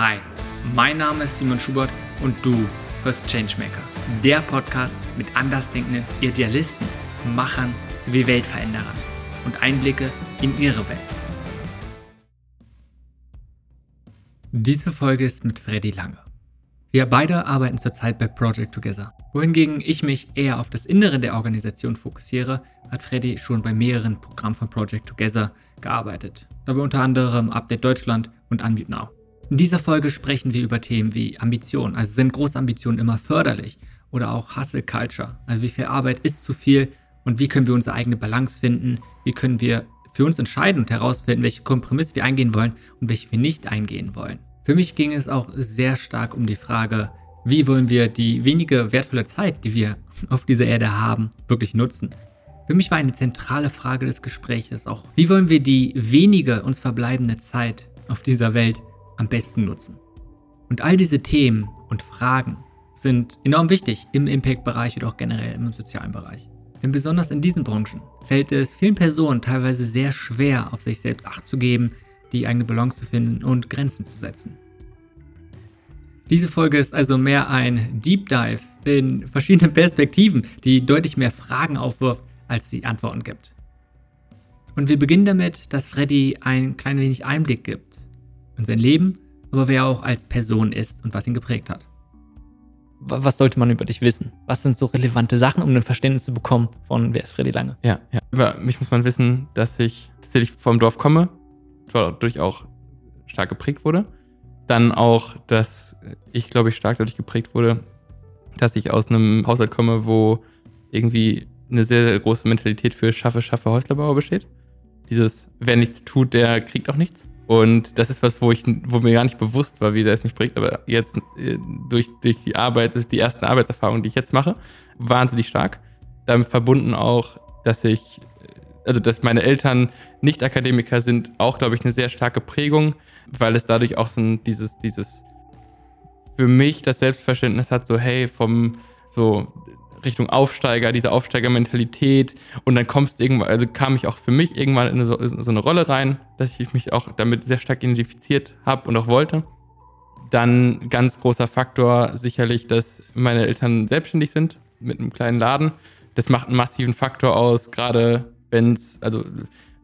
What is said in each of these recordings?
Hi, mein Name ist Simon Schubert und du hörst Changemaker, der Podcast mit andersdenkenden Idealisten, Machern sowie Weltveränderern und Einblicke in ihre Welt. Diese Folge ist mit Freddy Lange. Wir beide arbeiten zurzeit bei Project Together. Wohingegen ich mich eher auf das Innere der Organisation fokussiere, hat Freddy schon bei mehreren Programmen von Project Together gearbeitet. Dabei unter anderem Update Deutschland und Unmute Now. In dieser Folge sprechen wir über Themen wie Ambition. Also sind große Ambitionen immer förderlich? Oder auch Hustle Culture. Also wie viel Arbeit ist zu viel und wie können wir unsere eigene Balance finden? Wie können wir für uns entscheiden und herausfinden, welche Kompromisse wir eingehen wollen und welche wir nicht eingehen wollen? Für mich ging es auch sehr stark um die Frage, wie wollen wir die wenige wertvolle Zeit, die wir auf dieser Erde haben, wirklich nutzen. Für mich war eine zentrale Frage des Gesprächs auch, wie wollen wir die wenige uns verbleibende Zeit auf dieser Welt am besten nutzen. Und all diese Themen und Fragen sind enorm wichtig im Impact-Bereich oder auch generell im sozialen Bereich. Denn besonders in diesen Branchen fällt es vielen Personen teilweise sehr schwer, auf sich selbst Acht zu geben, die eigene Balance zu finden und Grenzen zu setzen. Diese Folge ist also mehr ein Deep Dive in verschiedene Perspektiven, die deutlich mehr Fragen aufwirft, als sie Antworten gibt. Und wir beginnen damit, dass Freddy ein klein wenig Einblick gibt in sein Leben, aber wer er auch als Person ist und was ihn geprägt hat. Was sollte man über dich wissen? Was sind so relevante Sachen, um ein Verständnis zu bekommen von wer ist Freddy Lange? Ja, ja. Über mich muss man wissen, dass ich tatsächlich vom Dorf komme, dadurch auch stark geprägt wurde dann auch, dass ich, glaube ich, stark dadurch geprägt wurde, dass ich aus einem Haushalt komme, wo irgendwie eine sehr, sehr große Mentalität für Schaffe, Schaffe, Häuslerbauer besteht. Dieses, wer nichts tut, der kriegt auch nichts. Und das ist was, wo ich, wo mir gar nicht bewusst war, wie sehr es mich prägt, aber jetzt äh, durch, durch die Arbeit, durch die ersten Arbeitserfahrungen, die ich jetzt mache, wahnsinnig stark. Damit verbunden auch, dass ich also dass meine Eltern nicht Akademiker sind, auch, glaube ich, eine sehr starke Prägung, weil es dadurch auch so dieses, dieses für mich das Selbstverständnis hat, so, hey, vom so Richtung Aufsteiger, diese Aufsteigermentalität und dann kommst irgendwann, also kam ich auch für mich irgendwann in so, in so eine Rolle rein, dass ich mich auch damit sehr stark identifiziert habe und auch wollte. Dann ganz großer Faktor sicherlich, dass meine Eltern selbstständig sind mit einem kleinen Laden. Das macht einen massiven Faktor aus, gerade wenn es, also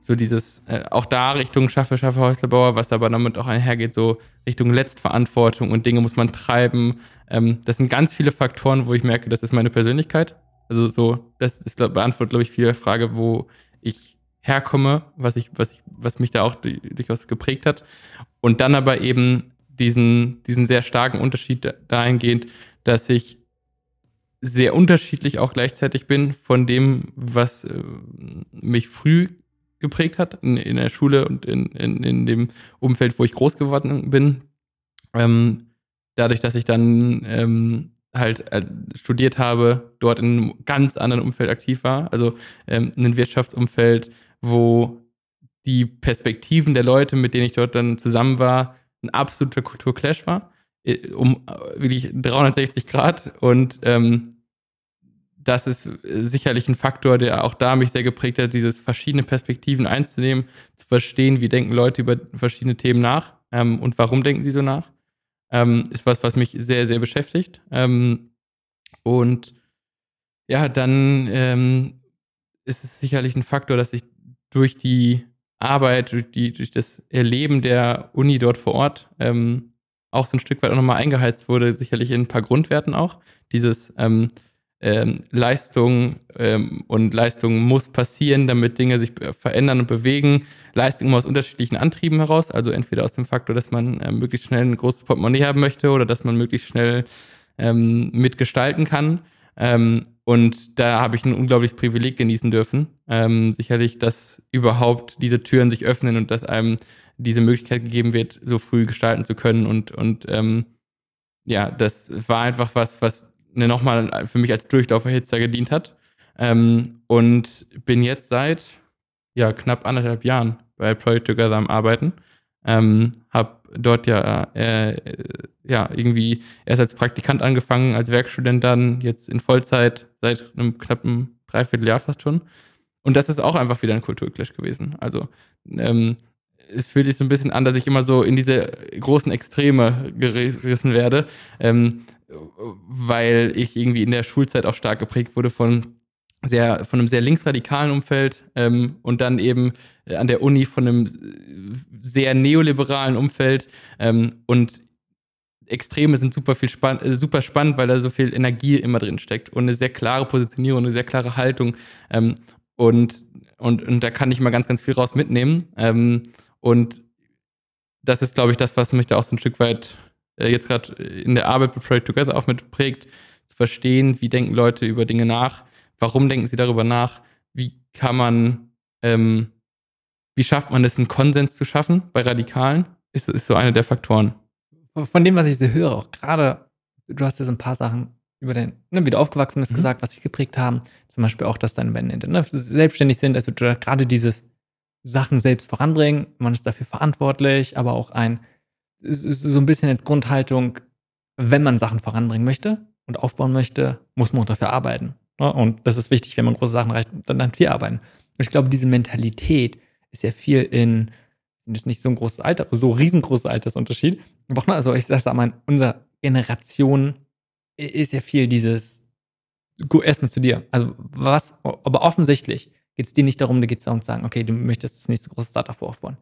so dieses, äh, auch da Richtung Schaffe, Schaffe, Häuslebauer, was aber damit auch einhergeht, so Richtung Letztverantwortung und Dinge muss man treiben. Ähm, das sind ganz viele Faktoren, wo ich merke, das ist meine Persönlichkeit. Also so, das ist, beantwortet, glaube ich, viel Frage, wo ich herkomme, was ich, was ich, was mich da auch durchaus geprägt hat. Und dann aber eben diesen, diesen sehr starken Unterschied dahingehend, dass ich sehr unterschiedlich auch gleichzeitig bin von dem, was äh, mich früh geprägt hat, in, in der Schule und in, in, in, dem Umfeld, wo ich groß geworden bin. Ähm, dadurch, dass ich dann ähm, halt also studiert habe, dort in einem ganz anderen Umfeld aktiv war, also ähm, in einem Wirtschaftsumfeld, wo die Perspektiven der Leute, mit denen ich dort dann zusammen war, ein absoluter Kulturclash war, äh, um äh, wirklich 360 Grad und ähm, das ist äh, sicherlich ein Faktor, der auch da mich sehr geprägt hat, dieses verschiedene Perspektiven einzunehmen, zu verstehen, wie denken Leute über verschiedene Themen nach ähm, und warum denken sie so nach, ähm, ist was, was mich sehr, sehr beschäftigt. Ähm, und ja, dann ähm, ist es sicherlich ein Faktor, dass ich durch die Arbeit, durch, die, durch das Erleben der Uni dort vor Ort ähm, auch so ein Stück weit auch nochmal eingeheizt wurde, sicherlich in ein paar Grundwerten auch. Dieses ähm, ähm, Leistung ähm, und Leistung muss passieren, damit Dinge sich verändern und bewegen. Leistung aus unterschiedlichen Antrieben heraus, also entweder aus dem Faktor, dass man äh, möglichst schnell ein großes Portemonnaie haben möchte oder dass man möglichst schnell ähm, mitgestalten kann. Ähm, und da habe ich ein unglaubliches Privileg genießen dürfen. Ähm, sicherlich, dass überhaupt diese Türen sich öffnen und dass einem diese Möglichkeit gegeben wird, so früh gestalten zu können. Und, und ähm, ja, das war einfach was, was nochmal für mich als Durchlauferhitzer gedient hat. Ähm, und bin jetzt seit ja, knapp anderthalb Jahren bei Project Together am Arbeiten. Ähm, hab dort ja, äh, ja irgendwie erst als Praktikant angefangen, als Werkstudent dann, jetzt in Vollzeit seit einem knappen Dreivierteljahr fast schon. Und das ist auch einfach wieder ein Kulturclash gewesen. Also ähm, es fühlt sich so ein bisschen an, dass ich immer so in diese großen Extreme gerissen werde, ähm, weil ich irgendwie in der Schulzeit auch stark geprägt wurde von sehr, von einem sehr linksradikalen Umfeld ähm, und dann eben an der Uni von einem sehr neoliberalen Umfeld ähm, und Extreme sind super viel spann äh, super spannend, weil da so viel Energie immer drin steckt und eine sehr klare Positionierung, eine sehr klare Haltung ähm, und, und, und da kann ich mal ganz, ganz viel raus mitnehmen. Ähm, und das ist, glaube ich, das, was mich da auch so ein Stück weit äh, jetzt gerade in der Arbeit mit Project Together auch mit prägt, zu verstehen, wie denken Leute über Dinge nach, warum denken sie darüber nach, wie kann man, ähm, wie schafft man es, einen Konsens zu schaffen bei Radikalen, ist, ist so einer der Faktoren. Von dem, was ich so höre, auch gerade, du hast jetzt ein paar Sachen über den, ne, wie du aufgewachsen bist, mhm. gesagt, was sie geprägt haben. Zum Beispiel auch, dass deine Bände ne, selbstständig sind, also gerade dieses Sachen selbst voranbringen, man ist dafür verantwortlich, aber auch ein, so ein bisschen als Grundhaltung, wenn man Sachen voranbringen möchte und aufbauen möchte, muss man dafür arbeiten. Ne? Und das ist wichtig, wenn man große Sachen erreicht, dann dann viel arbeiten. Und ich glaube, diese Mentalität ist ja viel in, sind jetzt nicht so ein großes Alter, so riesengroßes Altersunterschied. Aber also ich sage mal, in unserer Generation ist ja viel dieses, erstmal zu dir. Also was, aber offensichtlich geht es dir nicht darum, da geht es darum zu sagen, okay, du möchtest das nächste große Startup aufbauen.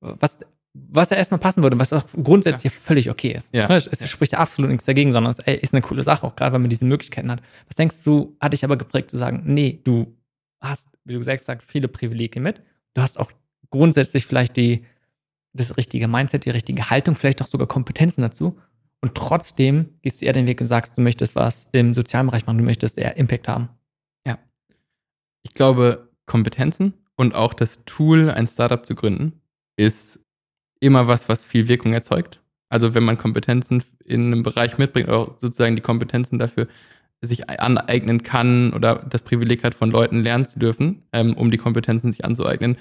Was, was ja erstmal passen würde, was auch grundsätzlich ja. völlig okay ist. Ja. Es ja. spricht absolut nichts dagegen, sondern es ist eine coole Sache, auch gerade wenn man diese Möglichkeiten hat. Was denkst du, hat dich aber geprägt zu sagen, nee, du hast, wie du selbst sagst, viele Privilegien mit. Du hast auch grundsätzlich vielleicht die, das richtige Mindset, die richtige Haltung, vielleicht auch sogar Kompetenzen dazu. Und trotzdem gehst du eher den Weg und sagst, du möchtest was im sozialen Bereich machen, du möchtest eher Impact haben. Ja. Ich glaube, Kompetenzen und auch das Tool, ein Startup zu gründen, ist immer was, was viel Wirkung erzeugt. Also wenn man Kompetenzen in einem Bereich mitbringt, oder sozusagen die Kompetenzen dafür sich aneignen kann oder das Privileg hat, von Leuten lernen zu dürfen, ähm, um die Kompetenzen sich anzueignen,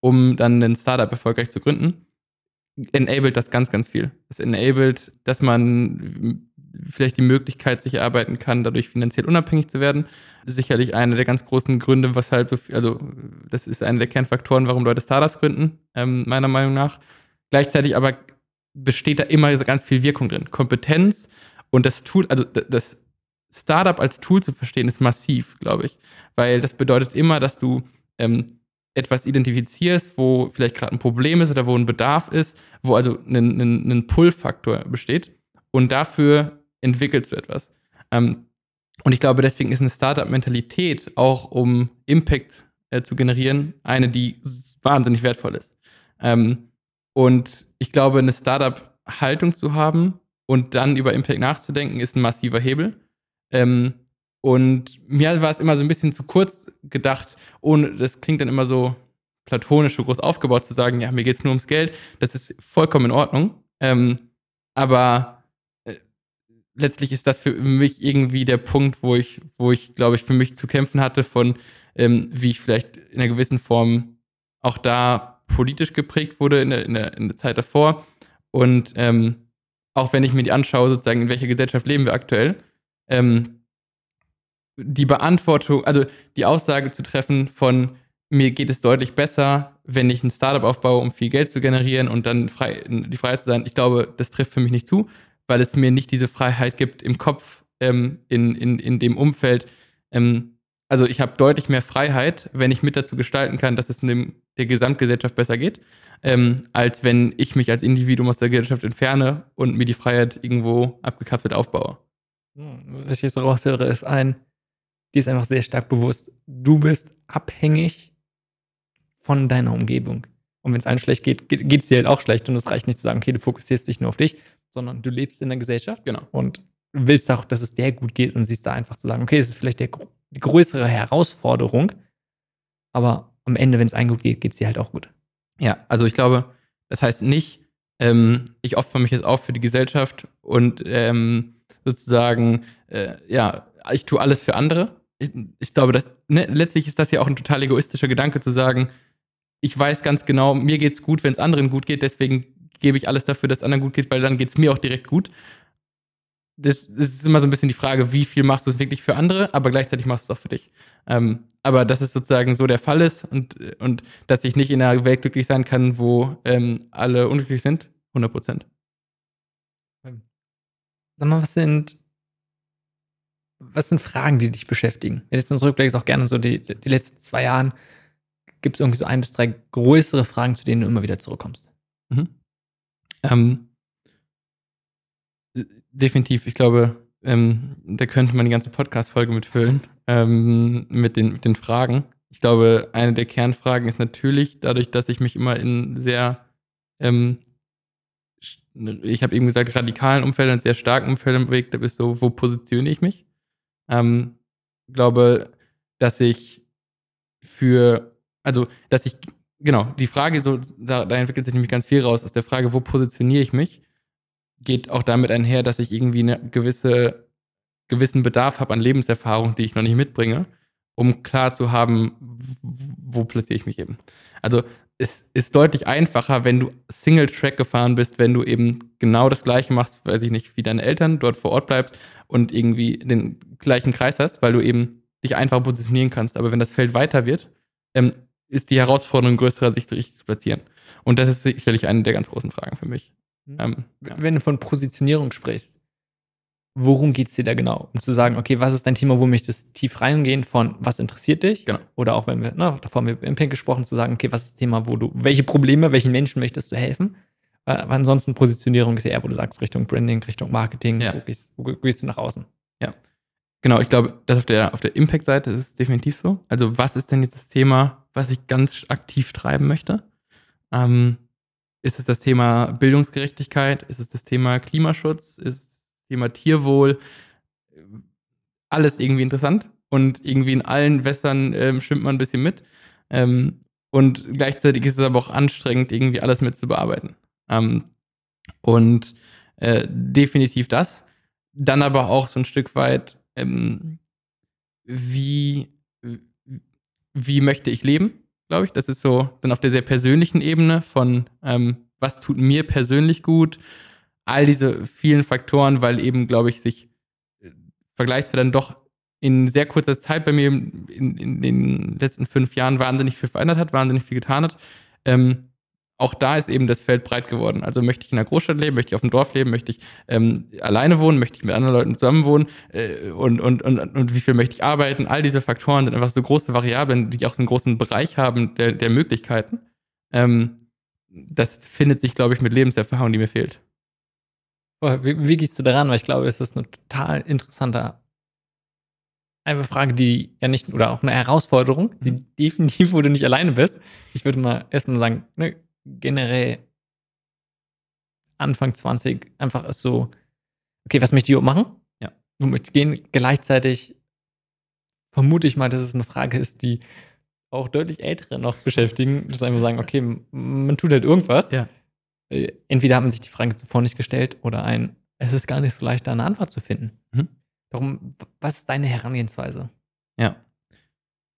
um dann ein Startup erfolgreich zu gründen, enabled das ganz, ganz viel. Es enabled, dass man vielleicht die Möglichkeit sich erarbeiten kann, dadurch finanziell unabhängig zu werden. Sicherlich einer der ganz großen Gründe, weshalb, also das ist einer der Kernfaktoren, warum Leute Startups gründen, ähm, meiner Meinung nach. Gleichzeitig aber besteht da immer so ganz viel Wirkung drin. Kompetenz und das Tool, also das Startup als Tool zu verstehen, ist massiv, glaube ich. Weil das bedeutet immer, dass du ähm, etwas identifizierst, wo vielleicht gerade ein Problem ist oder wo ein Bedarf ist, wo also ein, ein, ein Pull-Faktor besteht. Und dafür entwickelst du etwas. Ähm, und ich glaube, deswegen ist eine Startup-Mentalität auch, um Impact äh, zu generieren, eine, die wahnsinnig wertvoll ist. Ähm, und ich glaube, eine Startup-Haltung zu haben und dann über Impact nachzudenken, ist ein massiver Hebel. Ähm, und mir war es immer so ein bisschen zu kurz gedacht, ohne, das klingt dann immer so platonisch, so groß aufgebaut, zu sagen, ja, mir geht es nur ums Geld. Das ist vollkommen in Ordnung. Ähm, aber äh, letztlich ist das für mich irgendwie der Punkt, wo ich, wo ich, glaube ich, für mich zu kämpfen hatte, von ähm, wie ich vielleicht in einer gewissen Form auch da politisch geprägt wurde in der, in der, in der Zeit davor. Und ähm, auch wenn ich mir die anschaue, sozusagen, in welcher Gesellschaft leben wir aktuell, ähm, die Beantwortung, also die Aussage zu treffen von mir geht es deutlich besser, wenn ich ein Startup aufbaue, um viel Geld zu generieren und dann frei, die Freiheit zu sein, ich glaube, das trifft für mich nicht zu, weil es mir nicht diese Freiheit gibt im Kopf, ähm, in, in, in dem Umfeld. Ähm, also ich habe deutlich mehr Freiheit, wenn ich mit dazu gestalten kann, dass es in dem, der Gesamtgesellschaft besser geht, ähm, als wenn ich mich als Individuum aus der Gesellschaft entferne und mir die Freiheit irgendwo abgekapselt aufbaue. Hm, was ich jetzt raushöre, ist ein, die ist einfach sehr stark bewusst, du bist abhängig von deiner Umgebung. Und wenn es allen schlecht geht, geht es dir halt auch schlecht. Und es reicht nicht zu sagen, okay, du fokussierst dich nur auf dich, sondern du lebst in der Gesellschaft. Genau. Und willst auch, dass es der gut geht und siehst da einfach zu sagen, okay, es ist vielleicht der, die größere Herausforderung, aber am Ende, wenn es allen gut geht, geht es dir halt auch gut. Ja, also ich glaube, das heißt nicht, ähm, ich opfere mich jetzt auf für die Gesellschaft und ähm, sozusagen, äh, ja, ich tue alles für andere, ich, ich glaube, dass, ne, letztlich ist das ja auch ein total egoistischer Gedanke zu sagen, ich weiß ganz genau, mir geht's gut, wenn es anderen gut geht, deswegen gebe ich alles dafür, dass es anderen gut geht, weil dann geht es mir auch direkt gut. Das, das, ist immer so ein bisschen die Frage, wie viel machst du es wirklich für andere, aber gleichzeitig machst du es auch für dich. Ähm, aber dass es sozusagen so der Fall ist und, und dass ich nicht in einer Welt glücklich sein kann, wo ähm, alle unglücklich sind, 100 Prozent. Sag mal, was sind, was sind Fragen, die dich beschäftigen? Wenn du jetzt mal zurückblickst, auch gerne so die, die letzten zwei Jahren, gibt es irgendwie so ein bis drei größere Fragen, zu denen du immer wieder zurückkommst? Mhm. Ähm, definitiv. Ich glaube, ähm, da könnte man die ganze Podcast-Folge mitfüllen, ähm, mit, den, mit den Fragen. Ich glaube, eine der Kernfragen ist natürlich, dadurch, dass ich mich immer in sehr, ähm, ich habe eben gesagt, radikalen Umfeldern, sehr starken Umfeldern bewegt habe, ist so, wo positioniere ich mich? Ähm, glaube, dass ich für, also, dass ich, genau, die Frage, so, da, da entwickelt sich nämlich ganz viel raus aus der Frage, wo positioniere ich mich? Geht auch damit einher, dass ich irgendwie eine gewisse, gewissen Bedarf habe an Lebenserfahrung, die ich noch nicht mitbringe, um klar zu haben, wo platziere ich mich eben. Also es ist deutlich einfacher, wenn du Single-Track gefahren bist, wenn du eben genau das gleiche machst, weiß ich nicht, wie deine Eltern, dort vor Ort bleibst und irgendwie den gleichen Kreis hast, weil du eben dich einfach positionieren kannst. Aber wenn das Feld weiter wird, ähm, ist die Herausforderung größerer, sich richtig zu platzieren. Und das ist sicherlich eine der ganz großen Fragen für mich. Mhm. Ähm, ja. Wenn du von Positionierung sprichst, worum geht es dir da genau? Um zu sagen, okay, was ist dein Thema, wo möchtest du tief reingehen von was interessiert dich? Genau. Oder auch wenn wir, ne, davor haben wir im Pink gesprochen, zu sagen, okay, was ist das Thema, wo du, welche Probleme, welchen Menschen möchtest du helfen? Äh, aber ansonsten Positionierung ist eher, wo du sagst, Richtung Branding, Richtung Marketing, ja. wo, gehst, wo gehst du nach außen? Ja. Genau, ich glaube, das auf der, auf der Impact-Seite ist es definitiv so. Also, was ist denn jetzt das Thema, was ich ganz aktiv treiben möchte? Ähm, ist es das Thema Bildungsgerechtigkeit? Ist es das Thema Klimaschutz? Ist es das Thema Tierwohl? Alles irgendwie interessant. Und irgendwie in allen Wässern ähm, schwimmt man ein bisschen mit. Ähm, und gleichzeitig ist es aber auch anstrengend, irgendwie alles mit zu bearbeiten. Ähm, und äh, definitiv das. Dann aber auch so ein Stück weit, ähm, wie, wie möchte ich leben? Glaube ich. Das ist so dann auf der sehr persönlichen Ebene von, ähm, was tut mir persönlich gut, all diese vielen Faktoren, weil eben, glaube ich, sich äh, vergleichsweise dann doch in sehr kurzer Zeit bei mir in, in, den letzten fünf Jahren wahnsinnig viel verändert hat, wahnsinnig viel getan hat. Ähm, auch da ist eben das Feld breit geworden. Also möchte ich in einer Großstadt leben, möchte ich auf dem Dorf leben, möchte ich ähm, alleine wohnen, möchte ich mit anderen Leuten zusammen wohnen äh, und, und, und, und wie viel möchte ich arbeiten. All diese Faktoren sind einfach so große Variablen, die auch so einen großen Bereich haben der, der Möglichkeiten. Ähm, das findet sich, glaube ich, mit Lebenserfahrung, die mir fehlt. Wie, wie gehst du daran? Weil ich glaube, das ist eine total interessante eine Frage, die ja nicht, oder auch eine Herausforderung, die mhm. definitiv, wo du nicht alleine bist. Ich würde mal erstmal sagen, ne, generell Anfang 20 einfach ist so, okay, was möchte ich überhaupt machen? Ja. Wo möchte ich gehen? Gleichzeitig vermute ich mal, dass es eine Frage ist, die auch deutlich Ältere noch beschäftigen, dass einfach sagen, okay, man tut halt irgendwas. Ja. Äh, entweder hat man sich die Frage zuvor nicht gestellt oder ein, es ist gar nicht so leicht, da eine Antwort zu finden. Mhm. Darum, was ist deine Herangehensweise? Ja.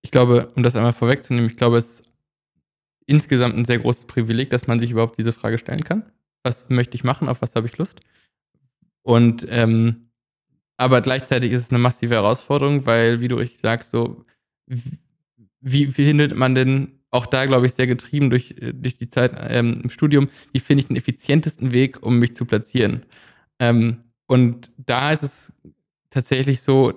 Ich glaube, um das einmal vorwegzunehmen, ich glaube, es ist insgesamt ein sehr großes Privileg, dass man sich überhaupt diese Frage stellen kann. Was möchte ich machen? Auf was habe ich Lust? Und ähm, aber gleichzeitig ist es eine massive Herausforderung, weil, wie du richtig sagst, so wie, wie findet man denn auch da, glaube ich, sehr getrieben durch, durch die Zeit ähm, im Studium, wie finde ich den effizientesten Weg, um mich zu platzieren? Ähm, und da ist es tatsächlich so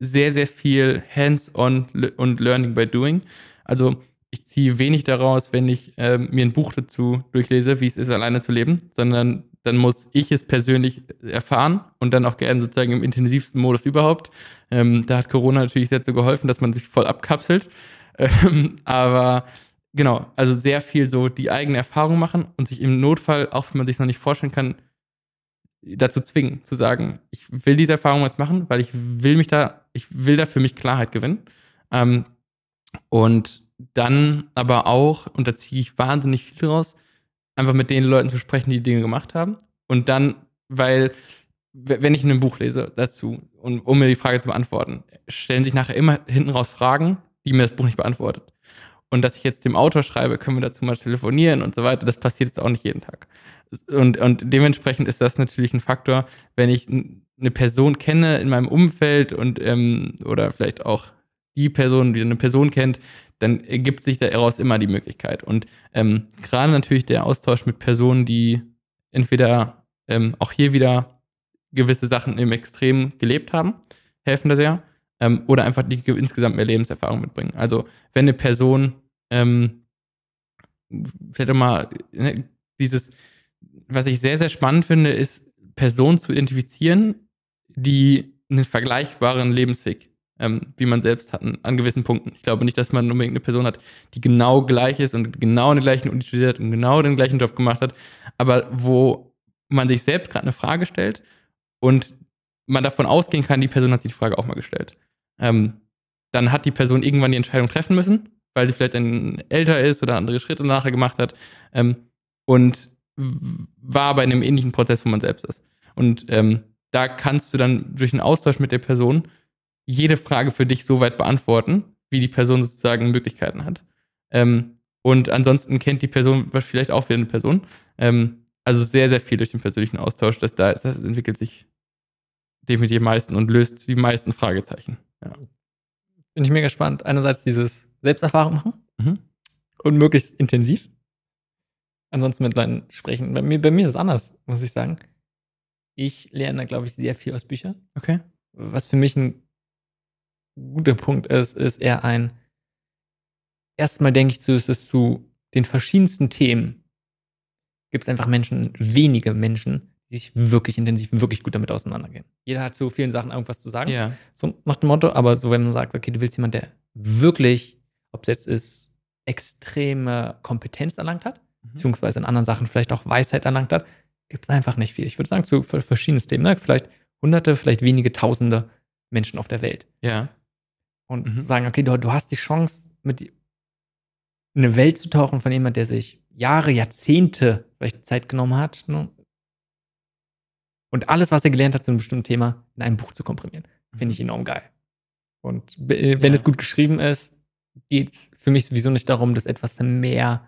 sehr, sehr viel Hands-on und Learning by Doing. Also ich ziehe wenig daraus, wenn ich äh, mir ein Buch dazu durchlese, wie es ist, alleine zu leben, sondern dann muss ich es persönlich erfahren und dann auch gerne sozusagen im intensivsten Modus überhaupt. Ähm, da hat Corona natürlich sehr zu geholfen, dass man sich voll abkapselt. Ähm, aber genau, also sehr viel so die eigene Erfahrung machen und sich im Notfall, auch wenn man sich noch nicht vorstellen kann, dazu zwingen, zu sagen, ich will diese Erfahrung jetzt machen, weil ich will mich da, ich will da für mich Klarheit gewinnen. Ähm, und dann aber auch, und da ziehe ich wahnsinnig viel raus, einfach mit den Leuten zu sprechen, die Dinge gemacht haben. Und dann, weil, wenn ich in einem Buch lese dazu, und um mir die Frage zu beantworten, stellen sich nachher immer hinten raus Fragen, die mir das Buch nicht beantwortet. Und dass ich jetzt dem Autor schreibe, können wir dazu mal telefonieren und so weiter, das passiert jetzt auch nicht jeden Tag. Und, und dementsprechend ist das natürlich ein Faktor, wenn ich eine Person kenne in meinem Umfeld und ähm, oder vielleicht auch die Person, die eine Person kennt, dann ergibt sich daraus immer die Möglichkeit. Und ähm, gerade natürlich der Austausch mit Personen, die entweder ähm, auch hier wieder gewisse Sachen im Extrem gelebt haben, helfen da sehr. Ähm, oder einfach die insgesamt mehr Lebenserfahrung mitbringen. Also wenn eine Person ähm, vielleicht auch mal ne, dieses, was ich sehr, sehr spannend finde, ist Personen zu identifizieren, die einen vergleichbaren Lebensweg, ähm, wie man selbst hat, an gewissen Punkten. Ich glaube nicht, dass man unbedingt eine Person hat, die genau gleich ist und genau den gleichen Uni studiert und genau den gleichen Job gemacht hat, aber wo man sich selbst gerade eine Frage stellt und man davon ausgehen kann, die Person hat sich die Frage auch mal gestellt. Ähm, dann hat die Person irgendwann die Entscheidung treffen müssen, weil sie vielleicht dann älter ist oder andere Schritte nachher gemacht hat ähm, und war bei einem ähnlichen Prozess, wo man selbst ist. Und ähm, da kannst du dann durch einen Austausch mit der Person jede Frage für dich so weit beantworten, wie die Person sozusagen Möglichkeiten hat. Ähm, und ansonsten kennt die Person vielleicht auch wieder eine Person. Ähm, also sehr, sehr viel durch den persönlichen Austausch. Das, das entwickelt sich definitiv am meisten und löst die meisten Fragezeichen. Ja. Bin ich mega gespannt. Einerseits dieses Selbsterfahrung machen mhm. und möglichst intensiv. Ansonsten mit Leuten sprechen. Bei mir, bei mir ist es anders, muss ich sagen. Ich lerne, glaube ich, sehr viel aus Büchern. Okay. Was für mich ein guter Punkt ist, ist eher ein, erstmal denke ich zu, ist es zu den verschiedensten Themen gibt es einfach Menschen, wenige Menschen, die sich wirklich intensiv, wirklich gut damit auseinandergehen. Jeder hat zu vielen Sachen irgendwas zu sagen. Ja. So nach dem Motto, aber so, wenn man sagt, okay, du willst jemanden, der wirklich, ob es jetzt ist, extreme Kompetenz erlangt hat, mhm. beziehungsweise in anderen Sachen vielleicht auch Weisheit erlangt hat, gibt es einfach nicht viel. Ich würde sagen, zu verschiedenen Themen, vielleicht hunderte, vielleicht wenige tausende Menschen auf der Welt. Ja. Und mhm. sagen, okay, du, du hast die Chance, mit in eine Welt zu tauchen von jemandem, der sich Jahre, Jahrzehnte vielleicht Zeit genommen hat ne? und alles, was er gelernt hat zu einem bestimmten Thema, in einem Buch zu komprimieren. Finde ich mhm. enorm geil. Und wenn ja. es gut geschrieben ist, geht es für mich sowieso nicht darum, dass etwas mehr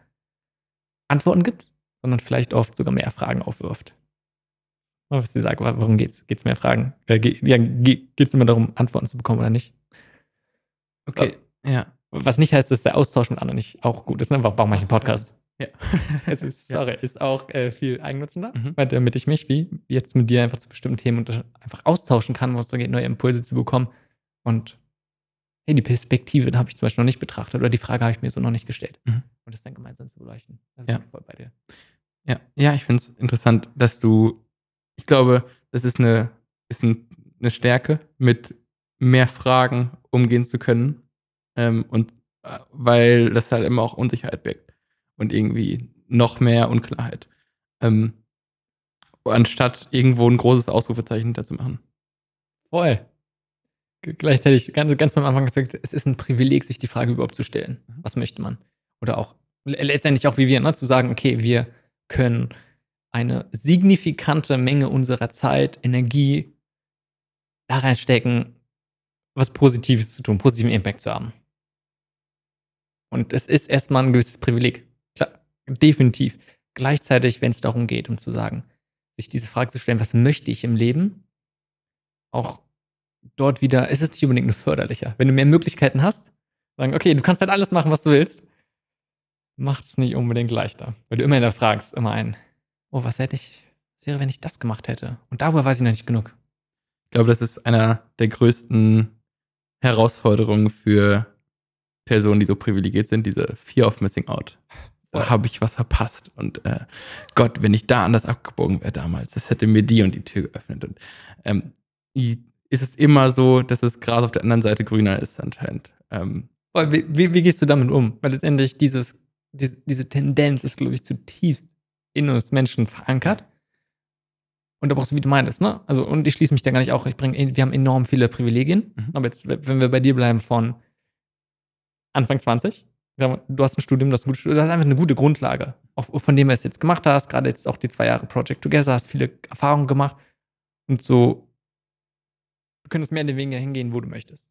Antworten gibt, sondern vielleicht oft sogar mehr Fragen aufwirft. Was sie sagt, warum geht's? Geht's mehr Fragen? Äh, geht, ja, geht's immer darum, Antworten zu bekommen oder nicht? Okay, ja. Was nicht heißt, dass der Austausch mit anderen nicht auch gut ist. Ne? Warum mache ich einen Podcast? Ja. es ist, sorry, ist auch äh, viel eigennutzender, mhm. weil damit ich mich wie jetzt mit dir einfach zu bestimmten Themen einfach austauschen kann, wo es so geht, neue Impulse zu bekommen. Und hey, die Perspektive, da habe ich zum Beispiel noch nicht betrachtet oder die Frage habe ich mir so noch nicht gestellt. Mhm. Und das dann gemeinsam zu beleuchten. Also ja. voll bei dir. Ja, ja ich finde es interessant, dass du, ich glaube, das ist eine, ist ein, eine Stärke, mit mehr Fragen umgehen zu können. Ähm, und äh, weil das halt immer auch Unsicherheit birgt und irgendwie noch mehr Unklarheit. Ähm, anstatt irgendwo ein großes Ausrufezeichen hinterzumachen. Voll. Gleichzeitig ganz, ganz am Anfang gesagt, es ist ein Privileg, sich die Frage überhaupt zu stellen. Mhm. Was möchte man? Oder auch letztendlich auch wie wir, ne, zu sagen, okay, wir können eine signifikante Menge unserer Zeit, Energie da reinstecken, was Positives zu tun, positiven Impact zu haben. Und es ist erstmal ein gewisses Privileg. Definitiv. Gleichzeitig, wenn es darum geht, um zu sagen, sich diese Frage zu stellen, was möchte ich im Leben, auch dort wieder, ist es nicht unbedingt nur förderlicher. Wenn du mehr Möglichkeiten hast, sagen, okay, du kannst halt alles machen, was du willst, macht es nicht unbedingt leichter. Weil du immer hinterfragst, immer ein, oh, was hätte ich, was wäre, wenn ich das gemacht hätte? Und darüber weiß ich noch nicht genug. Ich glaube, das ist einer der größten Herausforderungen für Personen, die so privilegiert sind, diese Fear of Missing Out da habe ich was verpasst. Und äh, Gott, wenn ich da anders abgebogen wäre damals, das hätte mir die und die Tür geöffnet. Und ähm, ist es immer so, dass das Gras auf der anderen Seite grüner ist, anscheinend. Ähm, wie, wie, wie, gehst du damit um? Weil letztendlich dieses, diese, diese Tendenz ist, glaube ich, zutiefst in uns Menschen verankert. Und da brauchst du, wie du meintest, ne? Also, und ich schließe mich da gar nicht auch. Ich bringe, wir haben enorm viele Privilegien. Mhm. Aber jetzt, wenn wir bei dir bleiben von Anfang 20, du hast ein Studium, du hast, ein gutes du hast einfach eine gute Grundlage, auch von dem, was du jetzt gemacht hast, gerade jetzt auch die zwei Jahre Project Together, hast viele Erfahrungen gemacht und so, du könntest mehr in den weniger hingehen, wo du möchtest.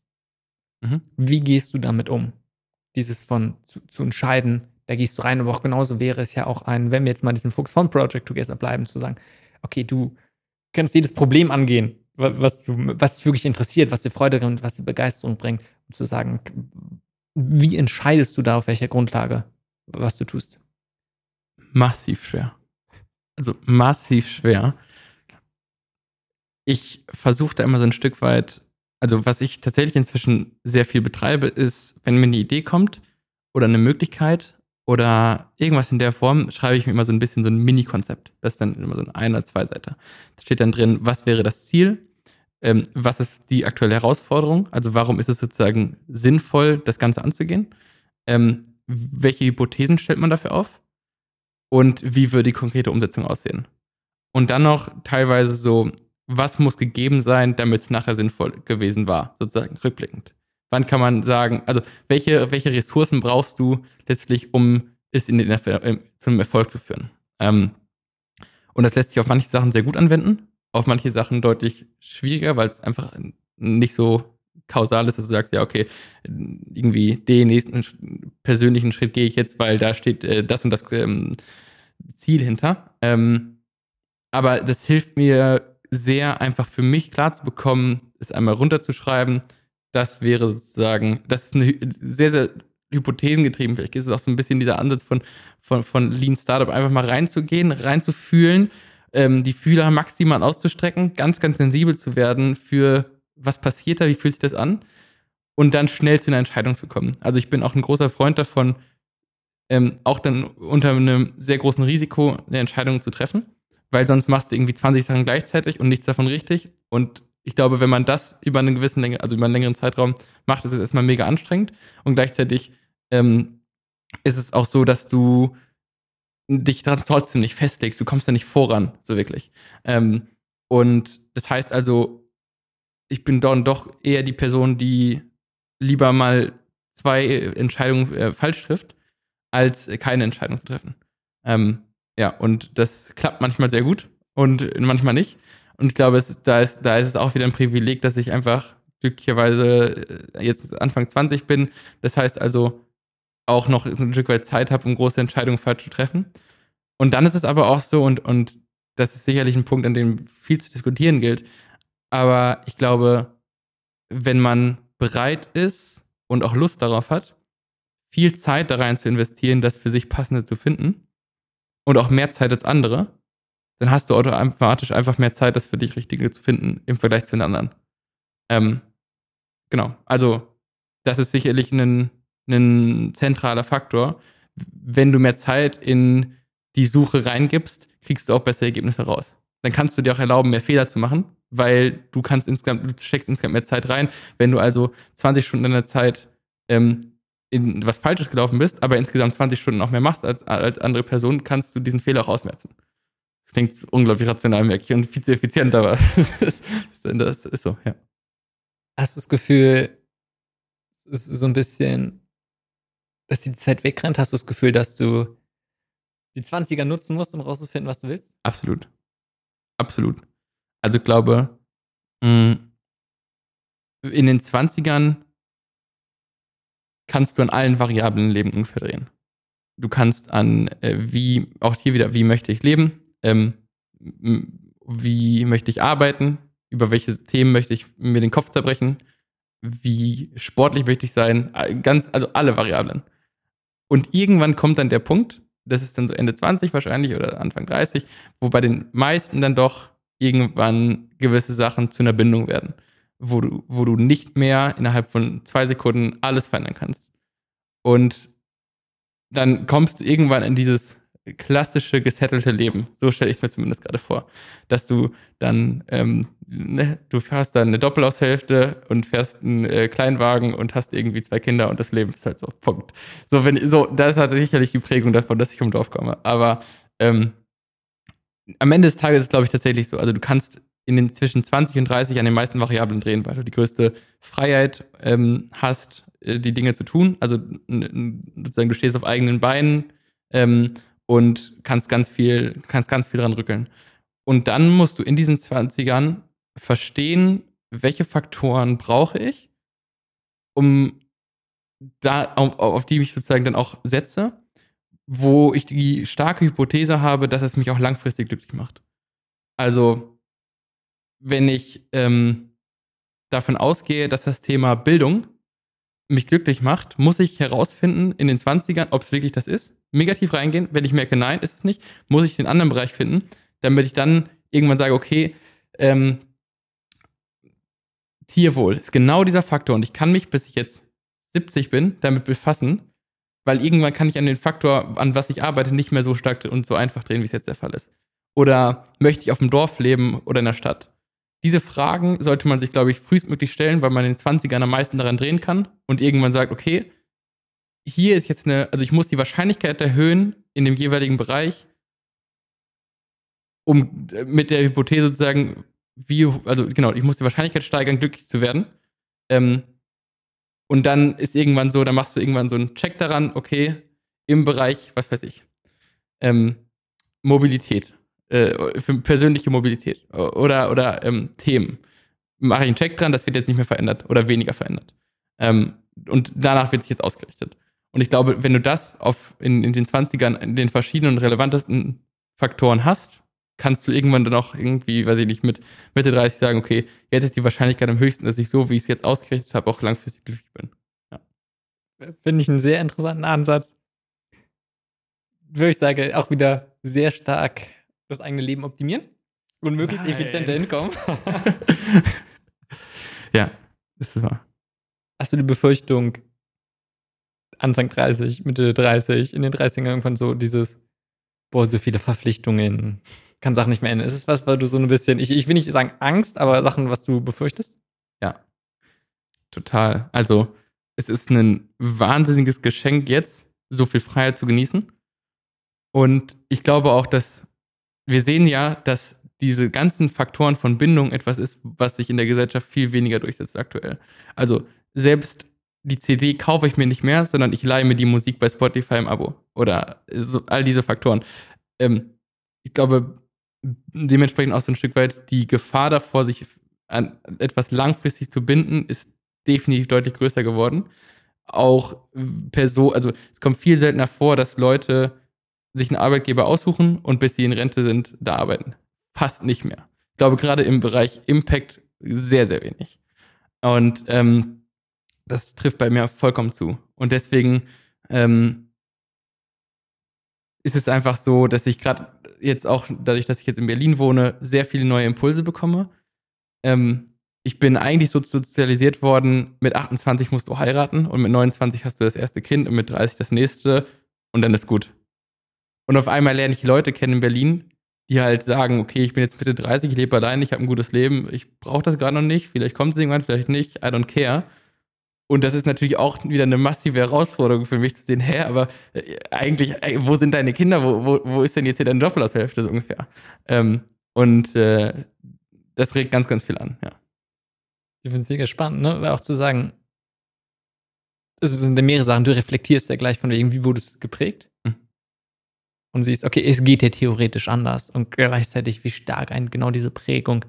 Mhm. Wie gehst du damit um? Dieses von zu, zu, entscheiden, da gehst du rein, aber auch genauso wäre es ja auch ein, wenn wir jetzt mal diesen Fuchs von Project Together bleiben, zu sagen, okay, du kannst jedes Problem angehen, was, du, was dich wirklich interessiert, was dir Freude bringt, was dir Begeisterung bringt, um zu sagen, wie entscheidest du da auf welcher Grundlage, was du tust? Massiv schwer. Also massiv schwer. Ich versuche da immer so ein Stück weit, also was ich tatsächlich inzwischen sehr viel betreibe, ist, wenn mir eine Idee kommt oder eine Möglichkeit oder irgendwas in der Form, schreibe ich mir immer so ein bisschen so ein Mini-Konzept. Das ist dann immer so ein ein oder zwei Seite. Da steht dann drin, was wäre das Ziel? Ähm, was ist die aktuelle Herausforderung? Also warum ist es sozusagen sinnvoll, das Ganze anzugehen? Ähm, welche Hypothesen stellt man dafür auf? Und wie würde die konkrete Umsetzung aussehen? Und dann noch teilweise so, was muss gegeben sein, damit es nachher sinnvoll gewesen war, sozusagen rückblickend. Wann kann man sagen, also welche, welche Ressourcen brauchst du letztlich, um es in den, äh, zum Erfolg zu führen? Ähm, und das lässt sich auf manche Sachen sehr gut anwenden, auf manche Sachen deutlich schwieriger, weil es einfach nicht so kausal ist, dass du sagst, ja, okay, irgendwie den nächsten persönlichen Schritt gehe ich jetzt, weil da steht äh, das und das ähm, Ziel hinter. Ähm, aber das hilft mir sehr, einfach für mich klar zu bekommen, es einmal runterzuschreiben, das wäre sozusagen, das ist eine sehr, sehr hypothesengetrieben. Vielleicht ist es auch so ein bisschen dieser Ansatz von, von, von Lean Startup, einfach mal reinzugehen, reinzufühlen, ähm, die Fühler maximal auszustrecken, ganz, ganz sensibel zu werden für was passiert da, wie fühlt sich das an und dann schnell zu einer Entscheidung zu kommen. Also ich bin auch ein großer Freund davon, ähm, auch dann unter einem sehr großen Risiko eine Entscheidung zu treffen, weil sonst machst du irgendwie 20 Sachen gleichzeitig und nichts davon richtig und ich glaube, wenn man das über eine gewisse Länge, also über einen längeren Zeitraum macht, ist es erstmal mega anstrengend. Und gleichzeitig ähm, ist es auch so, dass du dich dann trotzdem nicht festlegst. Du kommst da nicht voran, so wirklich. Ähm, und das heißt also, ich bin dann doch eher die Person, die lieber mal zwei Entscheidungen äh, falsch trifft, als keine Entscheidung zu treffen. Ähm, ja, und das klappt manchmal sehr gut und manchmal nicht. Und ich glaube, es, da, ist, da ist es auch wieder ein Privileg, dass ich einfach glücklicherweise äh, jetzt Anfang 20 bin. Das heißt also auch noch ein Stück weit Zeit habe, um große Entscheidungen falsch zu treffen. Und dann ist es aber auch so, und, und das ist sicherlich ein Punkt, an dem viel zu diskutieren gilt. Aber ich glaube, wenn man bereit ist und auch Lust darauf hat, viel Zeit da rein zu investieren, das für sich passende zu finden und auch mehr Zeit als andere, dann hast du automatisch einfach mehr Zeit, das für dich Richtige zu finden im Vergleich zu den anderen. Ähm, genau. Also, das ist sicherlich ein, ein zentraler Faktor. Wenn du mehr Zeit in die Suche reingibst, kriegst du auch bessere Ergebnisse raus. Dann kannst du dir auch erlauben, mehr Fehler zu machen, weil du kannst insgesamt, du steckst insgesamt mehr Zeit rein. Wenn du also 20 Stunden deiner Zeit ähm, in was Falsches gelaufen bist, aber insgesamt 20 Stunden auch mehr machst als, als andere Person, kannst du diesen Fehler auch ausmerzen. Das klingt unglaublich rational, merke ich, und viel zu effizient, aber das ist so, ja. Hast du das Gefühl, es ist so ein bisschen, dass die Zeit wegrennt? Hast du das Gefühl, dass du die 20er nutzen musst, um rauszufinden, was du willst? Absolut. Absolut. Also ich glaube, mm, in den 20ern kannst du an allen Variablen im Leben ungefähr drehen. Du kannst an, äh, wie, auch hier wieder, wie möchte ich leben? Ähm, wie möchte ich arbeiten, über welche Themen möchte ich mir den Kopf zerbrechen, wie sportlich möchte ich sein, ganz, also alle Variablen. Und irgendwann kommt dann der Punkt, das ist dann so Ende 20 wahrscheinlich oder Anfang 30, wo bei den meisten dann doch irgendwann gewisse Sachen zu einer Bindung werden, wo du, wo du nicht mehr innerhalb von zwei Sekunden alles verändern kannst. Und dann kommst du irgendwann in dieses klassische gesettelte Leben. So stelle ich es mir zumindest gerade vor. Dass du dann, ähm, ne, du fährst dann eine Doppelaushälfte und fährst einen äh, Kleinwagen und hast irgendwie zwei Kinder und das Leben ist halt so. Punkt. So, wenn, so, das hat sicherlich die Prägung davon, dass ich vom Dorf komme. Aber ähm, am Ende des Tages ist es, glaube ich, tatsächlich so. Also du kannst in den zwischen 20 und 30 an den meisten Variablen drehen, weil du die größte Freiheit ähm, hast, äh, die Dinge zu tun. Also sozusagen, du stehst auf eigenen Beinen. Ähm, und kannst ganz viel, kannst ganz viel dran rückeln. Und dann musst du in diesen 20ern verstehen, welche Faktoren brauche ich, um da, auf, auf die ich sozusagen dann auch setze, wo ich die starke Hypothese habe, dass es mich auch langfristig glücklich macht. Also, wenn ich ähm, davon ausgehe, dass das Thema Bildung mich glücklich macht, muss ich herausfinden in den 20ern, ob es wirklich das ist. Negativ reingehen. Wenn ich merke, nein, ist es nicht, muss ich den anderen Bereich finden, damit ich dann irgendwann sage, okay, ähm, Tierwohl ist genau dieser Faktor und ich kann mich, bis ich jetzt 70 bin, damit befassen, weil irgendwann kann ich an den Faktor, an was ich arbeite, nicht mehr so stark und so einfach drehen, wie es jetzt der Fall ist. Oder möchte ich auf dem Dorf leben oder in der Stadt? Diese Fragen sollte man sich, glaube ich, frühestmöglich stellen, weil man in den 20ern am meisten daran drehen kann und irgendwann sagt, okay, hier ist jetzt eine, also ich muss die Wahrscheinlichkeit erhöhen in dem jeweiligen Bereich, um mit der Hypothese sozusagen, wie, also genau, ich muss die Wahrscheinlichkeit steigern, glücklich zu werden. Ähm, und dann ist irgendwann so, dann machst du irgendwann so einen Check daran, okay, im Bereich, was weiß ich, ähm, Mobilität, äh, für persönliche Mobilität oder, oder ähm, Themen. Mache ich einen Check dran, das wird jetzt nicht mehr verändert oder weniger verändert. Ähm, und danach wird sich jetzt ausgerichtet. Und ich glaube, wenn du das auf, in, in den 20ern in den verschiedenen relevantesten Faktoren hast, kannst du irgendwann dann auch irgendwie, weiß ich nicht, mit Mitte 30 sagen, okay, jetzt ist die Wahrscheinlichkeit am höchsten, dass ich so, wie ich es jetzt ausgerichtet habe, auch langfristig glücklich bin. Ja. Finde ich einen sehr interessanten Ansatz. Würde ich sagen, auch wieder sehr stark das eigene Leben optimieren und möglichst Nein. effizienter hinkommen. ja, ist wahr. Hast du die Befürchtung, Anfang 30, Mitte 30, in den 30ern irgendwann so dieses, boah, so viele Verpflichtungen, kann Sachen nicht mehr ändern. Ist es was, weil du so ein bisschen, ich, ich will nicht sagen Angst, aber Sachen, was du befürchtest? Ja. Total. Also, es ist ein wahnsinniges Geschenk jetzt, so viel Freiheit zu genießen. Und ich glaube auch, dass wir sehen ja, dass diese ganzen Faktoren von Bindung etwas ist, was sich in der Gesellschaft viel weniger durchsetzt aktuell. Also selbst die CD kaufe ich mir nicht mehr, sondern ich leihe mir die Musik bei Spotify im Abo. Oder so, all diese Faktoren. Ähm, ich glaube, dementsprechend auch so ein Stück weit die Gefahr davor, sich an etwas langfristig zu binden, ist definitiv deutlich größer geworden. Auch per so, also es kommt viel seltener vor, dass Leute sich einen Arbeitgeber aussuchen und bis sie in Rente sind, da arbeiten. Fast nicht mehr. Ich glaube, gerade im Bereich Impact sehr, sehr wenig. Und ähm, das trifft bei mir vollkommen zu. Und deswegen ähm, ist es einfach so, dass ich gerade jetzt auch, dadurch, dass ich jetzt in Berlin wohne, sehr viele neue Impulse bekomme. Ähm, ich bin eigentlich so sozialisiert worden, mit 28 musst du heiraten und mit 29 hast du das erste Kind und mit 30 das nächste und dann ist gut. Und auf einmal lerne ich Leute kennen in Berlin, die halt sagen, okay, ich bin jetzt Mitte 30, ich lebe allein, ich habe ein gutes Leben, ich brauche das gerade noch nicht, vielleicht kommt es irgendwann, vielleicht nicht, I don't care. Und das ist natürlich auch wieder eine massive Herausforderung für mich zu sehen, hä, aber äh, eigentlich, äh, wo sind deine Kinder? Wo, wo, wo ist denn jetzt hier deine Doppelaushälfte so ungefähr? Ähm, und äh, das regt ganz, ganz viel an, ja. Ich finde es mega spannend, ne? Weil auch zu sagen, also es sind ja mehrere Sachen, du reflektierst ja gleich von wegen, wie wurde es geprägt? und siehst, okay, es geht ja theoretisch anders und gleichzeitig, wie stark ein genau diese Prägung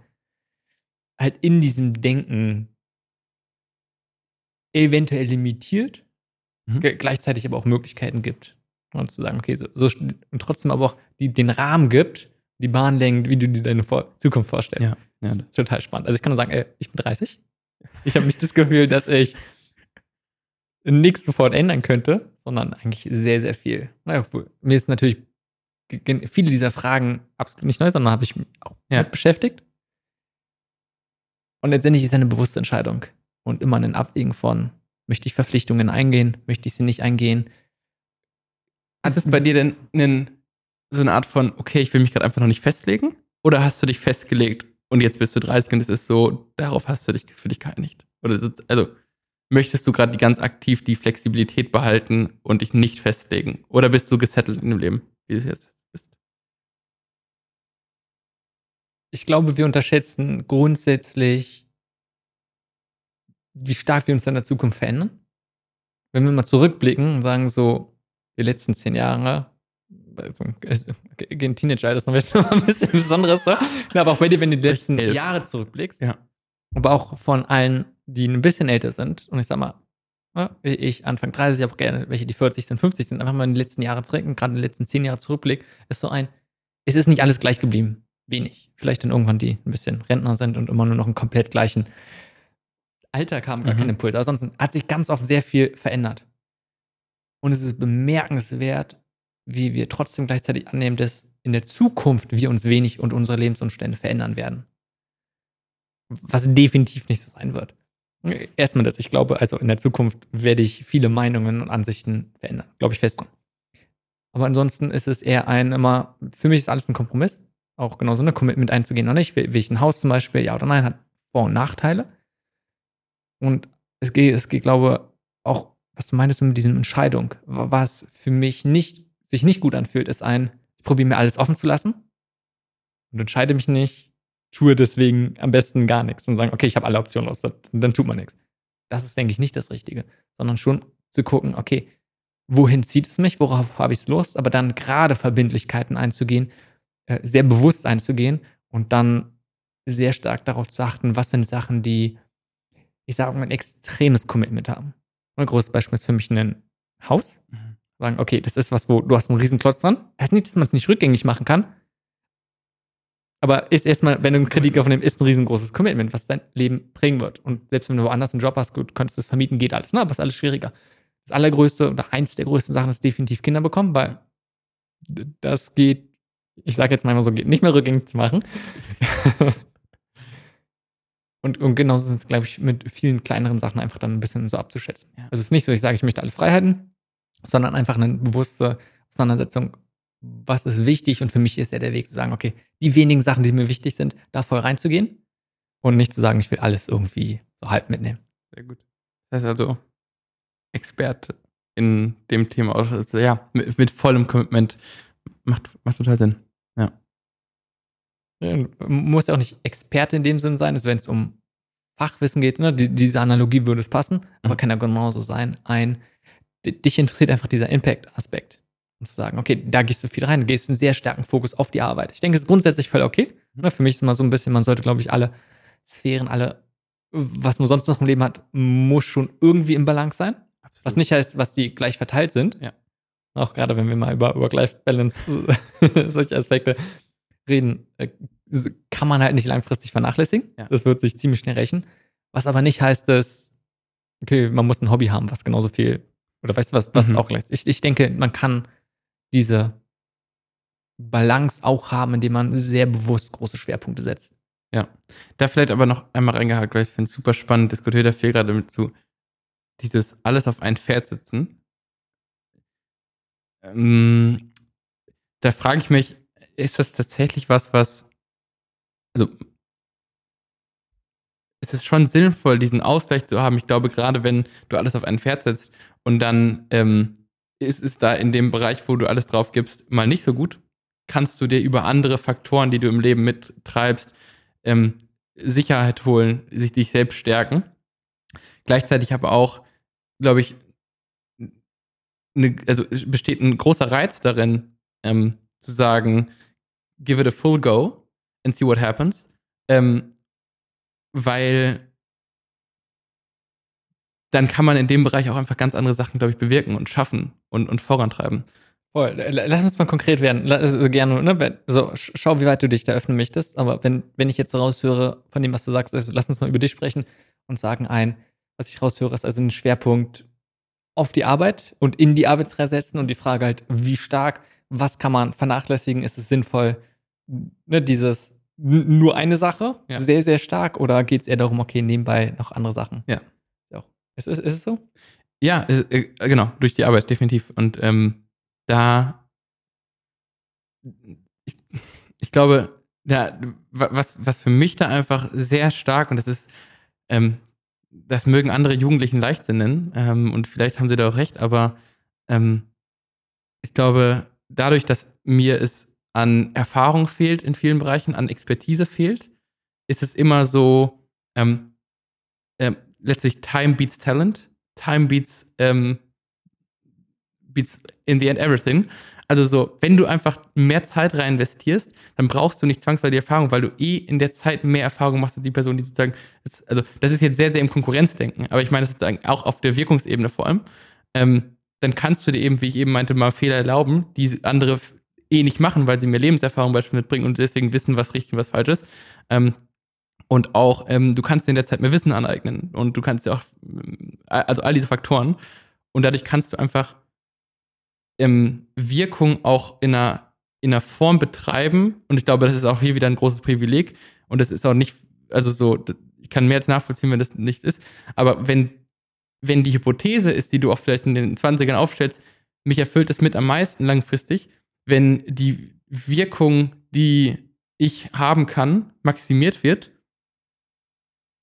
halt in diesem Denken eventuell limitiert, mhm. gleichzeitig aber auch Möglichkeiten gibt. Und zu sagen, okay, so, so und trotzdem aber auch die, den Rahmen gibt, die Bahn lenkt, wie du dir deine Vor Zukunft vorstellst. Ja, ja. Das ist total spannend. Also ich kann nur sagen, ey, ich bin 30. Ich habe nicht das Gefühl, dass ich nichts sofort ändern könnte, sondern eigentlich sehr, sehr viel. Naja, mir ist natürlich viele dieser Fragen absolut nicht neu, sondern habe ich mich auch ja. mit beschäftigt. Und letztendlich ist es eine bewusste Entscheidung und immer ein Abwägen von, möchte ich Verpflichtungen eingehen, möchte ich sie nicht eingehen. Ist es bei dir denn einen, so eine Art von, okay, ich will mich gerade einfach noch nicht festlegen? Oder hast du dich festgelegt und jetzt bist du 30 und es ist so, darauf hast du dich für dich geeinigt? Oder also möchtest du gerade ganz aktiv die Flexibilität behalten und dich nicht festlegen? Oder bist du gesettelt in dem Leben, wie es jetzt ich glaube, wir unterschätzen grundsätzlich, wie stark wir uns in der Zukunft verändern. Wenn wir mal zurückblicken und sagen, so die letzten zehn Jahre, also, gegen Teenager, das ist noch ein bisschen Besonderes, so. aber auch bei dir, wenn du die letzten Jahre zurückblickst, ja. aber auch von allen, die ein bisschen älter sind, und ich sag mal, ne, ich Anfang 30, aber gerne welche, die 40 sind, 50 sind, einfach mal in die letzten Jahre zurück und gerade in die letzten zehn Jahre zurückblick, ist so ein, es ist nicht alles gleich geblieben wenig. Vielleicht dann irgendwann die ein bisschen Rentner sind und immer nur noch einen komplett gleichen Alltag haben, gar mhm. keinen Impuls. Aber sonst hat sich ganz oft sehr viel verändert. Und es ist bemerkenswert, wie wir trotzdem gleichzeitig annehmen, dass in der Zukunft wir uns wenig und unsere Lebensumstände verändern werden. Was definitiv nicht so sein wird. Erstmal das, ich glaube, also in der Zukunft werde ich viele Meinungen und Ansichten verändern, glaube ich fest. Aber ansonsten ist es eher ein immer, für mich ist alles ein Kompromiss, auch genauso eine Commitment einzugehen oder nicht. Will, will ich ein Haus zum Beispiel, ja oder nein, hat Vor- und Nachteile. Und es geht, es geht, glaube auch, was du meinst mit dieser Entscheidung, was für mich nicht, sich nicht gut anfühlt, ist ein, ich probiere mir alles offen zu lassen und entscheide mich nicht, tue deswegen am besten gar nichts und sagen, okay, ich habe alle Optionen los, dann tut man nichts. Das ist, denke ich, nicht das Richtige, sondern schon zu gucken, okay, wohin zieht es mich, worauf habe ich es Lust, aber dann gerade Verbindlichkeiten einzugehen, äh, sehr bewusst einzugehen und dann sehr stark darauf zu achten, was sind Sachen, die, ich sage mal, ein extremes Commitment haben. Ein großes Beispiel ist für mich ein Haus. Mhm. Sagen, okay, das ist was, wo du hast einen riesen Klotz dran. Heißt nicht, dass man es nicht rückgängig machen kann. Aber ist erstmal, wenn du einen Kredit aufnimmst, ist ein riesengroßes Commitment, was dein Leben bringen wird. Und selbst wenn du woanders einen Job hast, gut, könntest du es vermieten, geht alles. Ne? Aber ist alles schwieriger das allergrößte oder eins der größten Sachen ist definitiv Kinder bekommen, weil das geht, ich sage jetzt mal so, geht nicht mehr rückgängig zu machen. und, und genauso sind es, glaube ich, mit vielen kleineren Sachen einfach dann ein bisschen so abzuschätzen. Ja. Also es ist nicht so, ich sage, ich möchte alles Freiheiten, sondern einfach eine bewusste Auseinandersetzung, was ist wichtig und für mich ist ja der Weg zu sagen, okay, die wenigen Sachen, die mir wichtig sind, da voll reinzugehen und nicht zu sagen, ich will alles irgendwie so halb mitnehmen. Sehr gut. Das heißt also, Experte in dem Thema. Also, ja, mit, mit, vollem Commitment. Macht, macht total Sinn. Ja. Muss ja auch nicht Experte in dem Sinn sein, wenn es um Fachwissen geht. Ne? Die, diese Analogie würde es passen, aber mhm. kann ja genauso sein. Ein, dich interessiert einfach dieser Impact-Aspekt. Und zu sagen, okay, da gehst du viel rein, du gehst einen sehr starken Fokus auf die Arbeit. Ich denke, es ist grundsätzlich voll okay. Mhm. Ne? Für mich ist immer so ein bisschen, man sollte, glaube ich, alle Sphären, alle, was man sonst noch im Leben hat, muss schon irgendwie im Balance sein. Absolut. Was nicht heißt, was die gleich verteilt sind. Ja. Auch gerade wenn wir mal über Work-Life-Balance, solche Aspekte reden, äh, kann man halt nicht langfristig vernachlässigen. Ja. Das wird sich ziemlich schnell rächen. Was aber nicht heißt, dass, okay, man muss ein Hobby haben, was genauso viel, oder weißt du was, was mhm. auch gleich. Ich, ich denke, man kann diese Balance auch haben, indem man sehr bewusst große Schwerpunkte setzt. Ja. Da vielleicht aber noch einmal reingehakt, weil ich finde es super spannend, diskutiert da viel gerade mit zu dieses alles auf ein Pferd sitzen, ähm, da frage ich mich, ist das tatsächlich was, was, also, ist es schon sinnvoll, diesen Ausgleich zu haben? Ich glaube, gerade wenn du alles auf ein Pferd setzt und dann ähm, ist es da in dem Bereich, wo du alles drauf gibst, mal nicht so gut, kannst du dir über andere Faktoren, die du im Leben mittreibst, ähm, Sicherheit holen, sich dich selbst stärken. Gleichzeitig aber auch glaube ich, eine, also besteht ein großer Reiz darin, ähm, zu sagen, give it a full go and see what happens. Ähm, weil dann kann man in dem Bereich auch einfach ganz andere Sachen, glaube ich, bewirken und schaffen und, und vorantreiben. Voll. Lass uns mal konkret werden. Also gerne, ne? So, schau, wie weit du dich da öffnen möchtest. Aber wenn, wenn ich jetzt raushöre von dem, was du sagst, also lass uns mal über dich sprechen und sagen ein, was ich raushöre, ist also ein Schwerpunkt auf die Arbeit und in die Arbeit setzen und die Frage halt, wie stark, was kann man vernachlässigen, ist es sinnvoll, ne, dieses nur eine Sache, ja. sehr, sehr stark, oder geht es eher darum, okay, nebenbei noch andere Sachen? Ja. Ist, ist, ist es so? Ja, äh, genau, durch die Arbeit, definitiv. Und ähm, da, ich, ich glaube, ja, was, was für mich da einfach sehr stark, und das ist ähm, das mögen andere Jugendlichen Leichtsinn nennen ähm, und vielleicht haben sie da auch recht, aber ähm, ich glaube, dadurch, dass mir es an Erfahrung fehlt in vielen Bereichen, an Expertise fehlt, ist es immer so, ähm, äh, letztlich Time beats Talent, Time beats, ähm, beats in the end everything. Also so, wenn du einfach mehr Zeit rein investierst, dann brauchst du nicht zwangsweise die Erfahrung, weil du eh in der Zeit mehr Erfahrung machst als die Person, die sozusagen, ist, also das ist jetzt sehr, sehr im Konkurrenzdenken, aber ich meine sozusagen auch auf der Wirkungsebene vor allem. Ähm, dann kannst du dir eben, wie ich eben meinte, mal Fehler erlauben, die andere eh nicht machen, weil sie mehr Lebenserfahrung beispielsweise mitbringen und deswegen wissen, was richtig und was falsch ist. Ähm, und auch, ähm, du kannst dir in der Zeit mehr Wissen aneignen und du kannst ja auch, also all diese Faktoren. Und dadurch kannst du einfach ähm, Wirkung auch in einer, in einer Form betreiben. Und ich glaube, das ist auch hier wieder ein großes Privileg. Und das ist auch nicht, also so, ich kann mehr als nachvollziehen, wenn das nicht ist. Aber wenn, wenn die Hypothese ist, die du auch vielleicht in den 20ern aufstellst, mich erfüllt das mit am meisten langfristig, wenn die Wirkung, die ich haben kann, maximiert wird,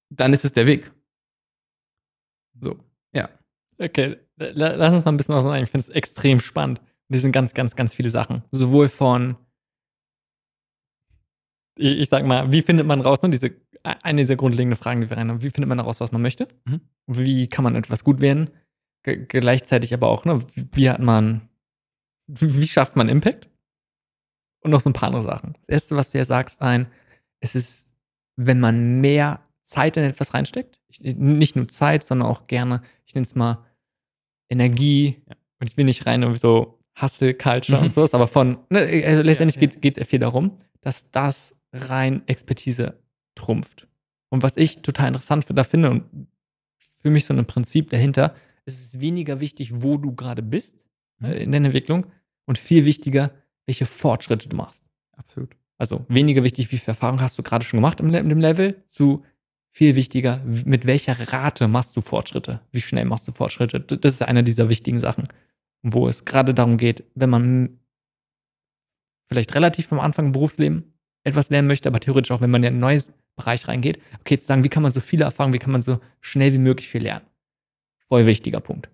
dann ist es der Weg. So, ja. Okay, lass uns mal ein bisschen auseinander. Ich finde es extrem spannend. Wir sind ganz, ganz, ganz viele Sachen. Sowohl von, ich sag mal, wie findet man raus, ne, diese, eine dieser grundlegenden Fragen, die wir rein haben, wie findet man heraus, was man möchte? Mhm. Wie kann man etwas gut werden? G gleichzeitig aber auch, ne, wie hat man, wie schafft man Impact? Und noch so ein paar andere Sachen. Das erste, was du ja sagst, ein, es ist, wenn man mehr Zeit in etwas reinsteckt. Ich, nicht nur Zeit, sondern auch gerne, ich nenne es mal Energie. Ja. Und ich will nicht rein um so Hustle, Culture und sowas, aber von, ne, also letztendlich ja, ja. geht es ja viel darum, dass das rein Expertise trumpft. Und was ich total interessant da finde und für mich so ein Prinzip dahinter, ist es weniger wichtig, wo du gerade bist mhm. äh, in deiner Entwicklung und viel wichtiger, welche Fortschritte du machst. Absolut. Also weniger wichtig, wie viel Erfahrung hast du gerade schon gemacht im, im Level, zu viel wichtiger, mit welcher Rate machst du Fortschritte? Wie schnell machst du Fortschritte? Das ist eine dieser wichtigen Sachen, wo es gerade darum geht, wenn man vielleicht relativ am Anfang im Berufsleben etwas lernen möchte, aber theoretisch auch, wenn man in ein neues Bereich reingeht, okay, zu sagen, wie kann man so viele Erfahrungen, wie kann man so schnell wie möglich viel lernen? Voll wichtiger Punkt.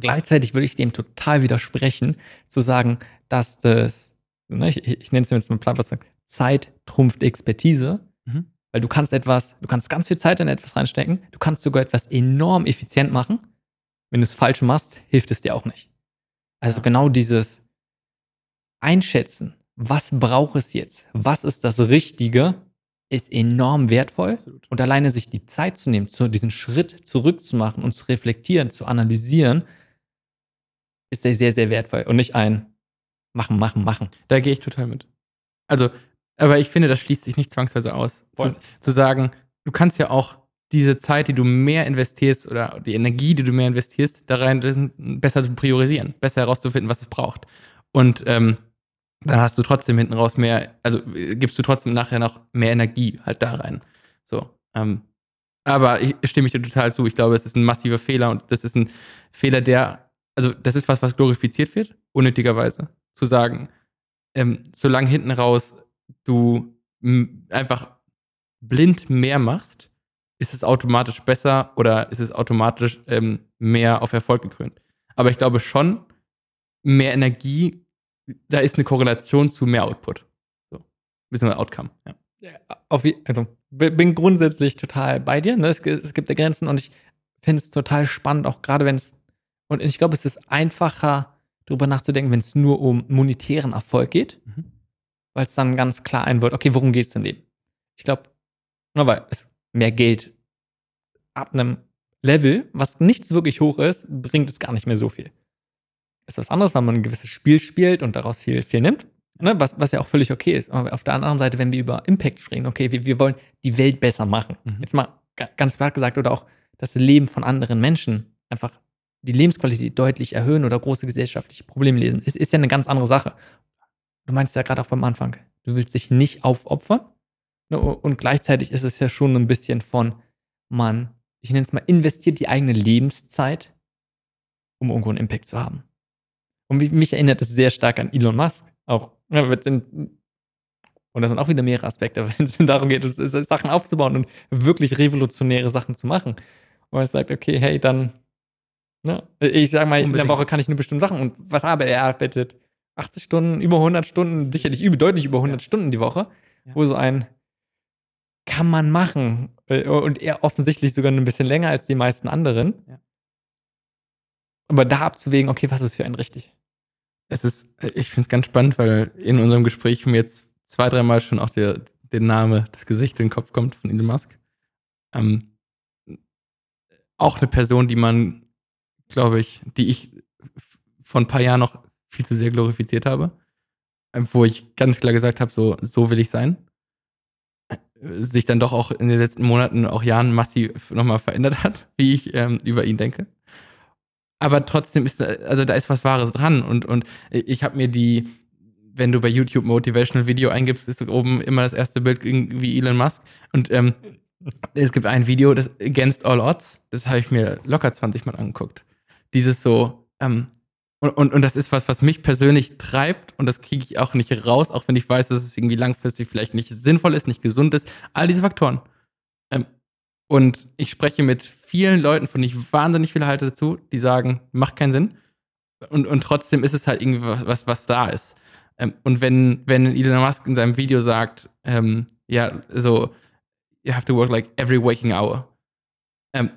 Gleichzeitig würde ich dem total widersprechen, zu sagen, dass das, ne, ich, ich nenne es jetzt mal platt, was sagt, Zeit trumpft Expertise. Mhm. Weil du kannst etwas, du kannst ganz viel Zeit in etwas reinstecken, du kannst sogar etwas enorm effizient machen. Wenn du es falsch machst, hilft es dir auch nicht. Also genau dieses Einschätzen, was braucht es jetzt? Was ist das Richtige? Ist enorm wertvoll. Absolut. Und alleine sich die Zeit zu nehmen, zu, diesen Schritt zurückzumachen und zu reflektieren, zu analysieren, ist sehr, sehr, sehr wertvoll. Und nicht ein machen, machen, machen. Da gehe ich total mit. Also aber ich finde, das schließt sich nicht zwangsweise aus. Zu, zu, sagen, du kannst ja auch diese Zeit, die du mehr investierst oder die Energie, die du mehr investierst, da rein besser zu priorisieren, besser herauszufinden, was es braucht. Und ähm, dann hast du trotzdem hinten raus mehr, also gibst du trotzdem nachher noch mehr Energie halt da rein. So. Ähm, aber ich stimme ich dir total zu. Ich glaube, es ist ein massiver Fehler und das ist ein Fehler, der, also das ist was, was glorifiziert wird, unnötigerweise. Zu sagen, ähm, solange hinten raus du einfach blind mehr machst, ist es automatisch besser oder ist es automatisch ähm, mehr auf Erfolg gekrönt. Aber ich glaube schon, mehr Energie, da ist eine Korrelation zu mehr Output. So. Bisschen Outcome, ja. ja auf, also bin grundsätzlich total bei dir. Ne? Es, es gibt Grenzen und ich finde es total spannend, auch gerade wenn es, und ich glaube, es ist einfacher, darüber nachzudenken, wenn es nur um monetären Erfolg geht. Mhm weil es dann ganz klar ein wird, okay, worum geht es denn Leben? Ich glaube, nur weil es mehr Geld ab einem Level, was nichts wirklich hoch ist, bringt es gar nicht mehr so viel. Ist was anderes, weil man ein gewisses Spiel spielt und daraus viel, viel nimmt, ne? was, was ja auch völlig okay ist. Aber auf der anderen Seite, wenn wir über Impact sprechen, okay, wir, wir wollen die Welt besser machen. Mhm. Jetzt mal ganz klar gesagt, oder auch das Leben von anderen Menschen einfach die Lebensqualität deutlich erhöhen oder große gesellschaftliche Probleme lesen, ist, ist ja eine ganz andere Sache. Du meinst ja gerade auch beim Anfang, du willst dich nicht aufopfern. Ne, und gleichzeitig ist es ja schon ein bisschen von, man, ich nenne es mal, investiert die eigene Lebenszeit, um irgendwo einen Impact zu haben. Und mich erinnert es sehr stark an Elon Musk. Auch, und das sind auch wieder mehrere Aspekte, wenn es darum geht, Sachen aufzubauen und wirklich revolutionäre Sachen zu machen. Und er sagt, okay, hey, dann, ne, ich sage mal, Unbedingt. in der Woche kann ich nur bestimmte Sachen. Und was habe er arbeitet 80 Stunden, über 100 Stunden, sicherlich über, deutlich über 100 ja. Stunden die Woche, ja. wo so ein kann man machen äh, und er offensichtlich sogar ein bisschen länger als die meisten anderen. Ja. Aber da abzuwägen, okay, was ist für einen richtig? Es ist, ich finde es ganz spannend, weil in unserem Gespräch mir jetzt zwei, dreimal schon auch der, der Name, das Gesicht in den Kopf kommt von Elon Musk. Ähm, auch eine Person, die man, glaube ich, die ich vor ein paar Jahren noch viel zu sehr glorifiziert habe. wo ich ganz klar gesagt habe, so, so will ich sein. Sich dann doch auch in den letzten Monaten, auch Jahren massiv nochmal verändert hat, wie ich ähm, über ihn denke. Aber trotzdem ist da, also da ist was Wahres dran. Und, und ich habe mir die, wenn du bei YouTube Motivational Video eingibst, ist oben immer das erste Bild wie Elon Musk. Und ähm, es gibt ein Video, das Against All Odds, das habe ich mir locker 20 Mal angeguckt. Dieses so, ähm, und, und, und das ist was, was mich persönlich treibt und das kriege ich auch nicht raus, auch wenn ich weiß, dass es irgendwie langfristig vielleicht nicht sinnvoll ist, nicht gesund ist. All diese Faktoren. Ähm, und ich spreche mit vielen Leuten, von denen ich wahnsinnig viel halte dazu, die sagen, macht keinen Sinn. Und, und trotzdem ist es halt irgendwie was, was, was da ist. Ähm, und wenn, wenn Elon Musk in seinem Video sagt, ähm, ja, so, you have to work like every waking hour. Ähm,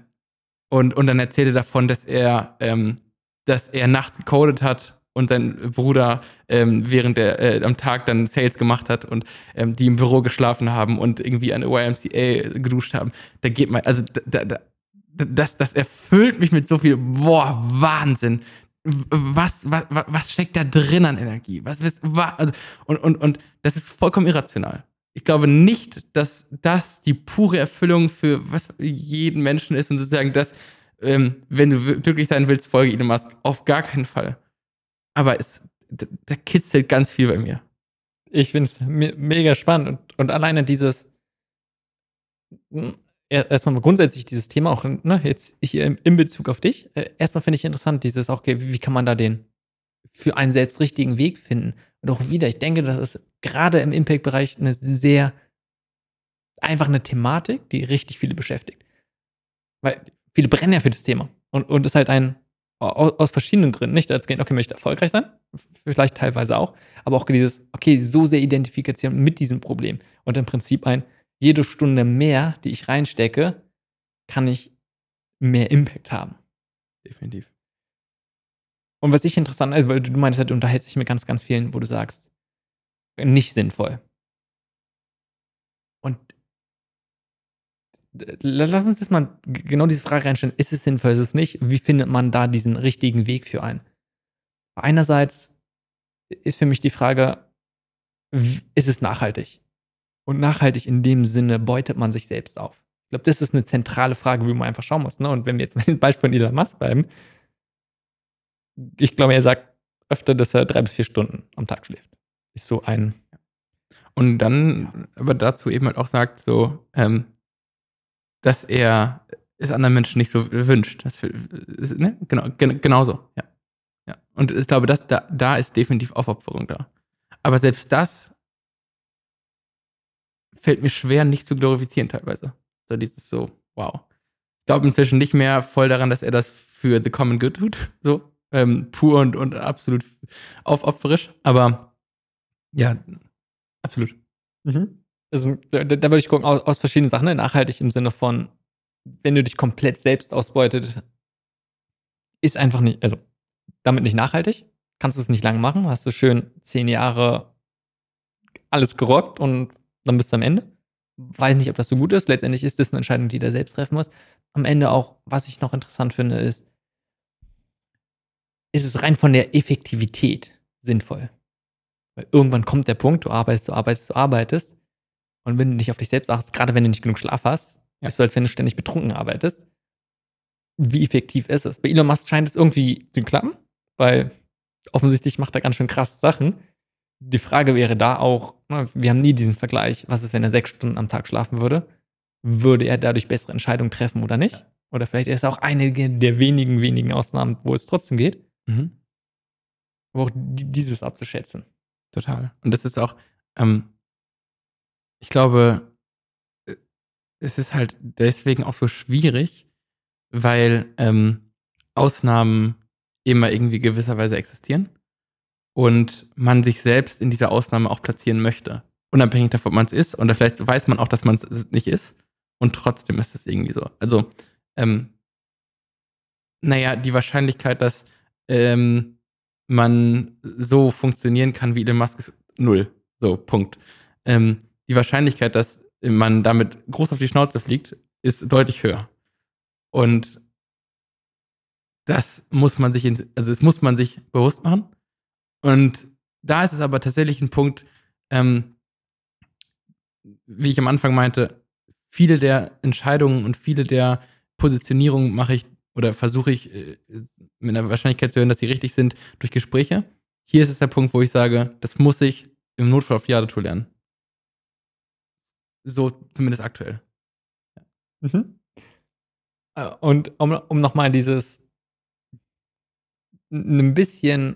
und, und dann erzählt er davon, dass er, ähm, dass er nachts gecodet hat und sein Bruder ähm, während der äh, am Tag dann Sales gemacht hat und ähm, die im Büro geschlafen haben und irgendwie eine YMCA geduscht haben. Da geht man, also da, da, das, das erfüllt mich mit so viel, boah, Wahnsinn. Was, was, was steckt da drin an Energie? Was, was, also, und, und, und das ist vollkommen irrational. Ich glaube nicht, dass das die pure Erfüllung für was jeden Menschen ist und sozusagen das, ähm, wenn du glücklich sein willst, folge Elon Musk. Auf gar keinen Fall. Aber es, da kitzelt ganz viel bei mir. Ich finde es me mega spannend und, und alleine dieses, hm, erstmal grundsätzlich dieses Thema auch ne, jetzt hier in Bezug auf dich. Äh, erstmal finde ich interessant, dieses, okay, wie kann man da den für einen selbst richtigen Weg finden? Und auch wieder, ich denke, das ist gerade im Impact-Bereich eine sehr einfach eine Thematik, die richtig viele beschäftigt. Weil viele brennen ja für das Thema. Und, und ist halt ein, aus, verschiedenen Gründen, nicht als Kind, okay, möchte erfolgreich sein, vielleicht teilweise auch, aber auch dieses, okay, so sehr identifizieren mit diesem Problem. Und im Prinzip ein, jede Stunde mehr, die ich reinstecke, kann ich mehr Impact haben. Definitiv. Und was ich interessant ist, weil du meinst, halt, du unterhältst dich mit ganz, ganz vielen, wo du sagst, nicht sinnvoll. Und lass uns jetzt mal genau diese Frage reinstellen. Ist es sinnvoll, ist es nicht? Wie findet man da diesen richtigen Weg für einen? Einerseits ist für mich die Frage, ist es nachhaltig? Und nachhaltig in dem Sinne beutet man sich selbst auf. Ich glaube, das ist eine zentrale Frage, wie man einfach schauen muss. Ne? Und wenn wir jetzt bei dem Beispiel von Elon Musk bleiben, ich glaube, er sagt öfter, dass er drei bis vier Stunden am Tag schläft. Ist so ein. Und dann aber dazu eben halt auch sagt, so, ähm, dass er es anderen Menschen nicht so wünscht. Das, ne? Genau, gen genauso, ja. ja. Und ich glaube, das, da, da ist definitiv Aufopferung da. Aber selbst das fällt mir schwer, nicht zu glorifizieren teilweise. So dieses so, wow. Ich glaube inzwischen nicht mehr voll daran, dass er das für the common good tut. So, ähm, pur und, und absolut aufopferisch. Aber ja, absolut. Mhm. Also, da, da würde ich gucken, aus, aus verschiedenen Sachen, ne? nachhaltig im Sinne von, wenn du dich komplett selbst ausbeutet, ist einfach nicht, also damit nicht nachhaltig. Kannst du es nicht lange machen, hast du schön zehn Jahre alles gerockt und dann bist du am Ende. Weiß nicht, ob das so gut ist. Letztendlich ist das eine Entscheidung, die du selbst treffen musst. Am Ende auch, was ich noch interessant finde, ist, ist es rein von der Effektivität sinnvoll. Weil irgendwann kommt der Punkt, du arbeitest, du arbeitest, du arbeitest. Und wenn du dich auf dich selbst achtest, gerade wenn du nicht genug Schlaf hast, ja. ist so, als wenn du ständig betrunken arbeitest. Wie effektiv ist es? Bei Elon Musk scheint es irgendwie zu klappen, weil offensichtlich macht er ganz schön krasse Sachen. Die Frage wäre da auch, ne, wir haben nie diesen Vergleich, was ist, wenn er sechs Stunden am Tag schlafen würde? Würde er dadurch bessere Entscheidungen treffen oder nicht? Oder vielleicht ist es auch eine der wenigen, wenigen Ausnahmen, wo es trotzdem geht. Mhm. Aber auch dieses abzuschätzen. Total. Und das ist auch, ähm, ich glaube, äh, es ist halt deswegen auch so schwierig, weil ähm, Ausnahmen immer irgendwie gewisserweise existieren und man sich selbst in dieser Ausnahme auch platzieren möchte. Unabhängig davon, ob man es ist. Und vielleicht weiß man auch, dass man es nicht ist. Und trotzdem ist es irgendwie so. Also, ähm, naja, die Wahrscheinlichkeit, dass ähm, man so funktionieren kann wie Elon Musk ist null. So, Punkt. Ähm, die Wahrscheinlichkeit, dass man damit groß auf die Schnauze fliegt, ist deutlich höher. Und das muss man sich, also das muss man sich bewusst machen. Und da ist es aber tatsächlich ein Punkt, ähm, wie ich am Anfang meinte, viele der Entscheidungen und viele der Positionierungen mache ich oder versuche ich äh, mit einer Wahrscheinlichkeit zu hören, dass sie richtig sind, durch Gespräche. Hier ist es der Punkt, wo ich sage, das muss ich im Notfall auf Jahre lernen. So zumindest aktuell. Mhm. Äh, und um, um nochmal dieses ein bisschen,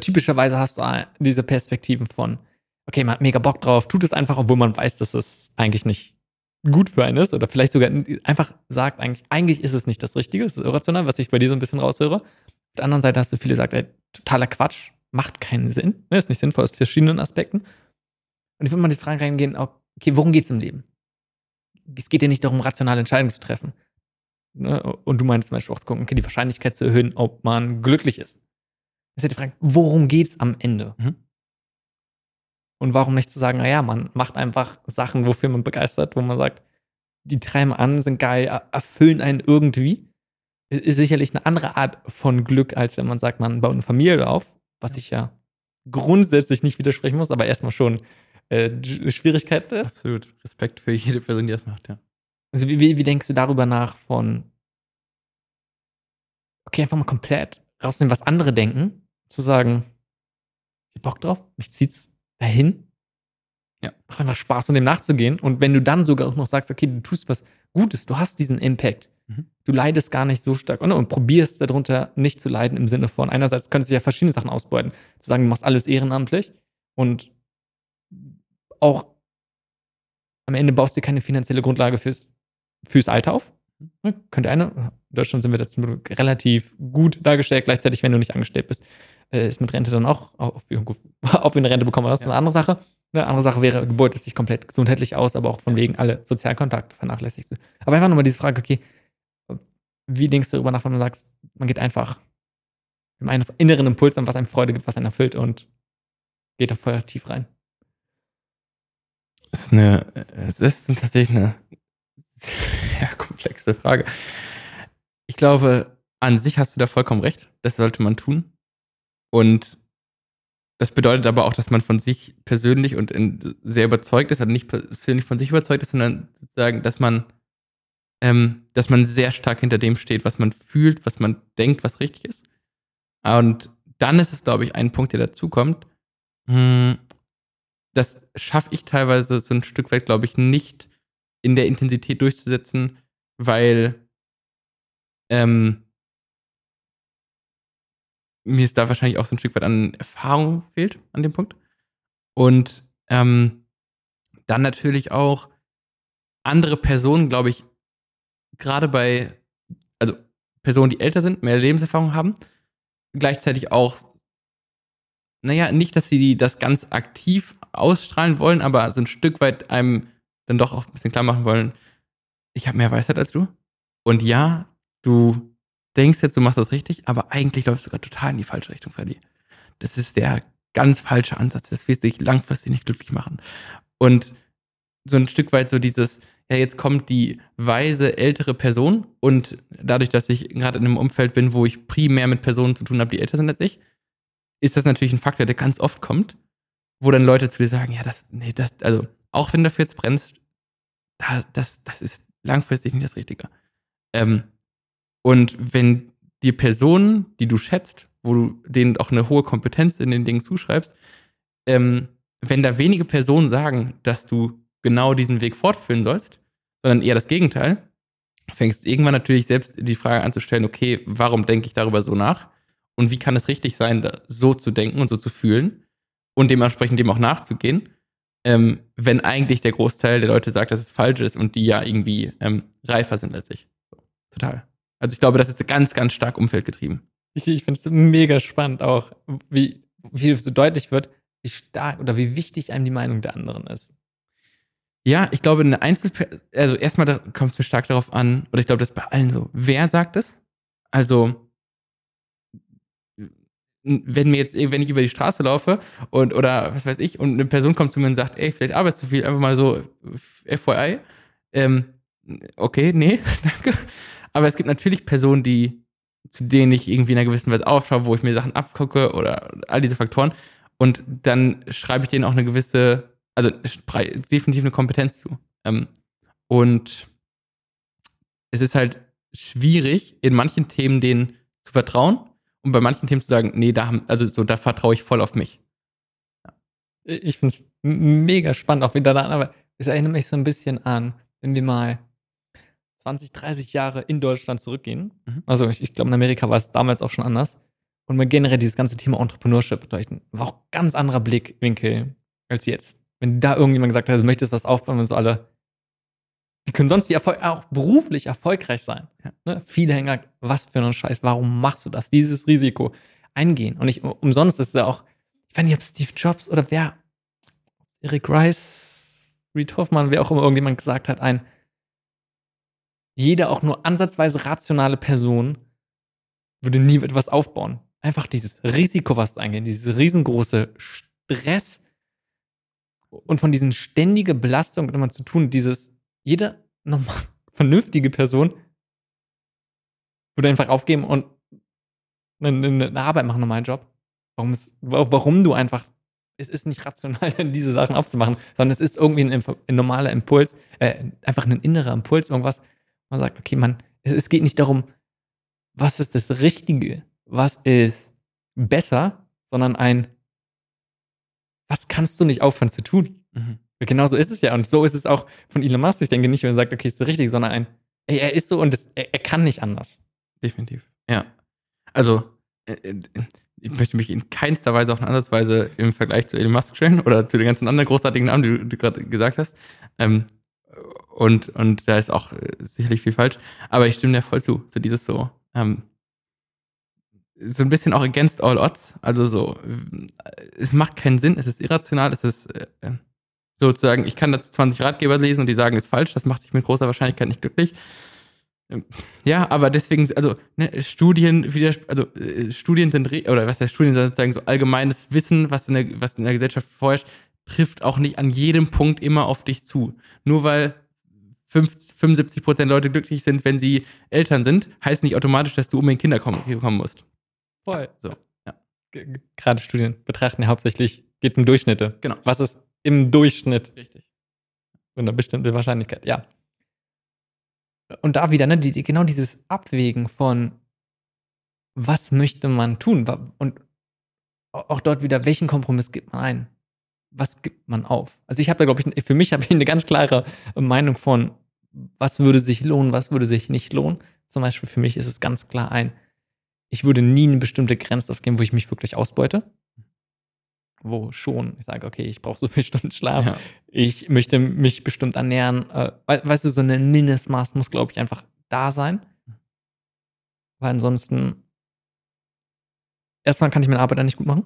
typischerweise hast du diese Perspektiven von, okay, man hat mega Bock drauf, tut es einfach, obwohl man weiß, dass es eigentlich nicht gut für einen ist oder vielleicht sogar einfach sagt, eigentlich, eigentlich ist es nicht das Richtige, es ist irrational, was ich bei dir so ein bisschen raushöre. Auf der anderen Seite hast du viele gesagt, ey, totaler Quatsch, macht keinen Sinn, ne, ist nicht sinnvoll aus verschiedenen Aspekten. Und ich würde mal die Frage reingehen, okay, worum geht es im Leben? Es geht ja nicht darum, rationale Entscheidungen zu treffen. Ne? Und du meinst zum Beispiel auch zu gucken, okay, die Wahrscheinlichkeit zu erhöhen, ob man glücklich ist. Das ist ja die Frage, worum geht es am Ende? Mhm. Und warum nicht zu sagen, naja, man macht einfach Sachen, wofür man begeistert, wo man sagt, die treiben an, sind geil, erfüllen einen irgendwie. Ist sicherlich eine andere Art von Glück, als wenn man sagt, man baut eine Familie auf, was ich ja grundsätzlich nicht widersprechen muss, aber erstmal schon äh, eine Schwierigkeit ist. Absolut. Respekt für jede Person, die das macht, ja. Also wie, wie, wie denkst du darüber nach von, okay, einfach mal komplett rausnehmen, was andere denken, zu sagen, ich hab Bock drauf, mich zieht's dahin. Ja. Macht einfach Spaß, um dem nachzugehen. Und wenn du dann sogar auch noch sagst, okay, du tust was Gutes, du hast diesen Impact. Mhm. Du leidest gar nicht so stark und, und, probierst darunter nicht zu leiden im Sinne von, einerseits könntest du ja verschiedene Sachen ausbeuten. Zu sagen, du machst alles ehrenamtlich und auch am Ende baust du keine finanzielle Grundlage fürs, fürs Alter auf. Mhm. Ne? Könnte eine, in Deutschland sind wir dazu relativ gut dargestellt, gleichzeitig, wenn du nicht angestellt bist äh, ist mit Rente dann auch, auf, ob wir eine Rente bekommen, das ist ja. eine andere Sache. Eine andere Sache wäre, gebeutet sich komplett gesundheitlich aus, aber auch von wegen alle Sozialkontakte vernachlässigt. Aber einfach nochmal diese Frage, okay, wie denkst du darüber nach, wenn man sagt, man geht einfach mit einem inneren Impuls an, was einem Freude gibt, was einen erfüllt und geht da voll tief rein? Das ist eine, es ist tatsächlich eine sehr komplexe Frage. Ich glaube, an sich hast du da vollkommen recht. Das sollte man tun. Und das bedeutet aber auch, dass man von sich persönlich und sehr überzeugt ist, also nicht persönlich von sich überzeugt ist, sondern sozusagen, dass man, ähm, dass man sehr stark hinter dem steht, was man fühlt, was man denkt, was richtig ist. Und dann ist es, glaube ich, ein Punkt, der dazukommt. Hm, das schaffe ich teilweise so ein Stück weit, glaube ich, nicht in der Intensität durchzusetzen, weil ähm, mir ist da wahrscheinlich auch so ein Stück weit an Erfahrung fehlt an dem Punkt. Und ähm, dann natürlich auch andere Personen, glaube ich, gerade bei, also Personen, die älter sind, mehr Lebenserfahrung haben, gleichzeitig auch, naja, nicht, dass sie das ganz aktiv ausstrahlen wollen, aber so ein Stück weit einem dann doch auch ein bisschen klar machen wollen, ich habe mehr Weisheit als du. Und ja, du denkst jetzt, du machst das richtig, aber eigentlich läufst du sogar total in die falsche Richtung, Freddy. Das ist der ganz falsche Ansatz. Das wird dich langfristig nicht glücklich machen. Und so ein Stück weit so dieses, ja, jetzt kommt die weise ältere Person und dadurch, dass ich gerade in einem Umfeld bin, wo ich primär mit Personen zu tun habe, die älter sind als ich, ist das natürlich ein Faktor, der ganz oft kommt, wo dann Leute zu dir sagen, ja, das, nee, das, also, auch wenn dafür jetzt brennst, da, das, das ist langfristig nicht das Richtige. Ähm, und wenn die Personen, die du schätzt, wo du denen auch eine hohe Kompetenz in den Dingen zuschreibst, ähm, wenn da wenige Personen sagen, dass du genau diesen Weg fortführen sollst, sondern eher das Gegenteil, fängst du irgendwann natürlich selbst die Frage anzustellen, okay, warum denke ich darüber so nach? Und wie kann es richtig sein, so zu denken und so zu fühlen und dementsprechend dem auch nachzugehen, ähm, wenn eigentlich der Großteil der Leute sagt, dass es falsch ist und die ja irgendwie ähm, reifer sind als ich. Total. Also ich glaube, das ist ganz, ganz stark umfeldgetrieben. Ich, ich finde es mega spannend auch, wie, wie so deutlich wird, wie stark oder wie wichtig einem die Meinung der anderen ist. Ja, ich glaube, eine Einzel, also erstmal da kommt es mir stark darauf an, oder ich glaube, das ist bei allen so. Wer sagt es? Also, wenn mir jetzt, wenn ich über die Straße laufe und oder was weiß ich, und eine Person kommt zu mir und sagt, ey, vielleicht arbeitest du viel, einfach mal so FYI. Ähm, okay, nee, danke. Aber es gibt natürlich Personen, die, zu denen ich irgendwie in einer gewissen Weise aufschaue, wo ich mir Sachen abgucke oder all diese Faktoren. Und dann schreibe ich denen auch eine gewisse, also definitiv eine Kompetenz zu. Ähm, und es ist halt schwierig, in manchen Themen denen zu vertrauen und bei manchen Themen zu sagen, nee, da haben, also so, da vertraue ich voll auf mich. Ich finde es mega spannend, auch wieder da, aber es erinnert mich so ein bisschen an, wenn wir mal 20, 30 Jahre in Deutschland zurückgehen. Mhm. Also ich, ich glaube, in Amerika war es damals auch schon anders. Und mal generell dieses ganze Thema Entrepreneurship war auch ein ganz anderer Blickwinkel als jetzt. Wenn da irgendjemand gesagt hat, du möchtest was aufbauen und so alle, die können sonst wie Erfolg, auch beruflich erfolgreich sein. Ja, ne? Viele hängen halt, was für ein Scheiß, warum machst du das? Dieses Risiko eingehen. Und nicht umsonst ist es ja auch, ich weiß nicht, ob Steve Jobs oder wer, Eric Rice, Reed Hoffmann, wer auch immer irgendjemand gesagt hat, ein, jede auch nur ansatzweise rationale Person würde nie etwas aufbauen einfach dieses Risiko, was eingehen, dieses riesengroße Stress und von diesen ständige Belastung immer zu tun, dieses, jede normal, vernünftige Person würde einfach aufgeben und eine, eine Arbeit machen, einen normalen Job. Warum, ist, warum du einfach, es ist nicht rational, diese Sachen aufzumachen, sondern es ist irgendwie ein, ein normaler Impuls, äh, einfach ein innerer Impuls, irgendwas. Man sagt, okay, man, es, es geht nicht darum, was ist das Richtige, was ist besser, sondern ein, was kannst du nicht aufhören zu tun? Mhm. Genauso ist es ja. Und so ist es auch von Elon Musk. Ich denke nicht, wenn er sagt, okay, ist das richtig, sondern ein, ey, er ist so und das, er, er, kann nicht anders. Definitiv. Ja. Also, äh, äh, ich möchte mich in keinster Weise auch in Ansatzweise im Vergleich zu Elon Musk stellen oder zu den ganzen anderen großartigen Namen, die du, du gerade gesagt hast. Ähm, und, und da ist auch äh, sicherlich viel falsch. Aber ich stimme dir voll zu. So dieses so, ähm, so ein bisschen auch against all odds. Also so, es macht keinen Sinn, es ist irrational, es ist äh, sozusagen, ich kann dazu 20 Ratgeber lesen und die sagen, ist falsch, das macht dich mit großer Wahrscheinlichkeit nicht glücklich. Ähm, ja, aber deswegen, also ne, Studien, also äh, Studien sind, oder was heißt Studien, sozusagen so allgemeines Wissen, was in, der, was in der Gesellschaft vorherrscht, trifft auch nicht an jedem Punkt immer auf dich zu. Nur weil 75 Prozent Leute glücklich sind, wenn sie Eltern sind, heißt nicht automatisch, dass du unbedingt Kinder kommen, kommen musst. Voll. So, ja. Gerade Studien betrachten ja hauptsächlich, geht es um Durchschnitte. Genau. Was ist im Durchschnitt? Richtig. Und eine bestimmte Wahrscheinlichkeit, ja. Und da wieder, ne, die, die, genau dieses Abwägen von, was möchte man tun? Und auch dort wieder, welchen Kompromiss gibt man ein? Was gibt man auf? Also ich habe da, glaube ich, für mich habe ich eine ganz klare Meinung von, was würde sich lohnen, was würde sich nicht lohnen. Zum Beispiel für mich ist es ganz klar ein, ich würde nie eine bestimmte Grenze aufgeben, wo ich mich wirklich ausbeute. Wo schon, ich sage, okay, ich brauche so viele Stunden Schlaf, ja. ich möchte mich bestimmt ernähren. Äh, weißt du, so ein Mindestmaß muss, glaube ich, einfach da sein. Weil ansonsten, erstmal kann ich meine Arbeit dann nicht gut machen.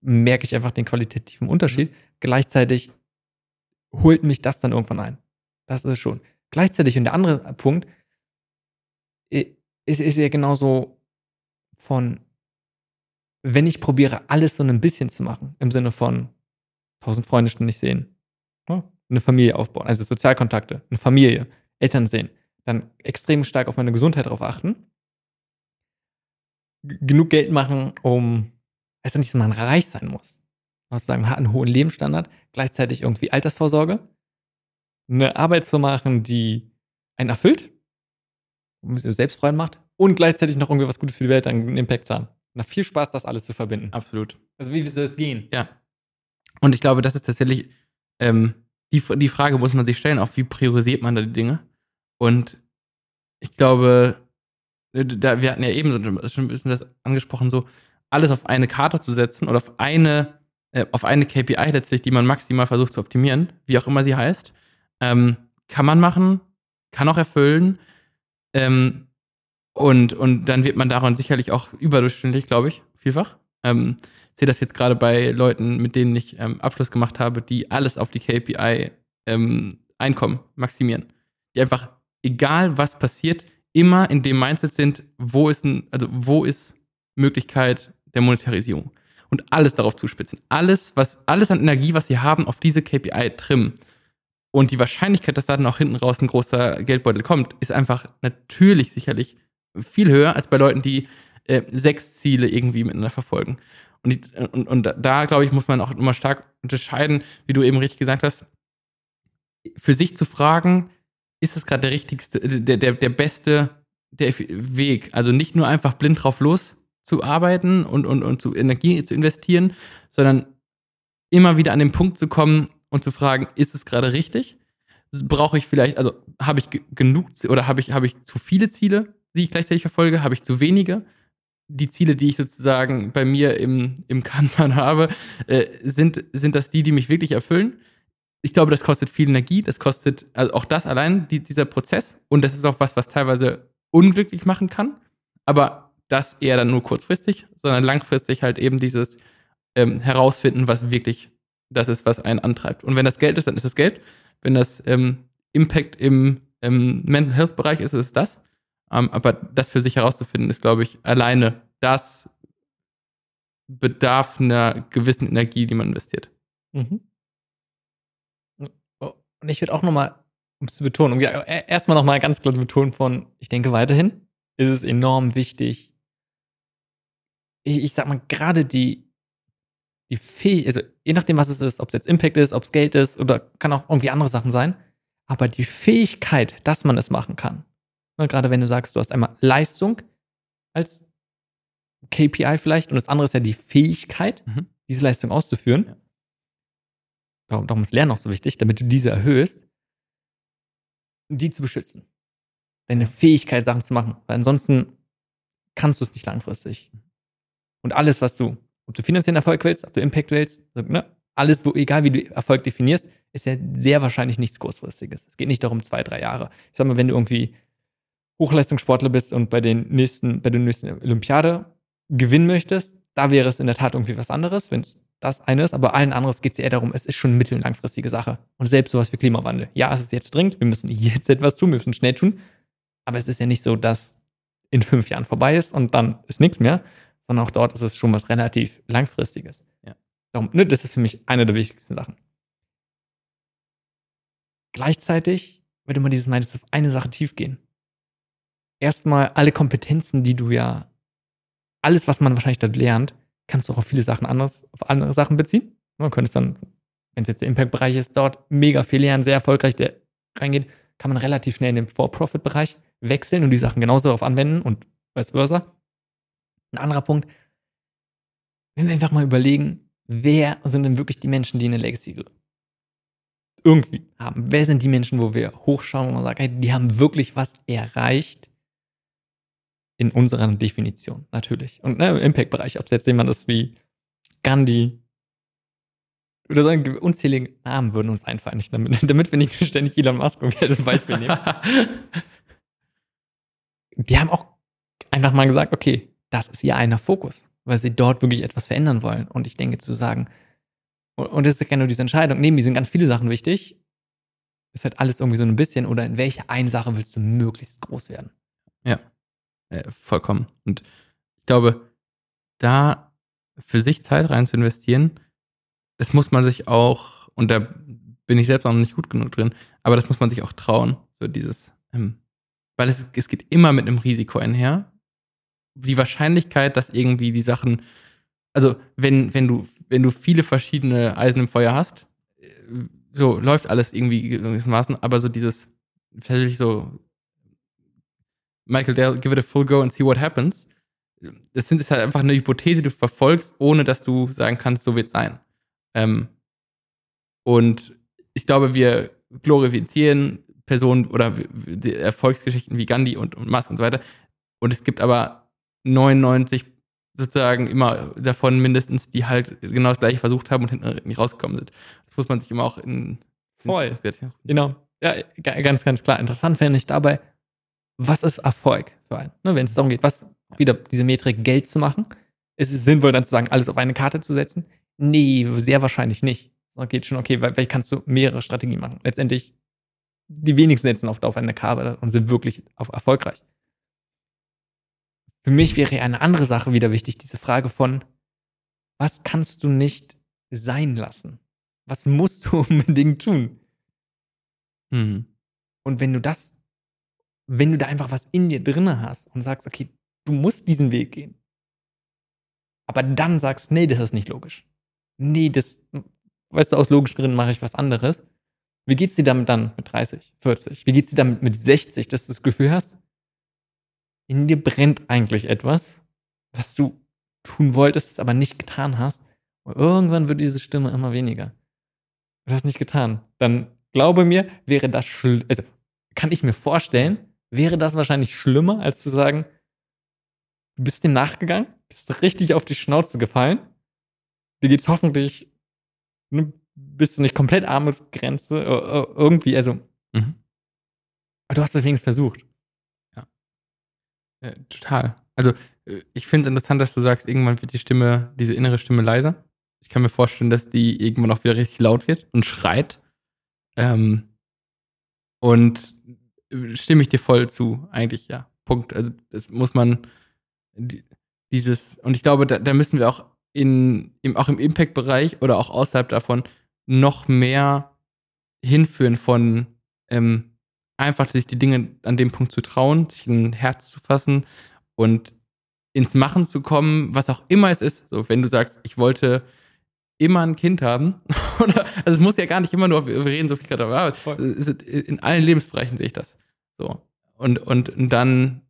Merke ich einfach den qualitativen Unterschied. Mhm. Gleichzeitig holt mich das dann irgendwann ein. Das ist schon. Gleichzeitig, und der andere Punkt, ist, ist ja genauso von, wenn ich probiere, alles so ein bisschen zu machen, im Sinne von tausend Freunde ständig sehen, eine Familie aufbauen, also Sozialkontakte, eine Familie, Eltern sehen, dann extrem stark auf meine Gesundheit drauf achten, genug Geld machen, um, heißt ja nicht, dass man reich sein muss. Also sagen, man hat einen hohen Lebensstandard, gleichzeitig irgendwie Altersvorsorge, eine Arbeit zu machen, die einen erfüllt, selbst Freude macht und gleichzeitig noch irgendwie was Gutes für die Welt, einen Impact zu haben. Na, viel Spaß, das alles zu verbinden. Absolut. Also, wie soll es gehen? Ja. Und ich glaube, das ist tatsächlich ähm, die, die Frage, muss man sich stellen, auch wie priorisiert man da die Dinge? Und ich glaube, äh, da, wir hatten ja eben schon ein bisschen das angesprochen, so alles auf eine Karte zu setzen oder auf eine, äh, auf eine KPI letztlich, die man maximal versucht zu optimieren, wie auch immer sie heißt, ähm, kann man machen, kann auch erfüllen. Ähm, und, und dann wird man daran sicherlich auch überdurchschnittlich, glaube ich, vielfach. Ähm, sehe das jetzt gerade bei Leuten, mit denen ich ähm, Abschluss gemacht habe, die alles auf die KPI ähm, Einkommen maximieren. Die einfach, egal was passiert, immer in dem Mindset sind, wo ist, ein, also wo ist Möglichkeit der Monetarisierung. Und alles darauf zuspitzen. Alles, was, alles an Energie, was sie haben, auf diese KPI trimmen. Und die Wahrscheinlichkeit, dass da dann auch hinten raus ein großer Geldbeutel kommt, ist einfach natürlich sicherlich viel höher als bei Leuten, die äh, sechs Ziele irgendwie miteinander verfolgen. Und, die, und, und da, glaube ich, muss man auch immer stark unterscheiden, wie du eben richtig gesagt hast, für sich zu fragen, ist es gerade der richtigste, der, der, der beste der Weg? Also nicht nur einfach blind drauf los zu arbeiten und, und, und zu Energie zu investieren, sondern immer wieder an den Punkt zu kommen und zu fragen, ist es gerade richtig? Brauche ich vielleicht, also habe ich genug oder habe ich, habe ich zu viele Ziele, die ich gleichzeitig verfolge? Habe ich zu wenige? Die Ziele, die ich sozusagen bei mir im, im Kanban habe, äh, sind, sind das die, die mich wirklich erfüllen? Ich glaube, das kostet viel Energie, das kostet, also auch das allein, die, dieser Prozess. Und das ist auch was, was teilweise unglücklich machen kann. Aber das eher dann nur kurzfristig, sondern langfristig halt eben dieses ähm, herausfinden, was wirklich das ist, was einen antreibt. Und wenn das Geld ist, dann ist es Geld. Wenn das ähm, Impact im ähm, Mental Health Bereich ist, ist es das. Ähm, aber das für sich herauszufinden, ist, glaube ich, alleine das bedarf einer gewissen Energie, die man investiert. Mhm. Oh, und ich würde auch nochmal, um es zu betonen, um äh, erstmal nochmal ganz klar zu betonen von, ich denke weiterhin, ist es enorm wichtig, ich, ich sag mal, gerade die, die Fähigkeit, also je nachdem, was es ist, ob es jetzt Impact ist, ob es Geld ist oder kann auch irgendwie andere Sachen sein, aber die Fähigkeit, dass man es machen kann, ne, gerade wenn du sagst, du hast einmal Leistung als KPI vielleicht und das andere ist ja die Fähigkeit, mhm. diese Leistung auszuführen. Ja. Darum, darum ist Lernen auch so wichtig, damit du diese erhöhst, die zu beschützen. Deine Fähigkeit, Sachen zu machen. Weil ansonsten kannst du es nicht langfristig. Mhm. Und alles, was du, ob du finanziellen Erfolg willst, ob du Impact willst, ne, alles, wo, egal wie du Erfolg definierst, ist ja sehr wahrscheinlich nichts Kurzfristiges. Es geht nicht darum, zwei, drei Jahre. Ich sag mal, wenn du irgendwie Hochleistungssportler bist und bei den nächsten, bei der nächsten Olympiade gewinnen möchtest, da wäre es in der Tat irgendwie was anderes, wenn es das eine ist, aber allen anderen geht es eher darum, es ist schon mittel- und langfristige Sache. Und selbst sowas wie Klimawandel. Ja, es ist jetzt dringend, wir müssen jetzt etwas tun, wir müssen schnell tun, aber es ist ja nicht so, dass in fünf Jahren vorbei ist und dann ist nichts mehr, sondern auch dort ist es schon was relativ Langfristiges. Ja. Darum, ne, das ist für mich eine der wichtigsten Sachen. Gleichzeitig, du mal dieses meinst, auf eine Sache tief gehen. Erstmal alle Kompetenzen, die du ja, alles, was man wahrscheinlich dort lernt, kannst du auch auf viele Sachen anders, auf andere Sachen beziehen. Man könnte es dann, wenn es jetzt der Impact-Bereich ist, dort mega viel lernen, sehr erfolgreich der reingeht, kann man relativ schnell in den For-Profit-Bereich wechseln und die Sachen genauso darauf anwenden und vice versa. Ein anderer Punkt, wenn wir einfach mal überlegen, wer sind denn wirklich die Menschen, die eine Legacy irgendwie haben? Wer sind die Menschen, wo wir hochschauen und sagt, hey, die haben wirklich was erreicht? In unserer Definition, natürlich. Und ne, im Impact-Bereich, ob es jetzt jemand ist wie Gandhi oder sagen, unzählige Namen würden uns einfallen, nicht damit, damit wir nicht ständig Elon Musk als Beispiel nehmen. die haben auch einfach mal gesagt, okay, das ist ihr einer Fokus, weil sie dort wirklich etwas verändern wollen. Und ich denke zu sagen, und das ist ja nur diese Entscheidung, neben mir sind ganz viele Sachen wichtig, ist halt alles irgendwie so ein bisschen, oder in welche eine Sache willst du möglichst groß werden? Ja, äh, vollkommen. Und ich glaube, da für sich Zeit rein zu investieren, das muss man sich auch, und da bin ich selbst noch nicht gut genug drin, aber das muss man sich auch trauen. So dieses, ähm, weil es, es geht immer mit einem Risiko einher die Wahrscheinlichkeit, dass irgendwie die Sachen, also wenn, wenn du, wenn du viele verschiedene Eisen im Feuer hast, äh, so läuft alles irgendwie gewissermaßen, aber so dieses, tatsächlich so, Michael Dale, give it a full go and see what happens. Das sind, ist halt einfach eine Hypothese, die du verfolgst, ohne dass du sagen kannst, so wird es sein. Ähm, und ich glaube, wir glorifizieren Personen oder Erfolgsgeschichten wie Gandhi und, und Musk und so weiter. Und es gibt aber 99 sozusagen immer davon mindestens, die halt genau das gleiche versucht haben und hinten nicht rausgekommen sind. Das muss man sich immer auch in. Voll. Genau. Ja, ganz, ganz klar. Interessant fände ich dabei, was ist Erfolg für einen? Ne, Wenn es darum geht, was wieder diese Metrik Geld zu machen, ist es sinnvoll dann zu sagen, alles auf eine Karte zu setzen? Nee, sehr wahrscheinlich nicht. Es geht schon, okay, weil, weil kannst du mehrere Strategien machen. Letztendlich, die wenigsten setzen oft auf eine Karte und sind wirklich erfolgreich. Für mich wäre eine andere Sache wieder wichtig, diese Frage von, was kannst du nicht sein lassen? Was musst du unbedingt tun? Mhm. Und wenn du das, wenn du da einfach was in dir drin hast und sagst, okay, du musst diesen Weg gehen. Aber dann sagst, nee, das ist nicht logisch. Nee, das, weißt du, aus logischen Gründen mache ich was anderes. Wie geht's dir damit dann mit 30, 40? Wie geht's dir damit mit 60, dass du das Gefühl hast, in dir brennt eigentlich etwas, was du tun wolltest, es aber nicht getan hast. Und irgendwann wird diese Stimme immer weniger. Du hast nicht getan. Dann glaube mir, wäre das, also kann ich mir vorstellen, wäre das wahrscheinlich schlimmer, als zu sagen, du bist dem nachgegangen, bist richtig auf die Schnauze gefallen, dir geht's hoffentlich, ne, bist du nicht komplett Armutsgrenze, irgendwie, also, mhm. aber du hast es wenigstens versucht. Äh, total. Also, äh, ich finde es interessant, dass du sagst, irgendwann wird die Stimme, diese innere Stimme leiser. Ich kann mir vorstellen, dass die irgendwann auch wieder richtig laut wird und schreit. Ähm, und äh, stimme ich dir voll zu, eigentlich, ja. Punkt. Also, das muss man, dieses, und ich glaube, da, da müssen wir auch in, im, auch im Impact-Bereich oder auch außerhalb davon noch mehr hinführen von ähm, einfach sich die Dinge an dem Punkt zu trauen, sich ein Herz zu fassen und ins Machen zu kommen, was auch immer es ist. So, wenn du sagst, ich wollte immer ein Kind haben, oder, also es muss ja gar nicht immer nur, wir reden so viel gerade, aber in allen Lebensbereichen sehe ich das. So. Und, und, und dann,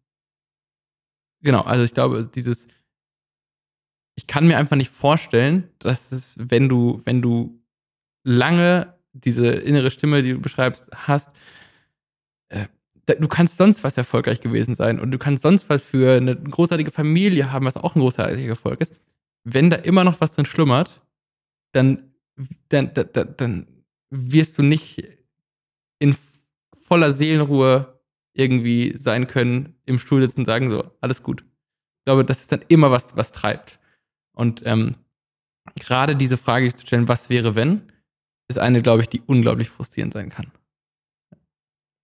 genau, also ich glaube, dieses, ich kann mir einfach nicht vorstellen, dass es, wenn du, wenn du lange diese innere Stimme, die du beschreibst, hast, äh, du kannst sonst was erfolgreich gewesen sein und du kannst sonst was für eine großartige Familie haben, was auch ein großartiger Erfolg ist. Wenn da immer noch was drin schlummert, dann, dann, dann, dann wirst du nicht in voller Seelenruhe irgendwie sein können, im Stuhl sitzen und sagen so, alles gut. Ich glaube, das ist dann immer was, was treibt. Und ähm, gerade diese Frage zu stellen, was wäre, wenn, ist eine, glaube ich, die unglaublich frustrierend sein kann.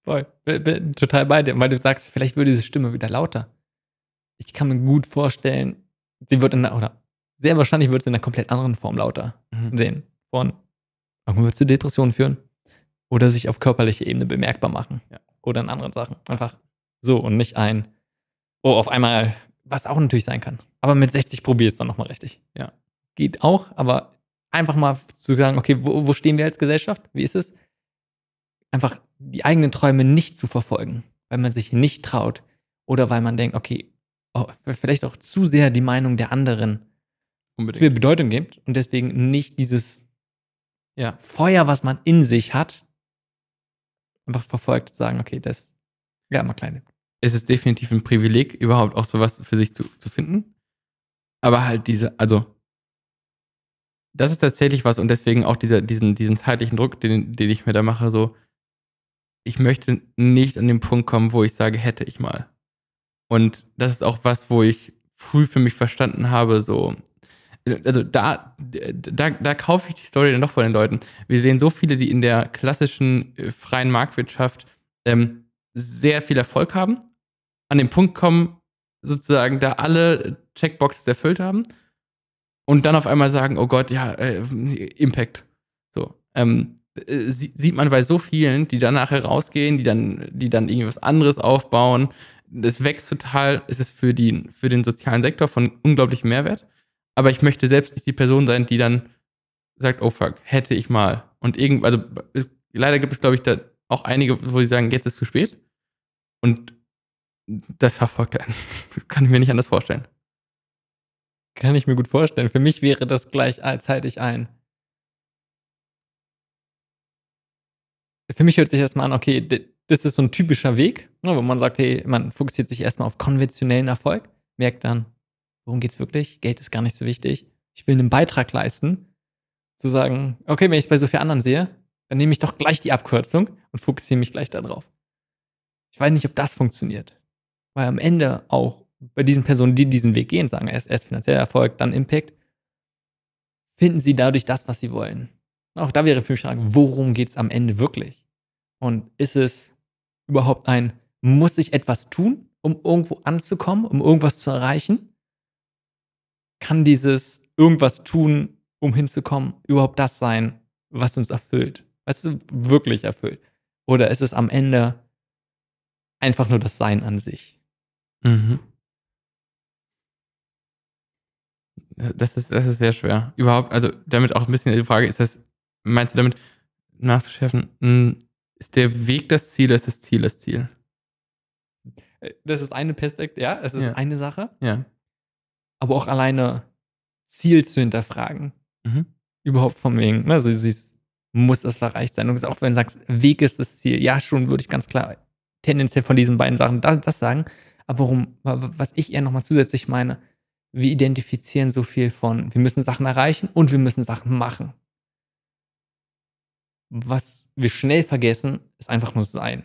Voll. Bin total bei dir, weil du sagst, vielleicht würde diese Stimme wieder lauter. Ich kann mir gut vorstellen, sie wird in einer, oder sehr wahrscheinlich wird sie in einer komplett anderen Form lauter mhm. sehen. Von, irgendwann wird zu Depressionen führen oder sich auf körperlicher Ebene bemerkbar machen. Ja. Oder in anderen Sachen. Einfach so und nicht ein, oh, auf einmal, was auch natürlich sein kann. Aber mit 60 probier es dann nochmal richtig. Ja. Geht auch, aber einfach mal zu sagen, okay, wo, wo stehen wir als Gesellschaft? Wie ist es? Einfach die eigenen Träume nicht zu verfolgen, weil man sich nicht traut oder weil man denkt, okay, oh, vielleicht auch zu sehr die Meinung der anderen Unbedingt. zu viel Bedeutung gibt und deswegen nicht dieses ja. Feuer, was man in sich hat, einfach verfolgt, sagen, okay, das, ja, mal kleine. Es ist definitiv ein Privileg, überhaupt auch sowas für sich zu, zu finden. Aber halt diese, also das ist tatsächlich was und deswegen auch dieser, diesen, diesen zeitlichen Druck, den, den ich mir da mache, so, ich möchte nicht an den Punkt kommen, wo ich sage, hätte ich mal. Und das ist auch was, wo ich früh für mich verstanden habe, so, also da, da, da kaufe ich die Story dann doch von den Leuten. Wir sehen so viele, die in der klassischen äh, freien Marktwirtschaft ähm, sehr viel Erfolg haben, an den Punkt kommen, sozusagen da alle Checkboxes erfüllt haben und dann auf einmal sagen, oh Gott, ja, äh, Impact. So. Ähm, äh, sieht man bei so vielen, die dann nachher rausgehen, die dann, die dann irgendwas anderes aufbauen. Das wächst total, es ist für, die, für den sozialen Sektor von unglaublichem Mehrwert. Aber ich möchte selbst nicht die Person sein, die dann sagt, oh fuck, hätte ich mal. Und irgend, also es, leider gibt es, glaube ich, da auch einige, wo sie sagen, jetzt ist es zu spät. Und das verfolgt einen. kann ich mir nicht anders vorstellen. Kann ich mir gut vorstellen. Für mich wäre das gleich zeitig ein. Für mich hört sich erstmal an, okay, das ist so ein typischer Weg, ne, wo man sagt, hey, man fokussiert sich erstmal auf konventionellen Erfolg, merkt dann, worum geht's wirklich? Geld ist gar nicht so wichtig. Ich will einen Beitrag leisten. Zu sagen, okay, wenn ich es bei so vielen anderen sehe, dann nehme ich doch gleich die Abkürzung und fokussiere mich gleich darauf. Ich weiß nicht, ob das funktioniert. Weil am Ende auch bei diesen Personen, die diesen Weg gehen, sagen erst, erst finanzieller Erfolg, dann Impact, finden sie dadurch das, was sie wollen. Auch da wäre für mich die Frage, worum geht es am Ende wirklich? Und ist es überhaupt ein, muss ich etwas tun, um irgendwo anzukommen, um irgendwas zu erreichen? Kann dieses irgendwas tun, um hinzukommen, überhaupt das sein, was uns erfüllt? Du, wirklich erfüllt? Oder ist es am Ende einfach nur das Sein an sich? Mhm. Das ist, das ist sehr schwer. Überhaupt, also damit auch ein bisschen die Frage, ist das, meinst du damit nachzuschärfen, hm, ist der Weg das Ziel, ist das Ziel das Ziel? Das ist eine Perspektive, ja, das ist Ja. eine Sache. Ja. Aber auch alleine Ziel zu hinterfragen. Mhm. Überhaupt von wegen, ne, also siehst, muss das erreicht sein. Und auch wenn du sagst, Weg ist das Ziel, ja, schon würde ich ganz klar tendenziell von diesen beiden Sachen das, das sagen. Aber warum, wa- was ich eher nochmal zusätzlich meine, wir identifizieren so viel von, wir müssen Sachen erreichen und wir müssen Sachen machen. Was wir schnell vergessen, ist einfach nur sein.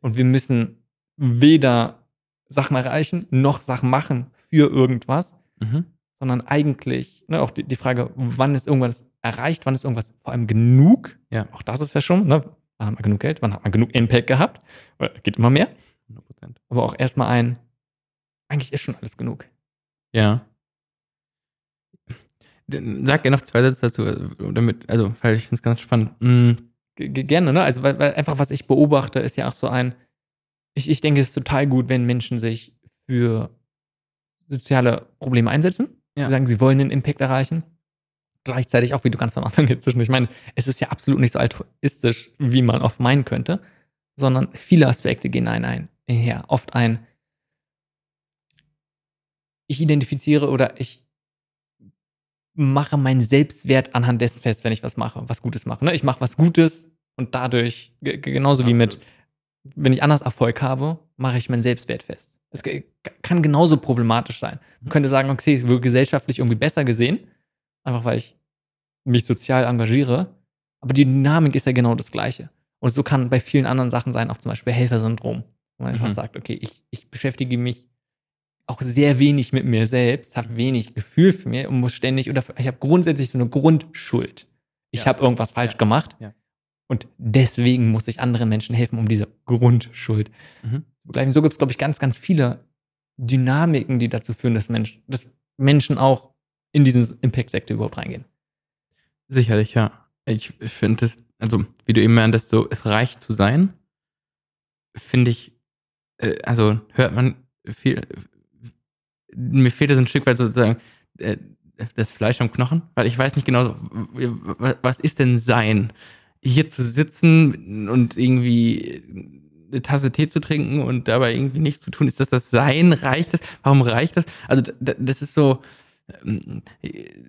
Und wir müssen weder Sachen erreichen noch Sachen machen für irgendwas, Mhm. sondern eigentlich ne, auch die, die Frage, wann ist irgendwas erreicht, wann ist irgendwas vor allem genug? Ja. Auch das ist ja schon, ne? wann hat man genug Geld, wann hat man genug Impact gehabt? Oder Geht immer mehr. 100 Prozent. Aber auch erstmal ein, eigentlich ist schon alles genug. Ja. Sag gerne noch zwei Sätze dazu, also, damit, also, weil ich finde es ganz spannend. G- gerne, ne? Also, weil, weil einfach, was ich beobachte, ist ja auch so ein, ich, ich denke, es ist total gut, wenn Menschen sich für soziale Probleme einsetzen. Ja. Sie sagen, sie wollen einen Impact erreichen. Gleichzeitig auch, wie du ganz am Anfang jetzt zwischen, ich meine, es ist ja absolut nicht so altruistisch, wie man oft meinen könnte, sondern viele Aspekte gehen ein, ein, her. Oft ein, ich identifiziere oder ich mache meinen Selbstwert anhand dessen fest, wenn ich was mache, was Gutes mache. Ne? Ich mache was Gutes und dadurch, ge- ge- genauso wie mit, wenn ich anders Erfolg habe, mache ich meinen Selbstwert fest. Es kann genauso problematisch sein. Man könnte sagen, okay, es wird gesellschaftlich irgendwie besser gesehen, einfach weil ich mich sozial engagiere, aber die Dynamik ist ja genau das Gleiche. Und so kann bei vielen anderen Sachen sein, auch zum Beispiel Helfersyndrom, wo man einfach Mhm. sagt, okay, ich, ich beschäftige mich auch sehr wenig mit mir selbst, habe wenig Gefühl für mir und muss ständig oder ich habe grundsätzlich so eine Grundschuld. Ich Ja. habe irgendwas falsch Ja. gemacht Ja. und deswegen muss ich anderen Menschen helfen, um diese Grundschuld Mhm. zu. So gibt es, glaube ich, ganz, ganz viele Dynamiken, die dazu führen, dass, Mensch, dass Menschen auch in diesen Impact-Sektor überhaupt reingehen. Sicherlich, ja. Ich finde das, also wie du eben meintest, so, es reicht zu sein, finde ich, äh, also hört man viel, mir fehlt das ein Stück weit sozusagen äh, das Fleisch am Knochen, weil ich weiß nicht genau, was ist denn sein? Hier zu sitzen und irgendwie eine Tasse Tee zu trinken und dabei irgendwie nichts zu tun, ist das das Sein? Reicht das? Warum reicht das? Also das ist so, ähm,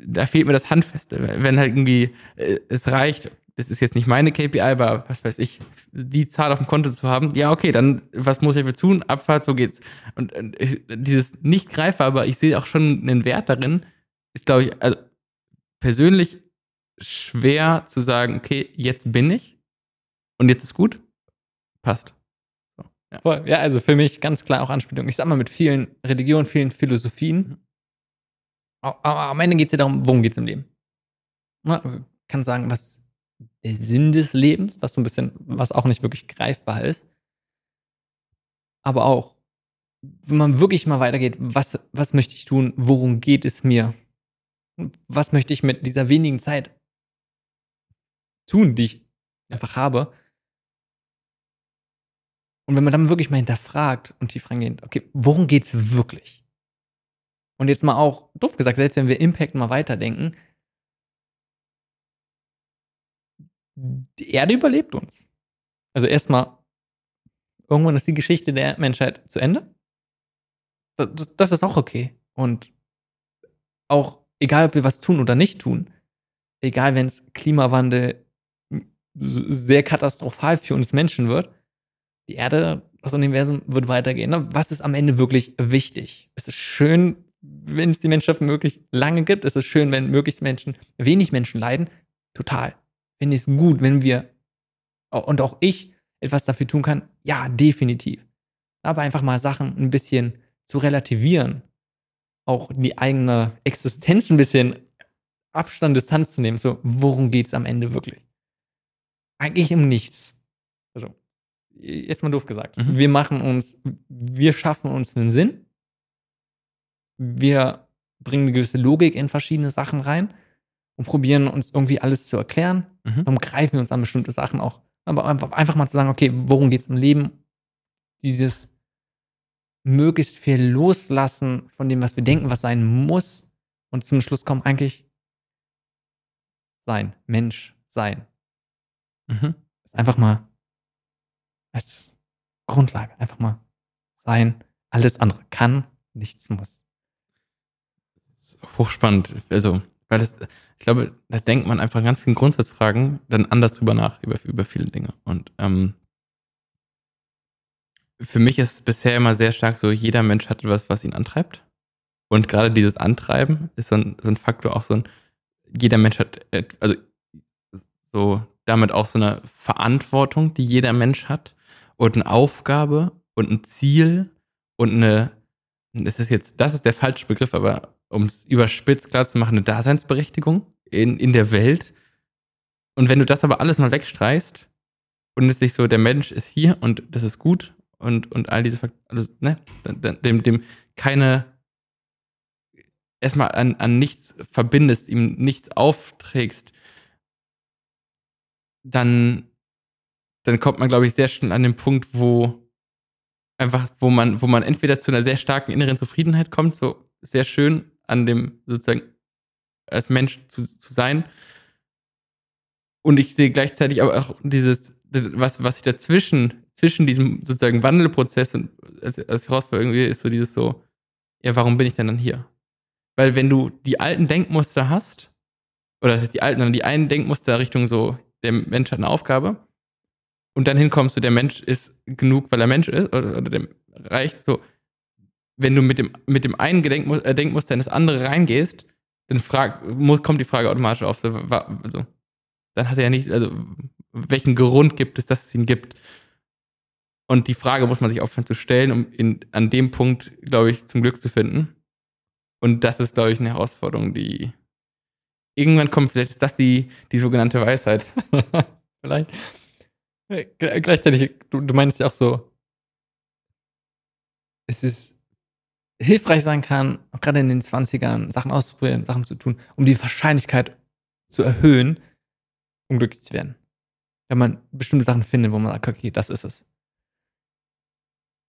da fehlt mir das Handfeste. Wenn halt irgendwie äh, es reicht, das ist jetzt nicht meine KPI, aber was weiß ich, die Zahl auf dem Konto zu haben, ja, okay, dann was muss ich dafür tun? Abfahrt, so geht's. Und äh, dieses nicht greifbar, aber ich sehe auch schon einen Wert darin, ist, glaube ich, also persönlich schwer zu sagen, okay, jetzt bin ich und jetzt ist gut. Passt. Ja. Voll. Ja, also für mich ganz klar auch Anspielung. Ich sag mal, mit vielen Religionen, vielen Philosophien. Aber am Ende geht es ja darum, worum geht es im Leben. Man kann sagen, was der Sinn des Lebens, was so ein bisschen, was auch nicht wirklich greifbar ist. Aber auch, wenn man wirklich mal weitergeht, was, was möchte ich tun, worum geht es mir? Was möchte ich mit dieser wenigen Zeit tun, die ich einfach habe? Und wenn man dann wirklich mal hinterfragt und tief reingeht, okay, worum geht's wirklich? Und jetzt mal auch, doof gesagt, selbst wenn wir Impact mal weiterdenken, die Erde überlebt uns. Also erstmal, irgendwann ist die Geschichte der Menschheit zu Ende. Das, das, das ist auch okay. Und auch, egal ob wir was tun oder nicht tun, egal wenn es Klimawandel sehr katastrophal für uns Menschen wird, die Erde, das Universum wird weitergehen. Was ist am Ende wirklich wichtig? Es ist schön, wenn es die Menschheit möglich lange gibt. Es ist schön, wenn möglichst Menschen, wenig Menschen leiden. Total. Finde ich es gut, wenn wir und auch ich etwas dafür tun kann. Ja, definitiv. Aber einfach mal Sachen ein bisschen zu relativieren. Auch die eigene Existenz ein bisschen Abstand, Distanz zu nehmen. So, worum geht es am Ende wirklich? Eigentlich um nichts. Also, jetzt mal doof gesagt. Mhm. Wir machen uns, wir schaffen uns einen Sinn. Wir bringen eine gewisse Logik in verschiedene Sachen rein und probieren uns irgendwie alles zu erklären. Mhm. Warum greifen wir uns an bestimmte Sachen auch? Aber einfach, mal zu sagen, okay, worum geht es im Leben? Dieses möglichst viel loslassen von dem, was wir denken, was sein muss, und zum Schluss kommen, eigentlich sein, Mensch sein. Mhm. Ist einfach mal als Grundlage, einfach mal sein. Alles andere kann, nichts muss. Das ist hochspannend. Also, weil das, ich glaube, da denkt man einfach ganz vielen Grundsatzfragen dann anders drüber nach, über, über viele Dinge. Und ähm, für mich ist es bisher immer sehr stark so, jeder Mensch hat etwas, was ihn antreibt. Und gerade dieses Antreiben ist so ein, so ein Faktor, auch so ein, jeder Mensch hat, also so damit auch so eine Verantwortung, die jeder Mensch hat und eine Aufgabe und ein Ziel und eine, das ist jetzt, das ist der falsche Begriff, aber um es überspitzt klar zu machen, eine Daseinsberechtigung in, in der Welt. Und wenn du das aber alles mal wegstreichst und es ist nicht so, der Mensch ist hier und das ist gut und, und all diese Faktoren, also, ne, dem, dem keine erstmal an, an nichts verbindest, ihm nichts aufträgst, dann, dann kommt man, glaube ich, sehr schnell an den Punkt, wo einfach, wo man, wo man entweder zu einer sehr starken inneren Zufriedenheit kommt, so sehr schön an dem sozusagen als Mensch zu, zu sein. Und ich sehe gleichzeitig aber auch dieses, was, was ich dazwischen, zwischen diesem sozusagen Wandelprozess und als, als Herausforderung irgendwie ist so dieses so, ja, warum bin ich denn dann hier? Weil wenn du die alten Denkmuster hast, oder das ist die alten, sondern die einen Denkmuster Richtung so, der Mensch hat eine Aufgabe, und dann hinkommst du, der Mensch ist genug, weil er Mensch ist, oder, oder dem reicht so, wenn du mit dem, mit dem einen Gedenkmus äh, Denkmuster in das andere reingehst, dann frag, muss, kommt die Frage automatisch auf. So, also, dann hat er ja nicht, also welchen Grund gibt es, dass es ihn gibt? Und die Frage muss man sich aufhören zu stellen, um in, an dem Punkt, glaube ich, zum Glück zu finden. Und das ist, glaube ich, eine Herausforderung, die irgendwann kommt. Vielleicht ist das die, die sogenannte Weisheit. vielleicht. Gleichzeitig, du, du meinst ja auch so, es ist hilfreich sein kann, auch gerade in den 20ern, Sachen auszuprobieren, Sachen zu tun, um die Wahrscheinlichkeit zu erhöhen, um glücklich zu werden. Wenn man bestimmte Sachen findet, wo man sagt, okay, das ist es.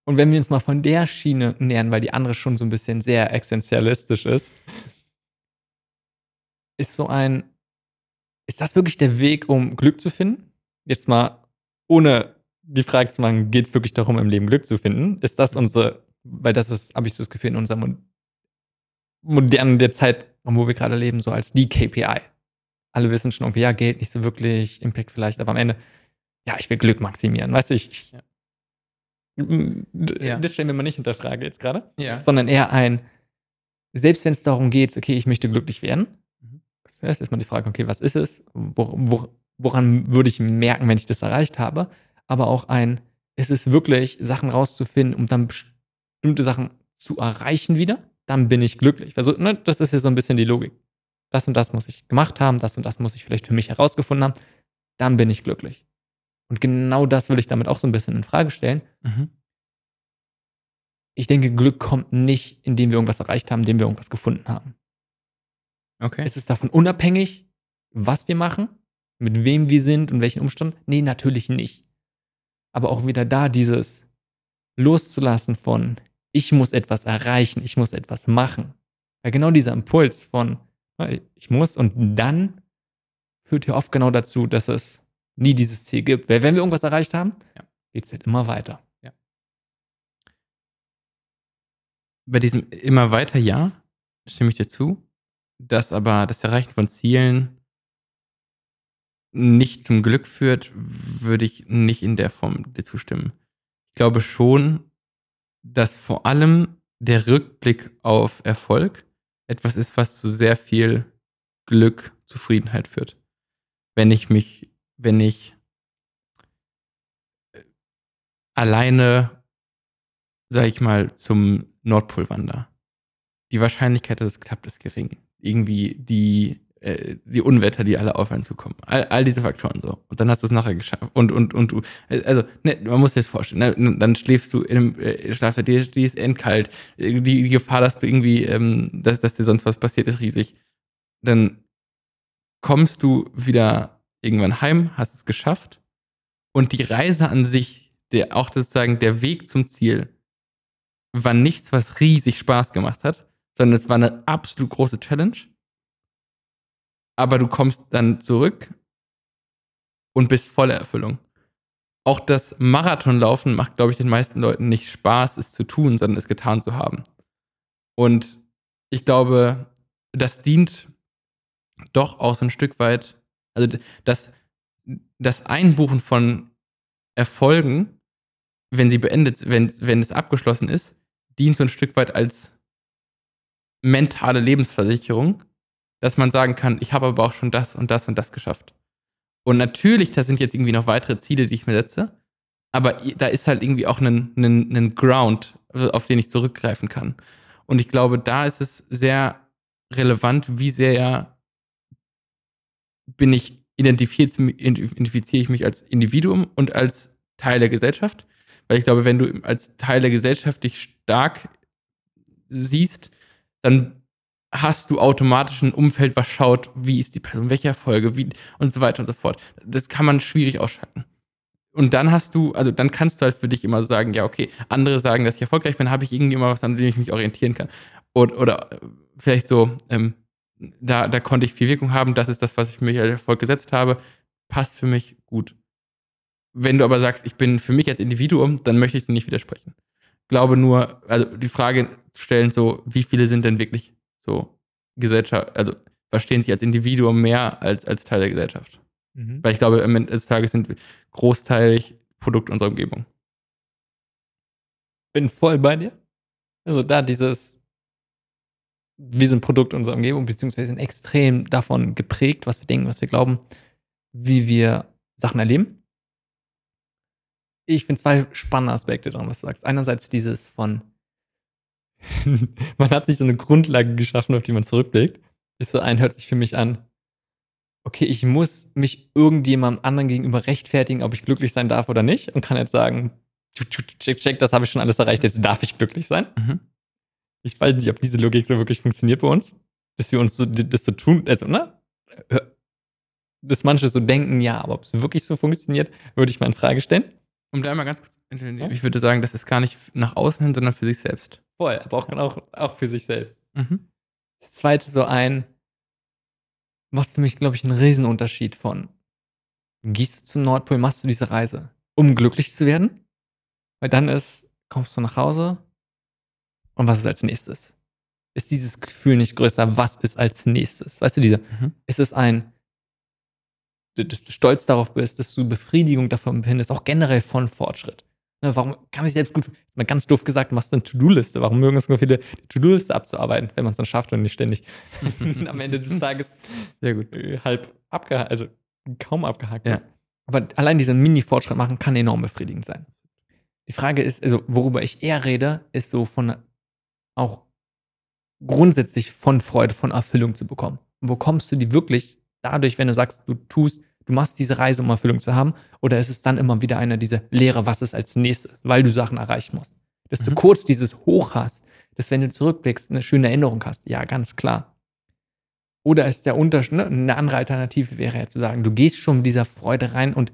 Und wenn wir uns mal von der Schiene nähern, weil die andere schon so ein bisschen sehr existenzialistisch ist, ist so ein, ist das wirklich der Weg, um Glück zu finden? Jetzt mal ohne die Frage zu machen, geht es wirklich darum, im Leben Glück zu finden? Ist das unsere, weil das ist, habe ich so das Gefühl, in unserer modernen der Zeit, wo wir gerade leben, so als die KPI. Alle wissen schon irgendwie, ja, Geld nicht so wirklich, Impact vielleicht, aber am Ende, ja, ich will Glück maximieren. Weißt du, ich, ich ja. Ja. Das stellen wir mal nicht unter Frage jetzt gerade. Ja. Sondern eher ein, selbst wenn es darum geht, okay, ich möchte glücklich werden. Mhm. Das heißt erstmal die Frage, okay, was ist es? Wo, wo, woran würde ich merken, wenn ich das erreicht habe? Aber auch ein, ist es wirklich, Sachen rauszufinden, um dann bestimmte Sachen zu erreichen wieder? Dann bin ich glücklich. Also, ne, das ist ja so ein bisschen die Logik. Das und das muss ich gemacht haben, das und das muss ich vielleicht für mich herausgefunden haben. Dann bin ich glücklich. Und genau das will ich damit auch so ein bisschen in Frage stellen. Mhm. Ich denke, Glück kommt nicht, indem wir irgendwas erreicht haben, indem wir irgendwas gefunden haben. Okay. Ist es davon unabhängig, was wir machen, mit wem wir sind und welchen Umständen? Nee, natürlich nicht. Aber auch wieder da dieses loszulassen von, ich muss etwas erreichen, ich muss etwas machen. Weil genau dieser Impuls von, ich muss und dann führt ja oft genau dazu, dass es nie dieses Ziel gibt. Weil wenn wir irgendwas erreicht haben, ja. geht es halt immer weiter. Ja. Bei diesem immer weiter ja, stimme ich dir zu, dass aber das Erreichen von Zielen nicht zum Glück führt, würde ich nicht in der Form dir zustimmen. Ich glaube schon, dass vor allem der Rückblick auf Erfolg etwas ist, was zu sehr viel Glück, Zufriedenheit führt. Wenn ich mich wenn ich äh, alleine, sag ich mal, zum Nordpol wandere. Die Wahrscheinlichkeit, dass es klappt, ist gering. Irgendwie die, äh, die Unwetter, die alle auf einen zukommen. All, all diese Faktoren so. Und dann hast du es nachher geschafft. Und, und, und du, also, ne, man muss sich das vorstellen. Ne, dann schläfst du in einem äh, Schlaf, dir, dir ist endkalt. Die, die Gefahr, dass du irgendwie, ähm, dass, dass dir sonst was passiert, ist riesig. Dann kommst du wieder irgendwann heim, hast es geschafft. Und die Reise an sich, der, auch sozusagen der Weg zum Ziel, war nichts, was riesig Spaß gemacht hat, sondern es war eine absolut große Challenge. Aber du kommst dann zurück und bist voller Erfüllung. Auch das Marathonlaufen macht, glaube ich, den meisten Leuten nicht Spaß, es zu tun, sondern es getan zu haben. Und ich glaube, das dient doch auch so ein Stück weit, also das, das Einbuchen von Erfolgen, wenn sie beendet, wenn, wenn es abgeschlossen ist, dient so ein Stück weit als mentale Lebensversicherung, dass man sagen kann, ich habe aber auch schon das und das und das geschafft. Und natürlich, da sind jetzt irgendwie noch weitere Ziele, die ich mir setze, aber da ist halt irgendwie auch ein, ein, ein Ground, auf den ich zurückgreifen kann. Und ich glaube, da ist es sehr relevant, wie sehr bin ich, identifiziere ich mich als Individuum und als Teil der Gesellschaft. Weil ich glaube, wenn du als Teil der Gesellschaft dich stark siehst, dann hast du automatisch ein Umfeld, was schaut, wie ist die Person, welche Erfolge, wie und so weiter und so fort. Das kann man schwierig ausschalten. Und dann hast du, also dann kannst du halt für dich immer sagen, ja, okay, andere sagen, dass ich erfolgreich bin, habe ich irgendwie immer was, an dem ich mich orientieren kann. Oder, oder äh, vielleicht so, ähm, da, da konnte ich viel Wirkung haben, das ist das, was ich mir als Erfolg gesetzt habe, passt für mich gut. Wenn du aber sagst, ich bin für mich als Individuum, dann möchte ich dir nicht widersprechen. Glaube nur, also die Frage zu stellen, so, wie viele sind denn wirklich so Gesellschaft, also verstehen sich als Individuum mehr als als Teil der Gesellschaft. Mhm. Weil ich glaube, am Ende des Tages sind wir großteilig Produkt unserer Umgebung. Bin voll bei dir. Also da dieses, wir sind Produkt unserer Umgebung, beziehungsweise sind extrem davon geprägt, was wir denken, was wir glauben, wie wir Sachen erleben. Ich finde zwei spannende Aspekte daran, was du sagst. Einerseits dieses von, man hat sich so eine Grundlage geschaffen, auf die man zurückblickt. Ist so ein, hört sich für mich an, okay, ich muss mich irgendjemandem anderen gegenüber rechtfertigen, ob ich glücklich sein darf oder nicht und kann jetzt sagen, check, check, das habe ich schon alles erreicht, jetzt darf ich glücklich sein. Mhm. Ich weiß nicht, ob diese Logik so wirklich funktioniert bei uns, dass wir uns so, das so tun, also, ne? Dass manche so denken, ja, aber ob es wirklich so funktioniert, würde ich mal in Frage stellen. Um da einmal ganz kurz, ich würde sagen, das ist gar nicht nach außen hin, sondern für sich selbst. Voll, braucht man auch, auch für sich selbst. Mhm. Das zweite so ein, macht für mich, glaube ich, einen Riesenunterschied von, gehst du zum Nordpol, machst du diese Reise, um glücklich zu werden? Weil dann ist, kommst du nach Hause und was ist als nächstes? Ist dieses Gefühl nicht größer? Was ist als nächstes? Weißt du, diese, mhm. ist es ein, dass du stolz darauf bist, dass du Befriedigung davon findest, auch generell von Fortschritt. Ne, warum kann ich selbst gut, mal ganz doof gesagt, machst du eine To-Do-Liste? Warum mögen es so viele, die To-Do-Liste abzuarbeiten, wenn man es dann schafft und nicht ständig am Ende des Tages sehr gut äh, halb abgehakt, also kaum abgehakt ja. ist. Aber allein dieser Mini-Fortschritt machen kann enorm befriedigend sein. Die Frage ist, also worüber ich eher rede, ist so von auch grundsätzlich von Freude, von Erfüllung zu bekommen. Und wo kommst du die wirklich dadurch, wenn du sagst, du tust du machst diese Reise, um Erfüllung zu haben, oder ist es dann immer wieder eine dieser Lehre, was ist als nächstes, weil du Sachen erreichen musst. Dass mhm. du kurz dieses Hoch hast, dass wenn du zurückblickst, eine schöne Erinnerung hast. Ja, ganz klar. Oder ist der Unterschied, ne? eine andere Alternative wäre ja zu sagen, du gehst schon mit dieser Freude rein und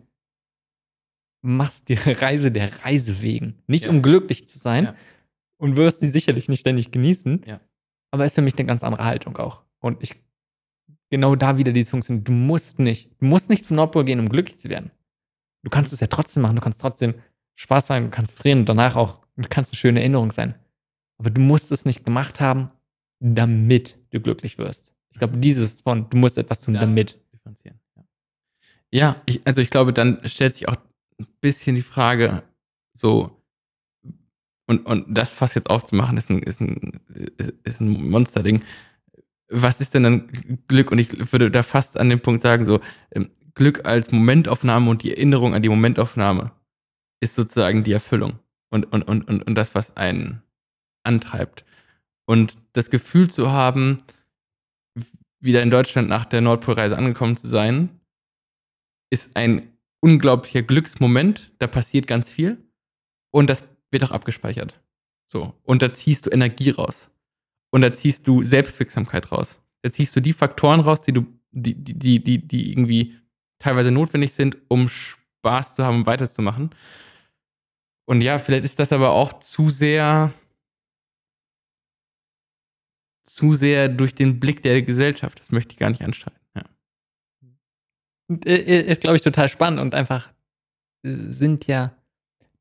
machst die Reise der Reise wegen. Nicht ja. um glücklich zu sein ja. und wirst sie sicherlich nicht ständig genießen, ja. aber ist für mich eine ganz andere Haltung auch. Und ich genau da wieder diese Funktion. Du musst nicht, du musst nicht zum Nordpol gehen, um glücklich zu werden. Du kannst es ja trotzdem machen, du kannst trotzdem Spaß haben, du kannst frieren und danach auch, du kannst eine schöne Erinnerung sein. Aber du musst es nicht gemacht haben, damit du glücklich wirst. Ich glaube, dieses von, du musst etwas tun, das damit. Differenzieren. Ja, ja ich, also ich glaube, dann stellt sich auch ein bisschen die Frage, so, und, und das fast jetzt aufzumachen, ist ein, ist ein, ist ein Monsterding was ist denn dann Glück? Und ich würde da fast an dem Punkt sagen, so, ähm, Glück als Momentaufnahme und die Erinnerung an die Momentaufnahme ist sozusagen die Erfüllung und, und, und, und, und das, was einen antreibt. Und das Gefühl zu haben, wieder in Deutschland nach der Nordpolreise angekommen zu sein, ist ein unglaublicher Glücksmoment. Da passiert ganz viel. Und das wird auch abgespeichert. So. Und da ziehst du Energie raus. Und da ziehst du Selbstwirksamkeit raus. Da ziehst du die Faktoren raus, die du, die, die, die, die irgendwie teilweise notwendig sind, um Spaß zu haben und weiterzumachen. Und ja, vielleicht ist das aber auch zu sehr, zu sehr durch den Blick der Gesellschaft. Das möchte ich gar nicht anstreiten. Ja. Ist, glaube ich, total spannend und einfach sind ja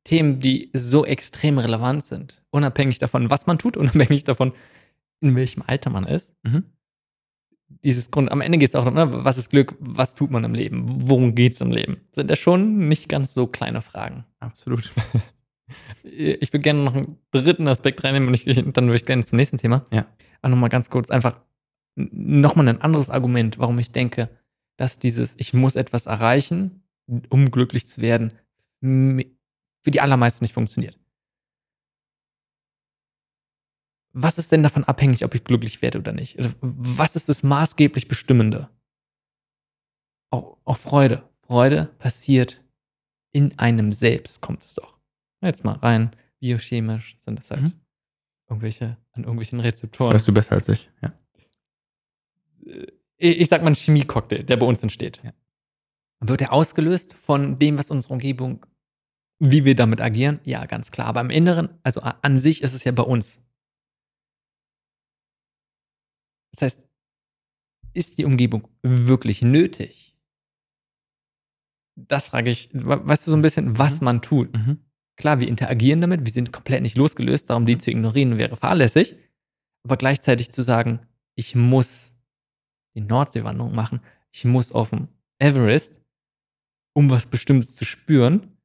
Themen, die so extrem relevant sind. Unabhängig davon, was man tut, unabhängig davon, in welchem Alter man ist. Mhm. Dieses Grund, am Ende geht es auch darum, ne, was ist Glück, was tut man im Leben, worum geht es im Leben? Sind ja schon nicht ganz so kleine Fragen. Absolut. ich würde gerne noch einen dritten Aspekt reinnehmen und ich, dann würde ich gerne zum nächsten Thema. Ja. Aber nochmal ganz kurz, einfach nochmal ein anderes Argument, warum ich denke, dass dieses, ich muss etwas erreichen, um glücklich zu werden, für die allermeisten nicht funktioniert. Was ist denn davon abhängig, ob ich glücklich werde oder nicht? Was ist das maßgeblich Bestimmende? Auch, auch Freude. Freude passiert in einem selbst, kommt es doch. Jetzt mal rein, biochemisch sind das halt mhm. irgendwelche, an irgendwelchen Rezeptoren. Das weißt du besser als ich, ja. Äh, ich sag mal ein Chemiecocktail, der bei uns entsteht. Ja. Wird er ausgelöst von dem, was unsere Umgebung, wie wir damit agieren? Ja, ganz klar. Aber im Inneren, also an sich ist es ja bei uns. Das heißt, ist die Umgebung wirklich nötig? Das frage ich, weißt du so ein bisschen, was mhm. man tut. Mhm. Klar, wir interagieren damit, wir sind komplett nicht losgelöst, darum die zu ignorieren wäre fahrlässig. Aber gleichzeitig zu sagen, ich muss die Nordseewanderung machen, ich muss auf dem Everest, um was Bestimmtes zu spüren.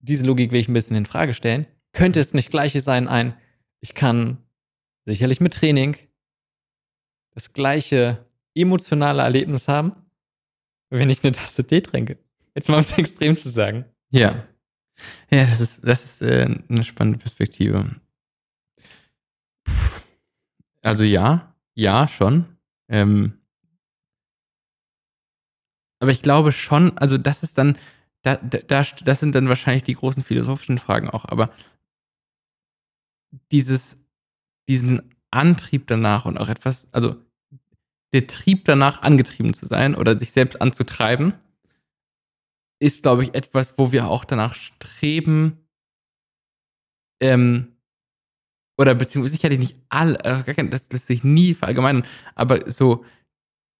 Diese Logik will ich ein bisschen in Frage stellen. Könnte es nicht gleiche sein, ein, ich kann sicherlich mit Training das gleiche emotionale Erlebnis haben, wenn ich eine Tasse Tee trinke. Jetzt mal um es extrem zu sagen. Ja. Ja, das ist, das ist äh, eine spannende Perspektive. Puh. Also ja, ja, schon. Ähm, aber ich glaube schon, also das ist dann, da, da, das sind dann wahrscheinlich die großen philosophischen Fragen auch, aber dieses, diesen Antrieb danach und auch etwas, also der Trieb danach angetrieben zu sein oder sich selbst anzutreiben, ist, glaube ich, etwas, wo wir auch danach streben, ähm, oder beziehungsweise sicherlich nicht alle, äh, das lässt sich nie verallgemeinern, aber so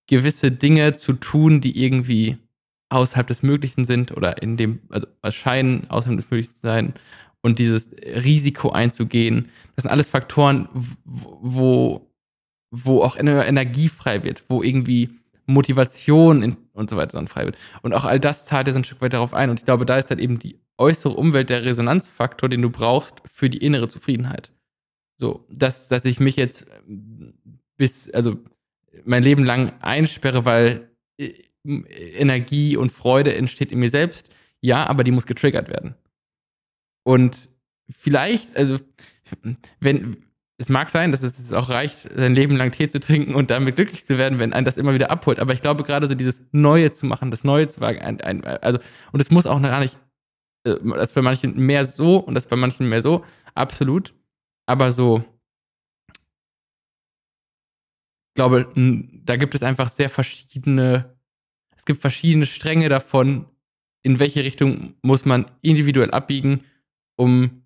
gewisse Dinge zu tun, die irgendwie außerhalb des Möglichen sind oder in dem, also erscheinen außerhalb des Möglichen zu sein und dieses Risiko einzugehen, das sind alles Faktoren, wo, wo auch Energie frei wird, wo irgendwie Motivation in, und so weiter dann frei wird. Und auch all das zahlt ja so ein Stück weit darauf ein. Und ich glaube, da ist dann eben die äußere Umwelt der Resonanzfaktor, den du brauchst für die innere Zufriedenheit. So, dass, dass ich mich jetzt bis, also mein Leben lang einsperre, weil äh, Energie und Freude entsteht in mir selbst. Ja, aber die muss getriggert werden. Und vielleicht, also, wenn, es mag sein, dass es auch reicht, sein Leben lang Tee zu trinken und damit glücklich zu werden, wenn einen das immer wieder abholt. Aber ich glaube, gerade so dieses Neue zu machen, das Neue zu wagen, ein, ein, also, und es muss auch gar nicht, äh, das bei manchen mehr so und das bei manchen mehr so, absolut. Aber so, ich glaube, da gibt es einfach sehr verschiedene, es gibt verschiedene Stränge davon, in welche Richtung muss man individuell abbiegen, um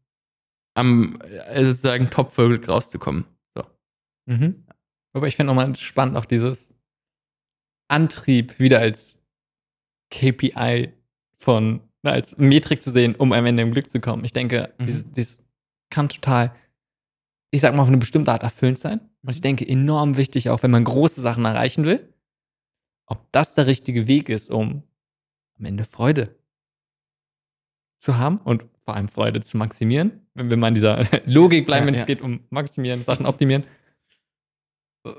am äh, sozusagen Topvögel rauszukommen. So. Mhm. Aber ich finde nochmal spannend auch dieses Antrieb wieder als KPI von, als Metrik zu sehen, um am Ende im Glück zu kommen. Ich denke, mhm. dieses, dieses kann total ich sag mal, auf eine bestimmte Art erfüllend sein. Und ich mhm. denke, enorm wichtig auch, wenn man große Sachen erreichen will, ob das der richtige Weg ist, um am Ende Freude zu haben und vor allem Freude zu maximieren. Wenn wir mal in dieser Logik bleiben, ja, wenn ja. es geht um maximieren, Sachen optimieren,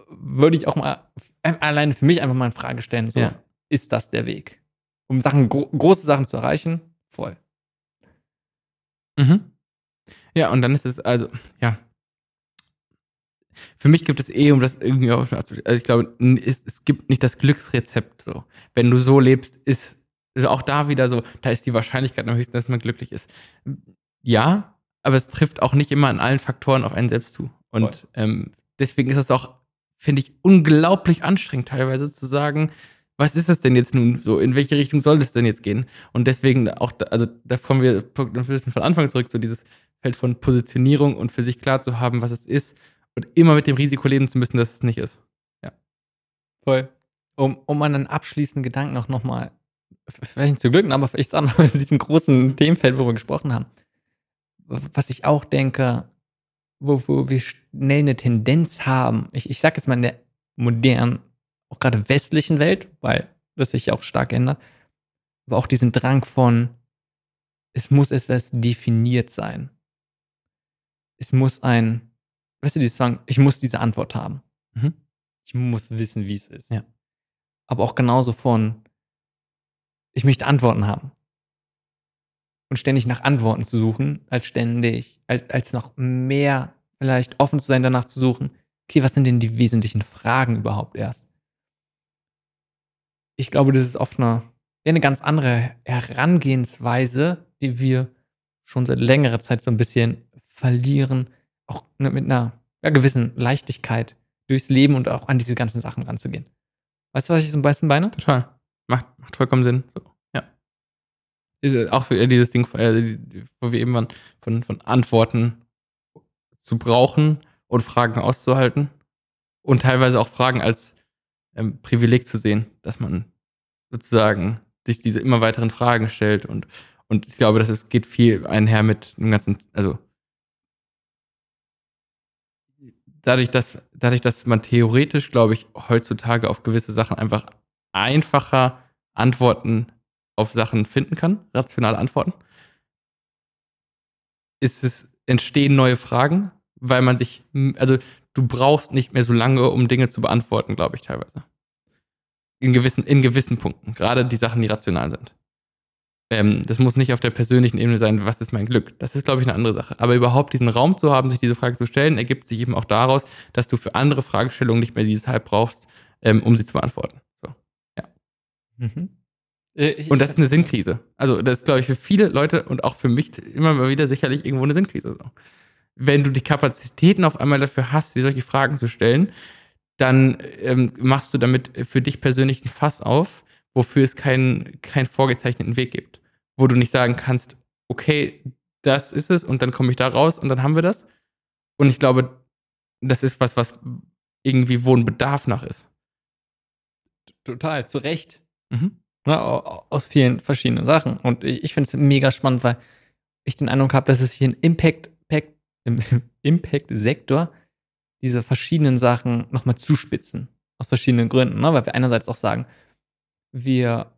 würde ich auch mal alleine für mich einfach mal in Frage stellen, so, ja. ist das der Weg? Um Sachen, gro große Sachen zu erreichen? Voll. Mhm. Ja, und dann ist es also, ja, für mich gibt es eh, um das irgendwie auf, also ich glaube, es, es gibt nicht das Glücksrezept so. Wenn du so lebst, ist also auch da wieder so, da ist die Wahrscheinlichkeit am höchsten, dass man glücklich ist. Ja, aber es trifft auch nicht immer an allen Faktoren auf einen selbst zu. Und ähm, deswegen ist es auch, finde ich, unglaublich anstrengend teilweise zu sagen, was ist es denn jetzt nun so? In welche Richtung soll es denn jetzt gehen? Und deswegen auch, da, also da kommen wir ein bisschen von Anfang zurück, so dieses Feld von Positionierung und für sich klar zu haben, was es ist und immer mit dem Risiko leben zu müssen, dass es nicht ist. Ja. Voll. Um, um einen abschließenden Gedanken auch nochmal, vielleicht nicht zu glücken, aber ich sag mal, in diesem großen Themenfeld, wo wir gesprochen haben, was ich auch denke, wo, wo wir schnell eine Tendenz haben, ich, ich sag jetzt mal in der modernen, auch gerade westlichen Welt, weil das sich auch stark ändert, aber auch diesen Drang von, es muss etwas definiert sein. Es muss ein, weißt du, die sagen, ich muss diese Antwort haben. Mhm. Ich muss wissen, wie es ist. Ja. Aber auch genauso von, ich möchte Antworten haben. Und ständig nach Antworten zu suchen, als ständig, als, als noch mehr vielleicht offen zu sein, danach zu suchen, okay, was sind denn die wesentlichen Fragen überhaupt erst? Ich glaube, das ist oft eine, eine ganz andere Herangehensweise, die wir schon seit längerer Zeit so ein bisschen verlieren, auch mit einer ja, gewissen Leichtigkeit durchs Leben und auch an diese ganzen Sachen ranzugehen. Weißt du, was ich so ein bisschen meine? Total. Macht, macht vollkommen Sinn. So, ja. Ist auch für dieses Ding, äh, wo wir eben waren, von, von Antworten zu brauchen und Fragen auszuhalten und teilweise auch Fragen als ähm, Privileg zu sehen, dass man sozusagen sich diese immer weiteren Fragen stellt und und ich glaube, dass es geht viel einher mit dem ganzen, also dadurch, dass, dadurch, dass man theoretisch, glaube ich, heutzutage auf gewisse Sachen einfach einfacher Antworten auf Sachen finden kann, rationale Antworten, ist es, entstehen neue Fragen, weil man sich, also du brauchst nicht mehr so lange, um Dinge zu beantworten, glaube ich, teilweise. In gewissen, in gewissen Punkten, gerade die Sachen, die rational sind. Ähm, das muss nicht auf der persönlichen Ebene sein, was ist mein Glück. Das ist, glaube ich, eine andere Sache. Aber überhaupt diesen Raum zu haben, sich diese Frage zu stellen, ergibt sich eben auch daraus, dass du für andere Fragestellungen nicht mehr dieses Halb brauchst, ähm, um sie zu beantworten. So. Mhm. Äh, und das ist eine Sinnkrise. Also, das ist, glaube ich, für viele Leute und auch für mich immer mal wieder sicherlich irgendwo eine Sinnkrise. So. Wenn du die Kapazitäten auf einmal dafür hast, dir solche Fragen zu stellen, dann ähm, machst du damit für dich persönlich ein Fass auf, wofür es keinen, keinen vorgezeichneten Weg gibt wo du nicht sagen kannst, okay, das ist es und dann komme ich da raus und dann haben wir das. Und ich glaube, das ist was, was irgendwie wo ein Bedarf nach ist. Total, zu Recht. Mhm. Ja, aus vielen verschiedenen Sachen. Und ich finde es mega spannend, weil ich den Eindruck habe, dass es hier ein Impact, Impact im Impact-Sektor diese verschiedenen Sachen nochmal zuspitzen. Aus verschiedenen Gründen. Ne? Weil wir einerseits auch sagen, wir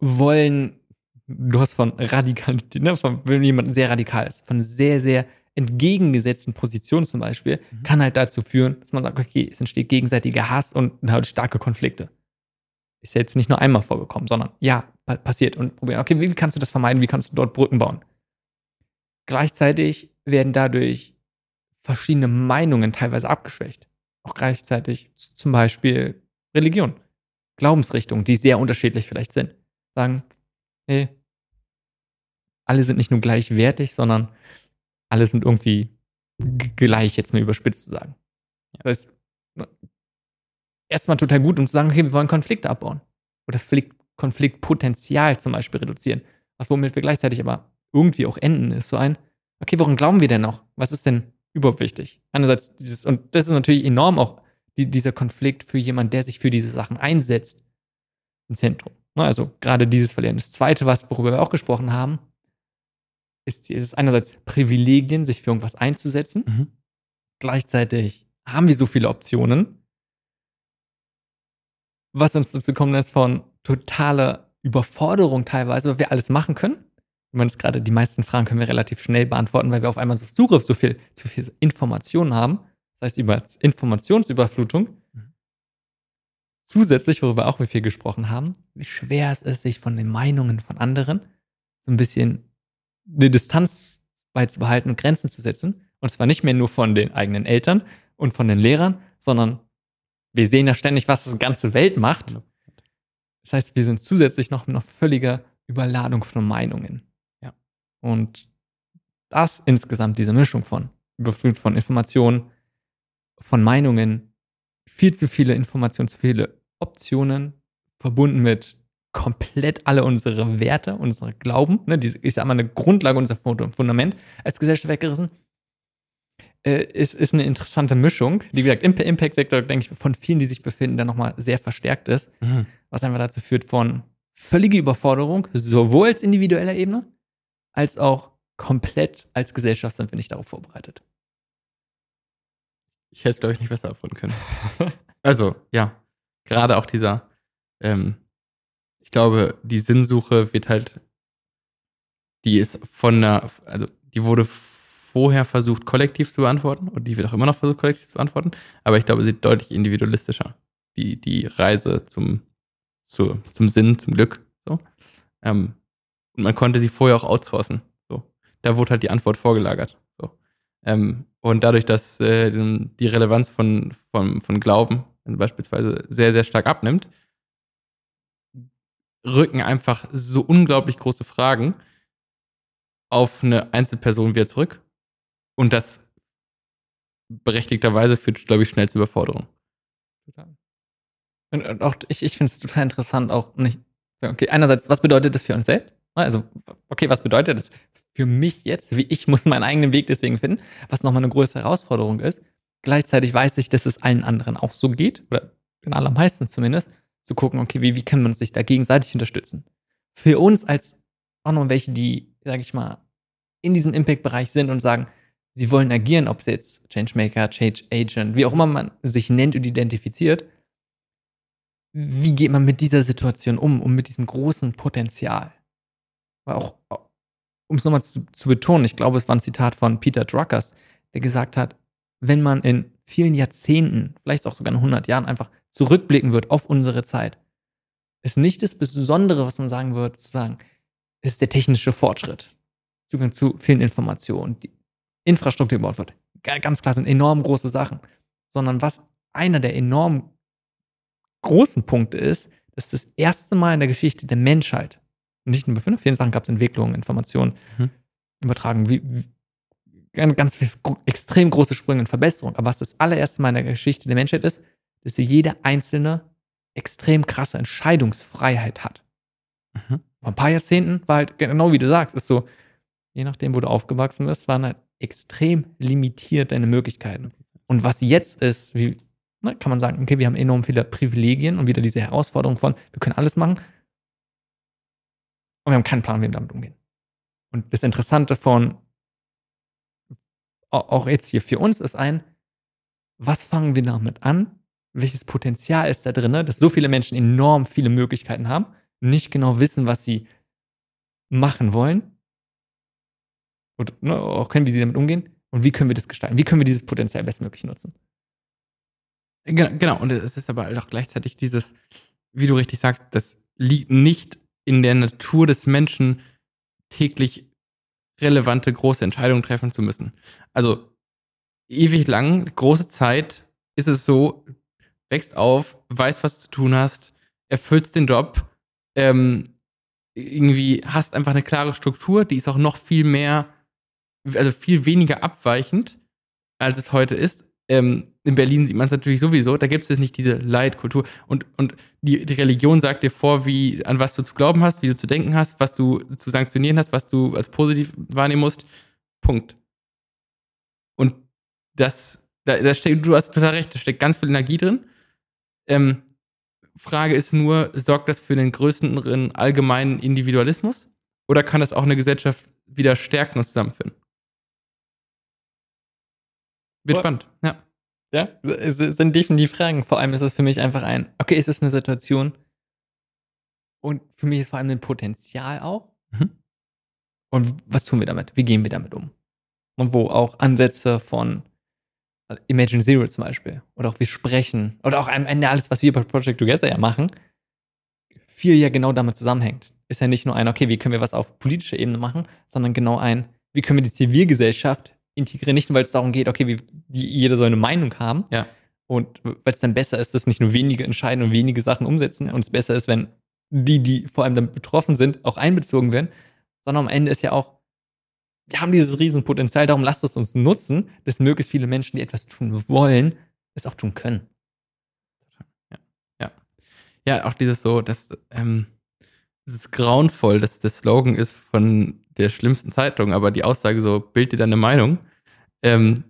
wollen, du hast von Radikalität, ne, von wenn jemand sehr radikal ist, von sehr, sehr entgegengesetzten Positionen zum Beispiel, mhm. kann halt dazu führen, dass man sagt, okay, es entsteht gegenseitiger Hass und halt starke Konflikte. Ist ja jetzt nicht nur einmal vorgekommen, sondern ja, passiert und probieren, okay, wie kannst du das vermeiden, wie kannst du dort Brücken bauen? Gleichzeitig werden dadurch verschiedene Meinungen teilweise abgeschwächt. Auch gleichzeitig zum Beispiel Religion, Glaubensrichtungen, die sehr unterschiedlich vielleicht sind sagen, nee, alle sind nicht nur gleichwertig, sondern alle sind irgendwie gleich, jetzt mal überspitzt zu sagen. Das ist erstmal total gut, um zu sagen, okay, wir wollen Konflikte abbauen. Oder Konfliktpotenzial zum Beispiel reduzieren. Was womit wir gleichzeitig aber irgendwie auch enden, ist so ein, okay, woran glauben wir denn noch? Was ist denn überhaupt wichtig? Einerseits dieses, und das ist natürlich enorm auch die, dieser Konflikt für jemanden, der sich für diese Sachen einsetzt, im Zentrum. Ne, also gerade dieses Verlieren. Das Zweite, was, worüber wir auch gesprochen haben, ist, ist einerseits Privilegien, sich für irgendwas einzusetzen. Mhm. Gleichzeitig haben wir so viele Optionen, was uns dazu kommen lässt von totaler Überforderung teilweise, weil wir alles machen können. Ich meine, gerade die meisten Fragen können wir relativ schnell beantworten, weil wir auf einmal so Zugriff so viel, zu viel Informationen haben. Das heißt, über Informationsüberflutung Zusätzlich, worüber auch wir viel gesprochen haben, wie schwer es ist, sich von den Meinungen von anderen so ein bisschen eine Distanz beizubehalten und Grenzen zu setzen. Und zwar nicht mehr nur von den eigenen Eltern und von den Lehrern, sondern wir sehen ja ständig, was die ganze Welt macht. Das heißt, wir sind zusätzlich noch noch völliger Überladung von Meinungen. Ja. Und das insgesamt, diese Mischung von Überflutung von Informationen, von Meinungen, viel zu viele Informationen, zu viele Optionen verbunden mit komplett alle unsere Werte, unsere Glauben, ne, die ist ja immer eine Grundlage, unser Fundament als Gesellschaft weggerissen. Äh, ist, ist eine interessante Mischung. Wie gesagt, Impact Vector, denke ich, von vielen, die sich befinden, dann nochmal sehr verstärkt ist. Mhm. Was einfach dazu führt von völlige Überforderung, sowohl als individueller Ebene, als auch komplett als Gesellschaft sind wir nicht darauf vorbereitet. Ich hätte es, glaube ich, nicht besser abrunden können. also, ja, gerade auch dieser, ähm, ich glaube, die Sinnsuche wird halt, die ist von der, also die wurde vorher versucht, kollektiv zu beantworten und die wird auch immer noch versucht, kollektiv zu beantworten, aber ich glaube, sie ist deutlich individualistischer. Die, die Reise zum, zu, zum Sinn, zum Glück. So. Ähm, und man konnte sie vorher auch outsourcen. So. Da wurde halt die Antwort vorgelagert. So. Ähm, und dadurch, dass äh, die Relevanz von, von, von Glauben beispielsweise sehr, sehr stark abnimmt, rücken einfach so unglaublich große Fragen auf eine Einzelperson wieder zurück. Und das berechtigterweise führt, glaube ich, schnell zur Überforderung. Total. Und, und auch ich, ich finde es total interessant, auch nicht. Okay, einerseits, was bedeutet das für uns selbst? Also, okay, was bedeutet das für mich jetzt? Wie ich muss meinen eigenen Weg deswegen finden, was nochmal eine größere Herausforderung ist. Gleichzeitig weiß ich, dass es allen anderen auch so geht, oder den allermeisten zumindest, zu gucken, okay, wie, wie können wir uns sich da gegenseitig unterstützen? Für uns als auch noch welche, die, sage ich mal, in diesem Impact-Bereich sind und sagen, sie wollen agieren, ob es jetzt Changemaker, Change Agent, wie auch immer man sich nennt und identifiziert, wie geht man mit dieser Situation um, um mit diesem großen Potenzial? Weil auch, um es nochmal zu, zu, betonen, ich glaube, es war ein Zitat von Peter Druckers, der gesagt hat, wenn man in vielen Jahrzehnten, vielleicht auch sogar in 100 Jahren einfach zurückblicken wird auf unsere Zeit, ist nicht das Besondere, was man sagen wird, zu sagen, ist der technische Fortschritt. Zugang zu vielen Informationen, die Infrastruktur gebaut wird. Ganz klar sind enorm große Sachen. Sondern was einer der enorm großen Punkte ist, dass das erste Mal in der Geschichte der Menschheit, nicht nur bei vielen Sachen gab es Entwicklungen, Informationen, mhm. übertragen, wie, wie ganz, ganz viel, extrem große Sprünge und Verbesserungen. Aber was das allererste Mal in der Geschichte der Menschheit ist, dass jeder Einzelne extrem krasse Entscheidungsfreiheit hat. Mhm. Vor ein paar Jahrzehnten war halt genau wie du sagst, ist so, je nachdem, wo du aufgewachsen bist, waren halt extrem limitiert deine Möglichkeiten. Und was jetzt ist, wie ne, kann man sagen, okay, wir haben enorm viele Privilegien und wieder diese Herausforderung von, wir können alles machen, und wir haben keinen Plan, wie wir damit umgehen. Und das Interessante von auch jetzt hier für uns ist ein, was fangen wir damit an? Welches Potenzial ist da drin, dass so viele Menschen enorm viele Möglichkeiten haben, nicht genau wissen, was sie machen wollen und ne, auch können, wie sie damit umgehen und wie können wir das gestalten? Wie können wir dieses Potenzial bestmöglich nutzen? Genau, und es ist aber auch gleichzeitig dieses, wie du richtig sagst, das liegt nicht in der Natur des Menschen, täglich relevante große Entscheidungen treffen zu müssen. Also ewig lang, große Zeit ist es so, wächst auf, weißt, was du zu tun hast, erfüllst den Job, ähm, irgendwie hast einfach eine klare Struktur, die ist auch noch viel mehr, also viel weniger abweichend, als es heute ist. Ähm, in Berlin sieht man es natürlich sowieso, da gibt es nicht diese Leitkultur. Und, und die, die Religion sagt dir vor, wie, an was du zu glauben hast, wie du zu denken hast, was du zu sanktionieren hast, was du als positiv wahrnehmen musst. Punkt. Und das, da, da steckt, du hast total recht, da steckt ganz viel Energie drin. Ähm, Frage ist nur, sorgt das für den größeren allgemeinen Individualismus? Oder kann das auch eine Gesellschaft wieder stärken und zusammenführen? Wird spannend, ja. Ja, es sind definitiv Fragen. Vor allem ist es für mich einfach ein, okay, es ist eine Situation und für mich ist vor allem ein Potenzial auch. Mhm. Und was tun wir damit? Wie gehen wir damit um? Und wo auch Ansätze von Imagine Zero zum Beispiel oder auch wir sprechen oder auch am Ende alles, was wir bei Project Together ja machen, viel ja genau damit zusammenhängt. Ist ja nicht nur ein, okay, wie können wir was auf politischer Ebene machen, sondern genau ein, wie können wir die Zivilgesellschaft integrieren, nicht nur, weil es darum geht, okay, wie die, jeder soll eine Meinung haben. Ja. Und weil es dann besser ist, dass nicht nur wenige entscheiden und wenige Sachen umsetzen und es besser ist, wenn die, die vor allem dann betroffen sind, auch einbezogen werden, sondern am Ende ist ja auch, wir haben dieses Riesenpotenzial, darum lasst es uns nutzen, dass möglichst viele Menschen, die etwas tun wollen, es auch tun können. Ja, ja. Ja, auch dieses so, dass ähm, es ist grauenvoll, dass der Slogan ist von der schlimmsten Zeitung, aber die Aussage so, bild dir deine Meinung, ähm,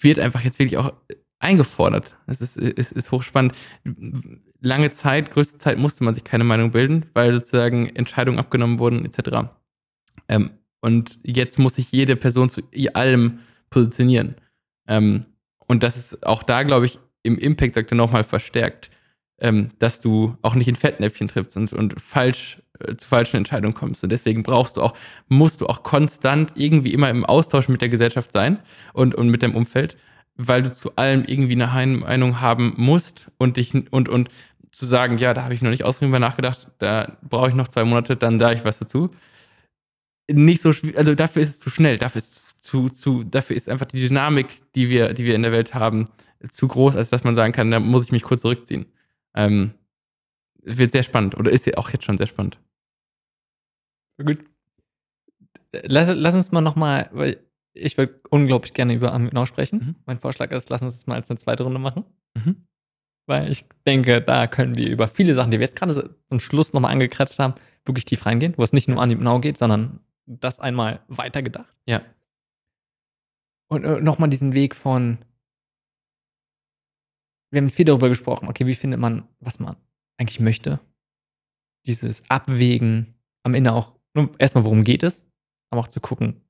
wird einfach jetzt wirklich auch eingefordert. Es ist, ist, ist hochspannend. Lange Zeit, größte Zeit musste man sich keine Meinung bilden, weil sozusagen Entscheidungen abgenommen wurden, etc. Ähm, und jetzt muss sich jede Person zu allem positionieren. Ähm, und das ist auch da, glaube ich, im Impact-Sektor nochmal verstärkt, ähm, dass du auch nicht in Fettnäpfchen triffst und, und falsch äh, zu falschen Entscheidungen kommst. Und deswegen brauchst du auch, musst du auch konstant irgendwie immer im Austausch mit der Gesellschaft sein und, und mit deinem Umfeld, weil du zu allem irgendwie eine Meinung haben musst und dich und, und zu sagen, ja, da habe ich noch nicht ausreichend nachgedacht, da brauche ich noch zwei Monate, dann sage ich was dazu. Nicht so schwierig, also dafür ist es zu schnell, dafür ist zu, zu, dafür ist einfach die Dynamik, die wir, die wir in der Welt haben, zu groß, als dass man sagen kann, da muss ich mich kurz zurückziehen. Ähm, wird sehr spannend oder ist ja auch jetzt schon sehr spannend. Gut. Lass, lass uns mal nochmal, weil ich würde unglaublich gerne über Aminau sprechen. Mhm. Mein Vorschlag ist, lass uns das mal als eine zweite Runde machen. Mhm. Weil ich denke, da können wir über viele Sachen, die wir jetzt gerade zum Schluss nochmal angekratzt haben, wirklich tief reingehen, wo es nicht nur um Aminau geht, sondern das einmal weitergedacht. Ja. Und äh, nochmal diesen Weg von, wir haben jetzt viel darüber gesprochen, okay, wie findet man, was man eigentlich möchte? Dieses Abwägen, am Ende auch, erstmal, worum geht es, aber auch zu gucken,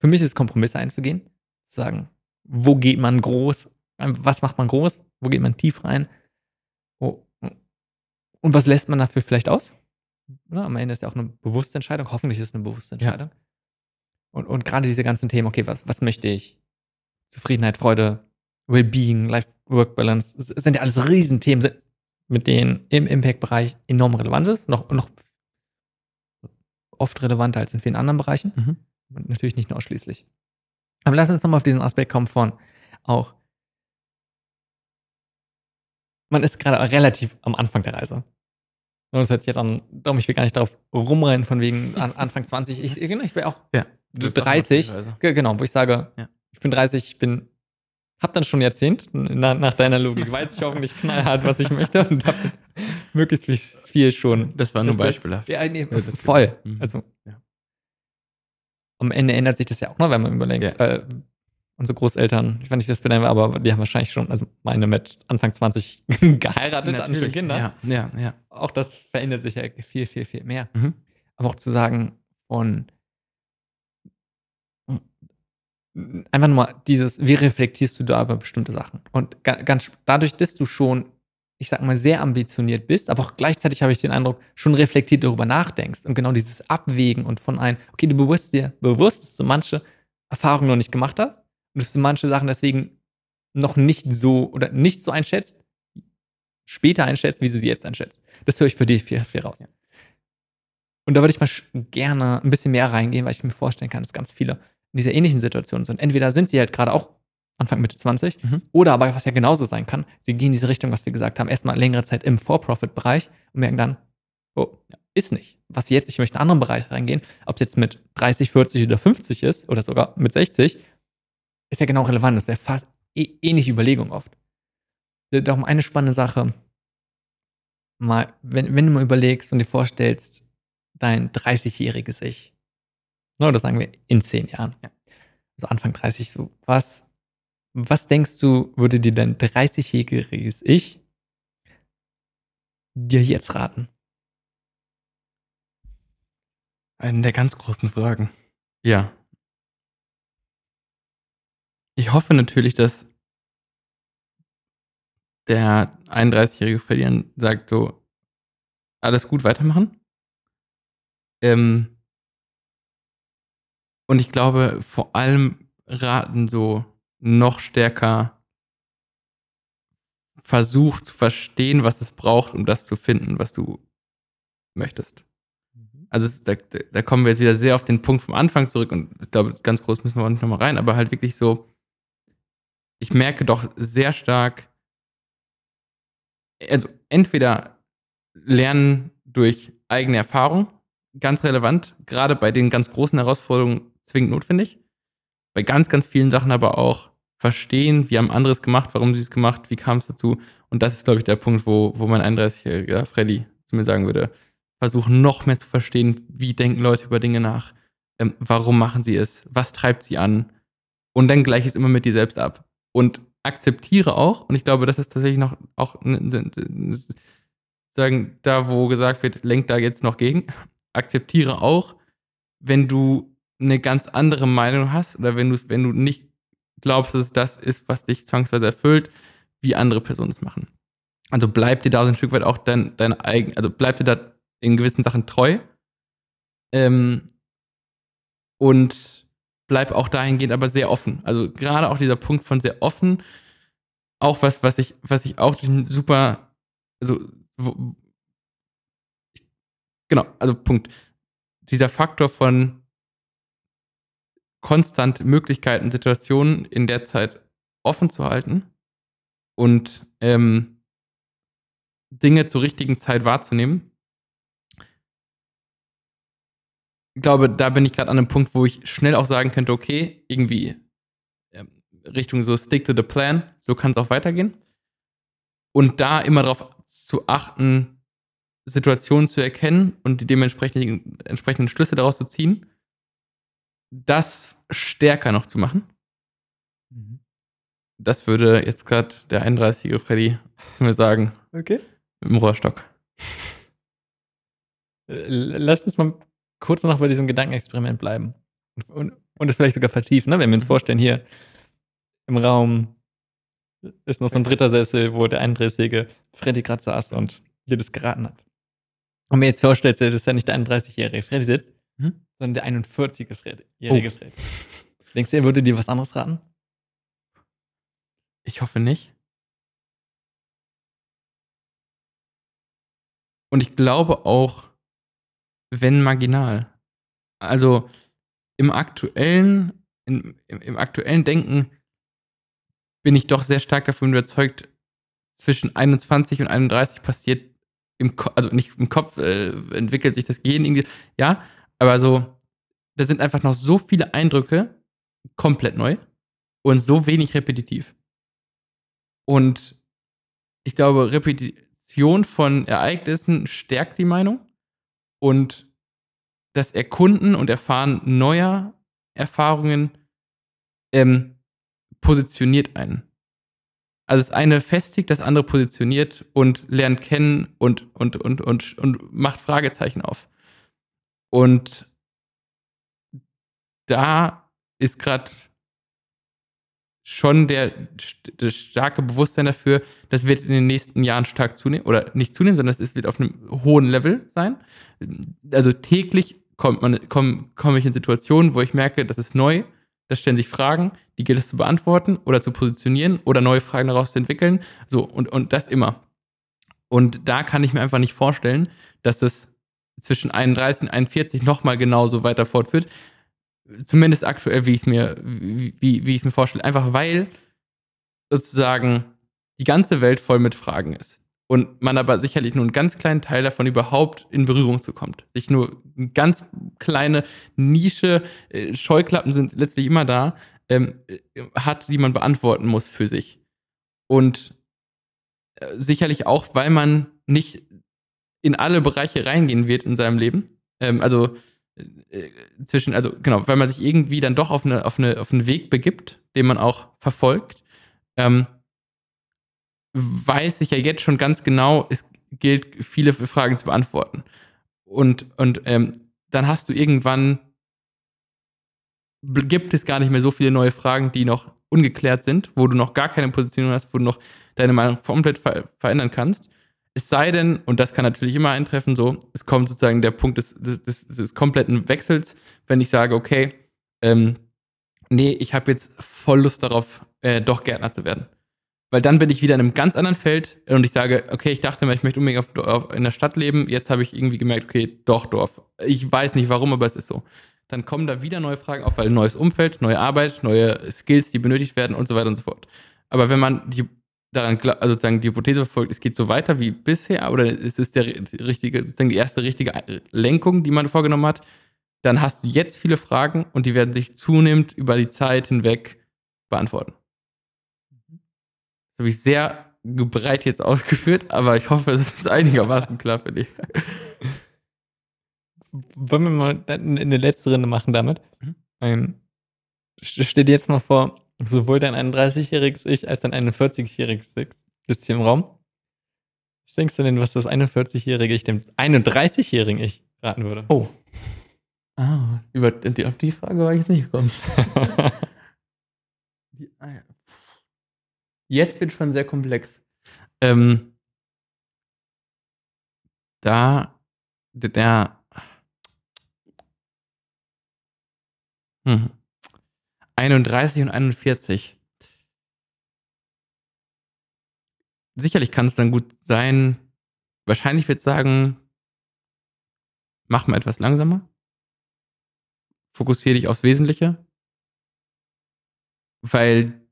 für mich ist es Kompromisse einzugehen, zu sagen, wo geht man groß, was macht man groß, wo geht man tief rein wo, und was lässt man dafür vielleicht aus? Ja, am Ende ist ja auch eine bewusste Entscheidung, hoffentlich ist es eine bewusste Entscheidung. Ja. Und, und gerade diese ganzen Themen, okay, was, was möchte ich? Zufriedenheit, Freude, Wellbeing, Life-Work-Balance, sind ja alles Riesenthemen, mit denen im Impact-Bereich enorm relevant ist, noch, noch oft relevanter als in vielen anderen Bereichen. Mhm. Und natürlich nicht nur ausschließlich. Aber lass uns nochmal auf diesen Aspekt kommen von auch, man ist gerade relativ am Anfang der Reise. Und das hört sich jetzt an, darum ich will gar nicht darauf rumrennen von wegen Anfang 20. Ich, genau, ich bin auch ja, 30, genau, wo ich sage, ja. ich bin 30, ich bin hab dann schon ein Jahrzehnt, nach, nach deiner Logik, weiß ich hoffentlich knallhart, was ich möchte und hab möglichst viel schon. Das war nur beispielhaft. Ja, nee, voll. Mhm. Also, ja. am Ende ändert sich das ja auch noch, wenn man überlegt. Ja. Äh, unsere Großeltern, ich weiß nicht, wie das benennen, aber die haben wahrscheinlich schon, also meine mit Anfang 20 geheiratet, an für Kinder. Ja, ja, ja. Auch das verändert sich ja viel, viel, viel mehr. Mhm. Aber auch zu sagen, von einfach nur mal dieses, wie reflektierst du da über bestimmte Sachen? Und ganz dadurch, dass du schon, ich sag mal, sehr ambitioniert bist, aber auch gleichzeitig habe ich den Eindruck, schon reflektiert darüber nachdenkst und genau dieses Abwägen und von ein, okay, du bewusst dir bewusst, dass du manche Erfahrungen noch nicht gemacht hast und dass du manche Sachen deswegen noch nicht so oder nicht so einschätzt, später einschätzt, wie du sie jetzt einschätzt. Das höre ich für dich viel, viel raus. Ja. Und da würde ich mal gerne ein bisschen mehr reingehen, weil ich mir vorstellen kann, dass ganz viele in dieser ähnlichen Situation sind. Entweder sind sie halt gerade auch Anfang Mitte 20 mhm. oder aber, was ja genauso sein kann, sie gehen in diese Richtung, was wir gesagt haben, erstmal längere Zeit im For-Profit-Bereich und merken dann, oh, ist nicht. Was jetzt, ich möchte in einen anderen Bereich reingehen, ob es jetzt mit 30, 40 oder 50 ist oder sogar mit 60, ist ja genau relevant. Das ist ja fast ähnliche Überlegung oft. Darum eine spannende Sache, mal, wenn, wenn du mal überlegst und dir vorstellst, dein 30-jähriges Ich, oder sagen wir in zehn Jahren. Ja. So Anfang 30 so. Was, was denkst du, würde dir dein 30-jähriges Ich dir jetzt raten? Eine der ganz großen Fragen. Ja. Ich hoffe natürlich, dass der 31-jährige Verlieren sagt so, alles gut weitermachen. Ähm, und ich glaube, vor allem raten so noch stärker Versuch zu verstehen, was es braucht, um das zu finden, was du möchtest. Mhm. Also es, da, da, kommen wir jetzt wieder sehr auf den Punkt vom Anfang zurück und ich glaube, ganz groß müssen wir auch nicht nochmal rein, aber halt wirklich so, ich merke doch sehr stark, also entweder lernen durch eigene Erfahrung, ganz relevant, gerade bei den ganz großen Herausforderungen zwingend notwendig. Bei ganz, ganz vielen Sachen aber auch verstehen, wie haben andere es gemacht, warum sie es gemacht, wie kam es dazu. Und das ist, glaube ich, der Punkt, wo, wo mein 31-jähriger Freddy zu mir sagen würde, versuchen noch mehr zu verstehen, wie denken Leute über Dinge nach, ähm, warum machen sie es, was treibt sie an. Und dann gleich es immer mit dir selbst ab. und akzeptiere auch, und ich glaube, das ist tatsächlich noch auch sagen, da wo gesagt wird, lenkt da jetzt noch gegen, akzeptiere auch, wenn du eine ganz andere Meinung hast oder wenn du, wenn du nicht glaubst, dass das ist, was dich zwangsweise erfüllt, wie andere Personen es machen. Also bleib dir da so ein Stück weit auch dein, dein eigen, also bleib dir da in gewissen Sachen treu. Ähm, und bleib auch dahingehend aber sehr offen. Also gerade auch dieser Punkt von sehr offen, auch was, was ich, was ich auch super, also wo, genau, also Punkt. Dieser Faktor von konstant Möglichkeiten, Situationen in der Zeit offen zu halten und ähm, Dinge zur richtigen Zeit wahrzunehmen. Ich glaube, da bin ich gerade an einem Punkt, wo ich schnell auch sagen könnte, okay, irgendwie ähm, Richtung so stick to the plan, so kann es auch weitergehen. Und da immer darauf zu achten, Situationen zu erkennen und die dementsprechenden entsprechenden Schlüsse daraus zu ziehen, das stärker noch zu machen. Mhm. Das würde jetzt gerade der 31-jährige Freddy mir sagen. Okay. Mit dem Rohrstock. Lass uns mal kurz noch bei diesem Gedankenexperiment bleiben. Und, und, es vielleicht sogar vertiefen, ne? wenn wir uns mhm. vorstellen, hier im Raum ist noch so ein dritter Sessel, wo der 31-jährige Freddy gerade saß und dir das geraten hat. Und mir jetzt vorstellst, das ist ja nicht der 31-jährige Freddy sitzt, hm? Sondern der 41-jährige Freddy. Oh. Freddy. Denkst du, er würde dir was anderes raten? Ich hoffe nicht. Und ich glaube auch, wenn marginal. Also im aktuellen, im, im aktuellen Denken bin ich doch sehr stark davon überzeugt, zwischen 21 und 31 passiert im Kopf, also nicht im Kopf äh, entwickelt sich das Gehirn irgendwie, ja, aber so, da sind einfach noch so viele Eindrücke komplett neu und so wenig repetitiv. Und ich glaube, Repetition von Ereignissen stärkt die Meinung und das Erkunden und Erfahren neuer Erfahrungen ähm, positioniert einen. Also das eine festigt, das andere positioniert und lernt kennen und, und, und, und, und macht Fragezeichen auf. Und da ist gerade schon der, das starke Bewusstsein dafür, das wird in den nächsten Jahren stark zunehmen, oder nicht zunehmen, sondern es wird auf einem hohen Level sein. Also täglich kommt man, komme komm ich in Situationen, wo ich merke, das ist neu, da stellen sich Fragen, die gilt es zu beantworten oder zu positionieren oder neue Fragen daraus zu entwickeln. So, und, und das immer. Und da kann ich mir einfach nicht vorstellen, dass das zwischen 31 und 41 nochmal genauso weiter fortführt. Zumindest aktuell, wie ich es mir, wie, wie, wie ich es mir vorstelle. Einfach weil sozusagen die ganze Welt voll mit Fragen ist und man aber sicherlich nur einen ganz kleinen Teil davon überhaupt in Berührung zu kommt. Sich nur eine ganz kleine Nische, äh, Scheuklappen sind letztlich immer da, ähm, äh, hat, die man beantworten muss für sich. Und äh, sicherlich auch, weil man nicht in alle Bereiche reingehen wird in seinem Leben. Ähm, also äh, zwischen, also genau, weil man sich irgendwie dann doch auf, eine, auf, eine, auf einen Weg begibt, den man auch verfolgt. Ähm, weiß ich ja jetzt schon ganz genau, es gilt, viele Fragen zu beantworten. Und, und ähm, dann hast du irgendwann, gibt es gar nicht mehr so viele neue Fragen, die noch ungeklärt sind, wo du noch gar keine Position hast, wo du noch deine Meinung komplett ver verändern kannst. Es sei denn, und das kann natürlich immer eintreffen, so, es kommt sozusagen der Punkt des, des, des, des kompletten Wechsels, wenn ich sage, okay, ähm, nee, ich habe jetzt voll Lust darauf, äh, doch Gärtner zu werden. Weil dann bin ich wieder in einem ganz anderen Feld und ich sage, okay, ich dachte mal, ich möchte unbedingt auf, auf, in der Stadt leben. Jetzt habe ich irgendwie gemerkt, okay, doch Dorf. Ich weiß nicht warum, aber es ist so. Dann kommen da wieder neue Fragen auf, weil neues Umfeld, neue Arbeit, neue Skills, die benötigt werden und so weiter und so fort. Aber wenn man die daran, also sozusagen die Hypothese verfolgt, es geht so weiter wie bisher, oder ist es der richtige, sozusagen die erste richtige Lenkung, die man vorgenommen hat, dann hast du jetzt viele Fragen und die werden sich zunehmend über die Zeit hinweg beantworten habe ich sehr breit jetzt ausgeführt, aber ich hoffe, es ist einigermaßen klar für dich. Wollen wir mal eine letzte Runde machen damit? Mhm. Ähm, stell dir jetzt mal vor, sowohl dein 31-jähriges Ich als dein 41-jähriges Ich sitzt hier im Raum. Was denkst du denn, was das 41-jährige Ich dem 31-jährigen Ich raten würde? Oh. Ah, über die, auf die Frage war ich jetzt nicht gekommen. die, ah ja. Jetzt wird schon sehr komplex. Ähm, da der hm, 31 und 41. Sicherlich kann es dann gut sein, wahrscheinlich wird sagen, mach mal etwas langsamer. Fokussiere dich aufs Wesentliche. Weil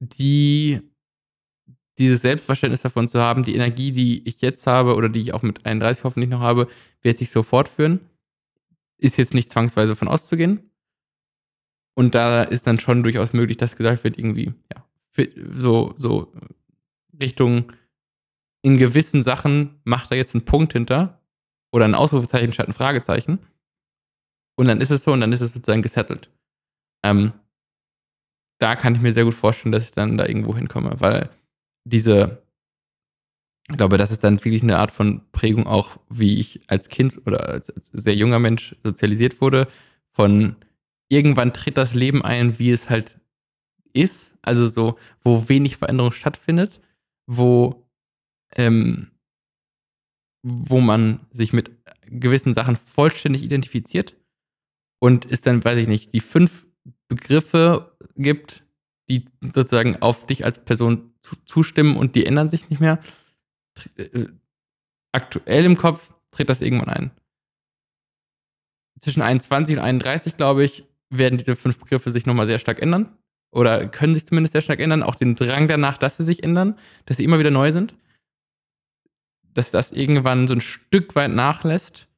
die, dieses Selbstverständnis davon zu haben, die Energie, die ich jetzt habe oder die ich auch mit 31 hoffentlich noch habe, wird sich so fortführen. Ist jetzt nicht zwangsweise von auszugehen. Und da ist dann schon durchaus möglich, dass gesagt wird, irgendwie, ja, so, so Richtung in gewissen Sachen macht er jetzt einen Punkt hinter oder ein Ausrufezeichen statt ein Fragezeichen. Und dann ist es so und dann ist es sozusagen gesettelt. Ähm, da kann ich mir sehr gut vorstellen, dass ich dann da irgendwo hinkomme, weil diese, ich glaube, das ist dann wirklich eine Art von Prägung auch, wie ich als Kind oder als, als sehr junger Mensch sozialisiert wurde, von irgendwann tritt das Leben ein, wie es halt ist, also so, wo wenig Veränderung stattfindet, wo, ähm, wo man sich mit gewissen Sachen vollständig identifiziert und ist dann, weiß ich nicht, die fünf Begriffe gibt, die sozusagen auf dich als Person zustimmen und die ändern sich nicht mehr. Äh, aktuell im Kopf tritt das irgendwann ein. Zwischen 21 und 31, glaube ich, werden diese fünf Begriffe sich nochmal sehr stark ändern. Oder können sich zumindest sehr stark ändern. Auch den Drang danach, dass sie sich ändern, dass sie immer wieder neu sind. Dass das irgendwann so ein Stück weit nachlässt,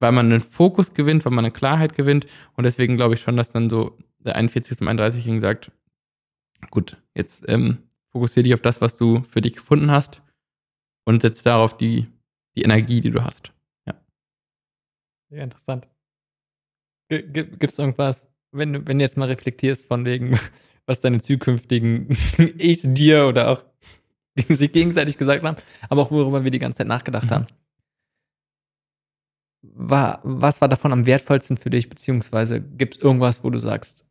weil man einen Fokus gewinnt, weil man eine Klarheit gewinnt. Und deswegen glaube ich schon, dass dann so der 41. zum 31. sagt, gut, jetzt ähm, fokussiere dich auf das, was du für dich gefunden hast und setz darauf die, die Energie, die du hast. Ja. Sehr interessant. Gibt es irgendwas, wenn du, wenn du jetzt mal reflektierst von wegen, was deine zukünftigen Ichs dir oder auch sich gegenseitig gesagt haben, aber auch worüber wir die ganze Zeit nachgedacht mhm. haben. War, was war davon am wertvollsten für dich, beziehungsweise gibt es irgendwas, wo du sagst,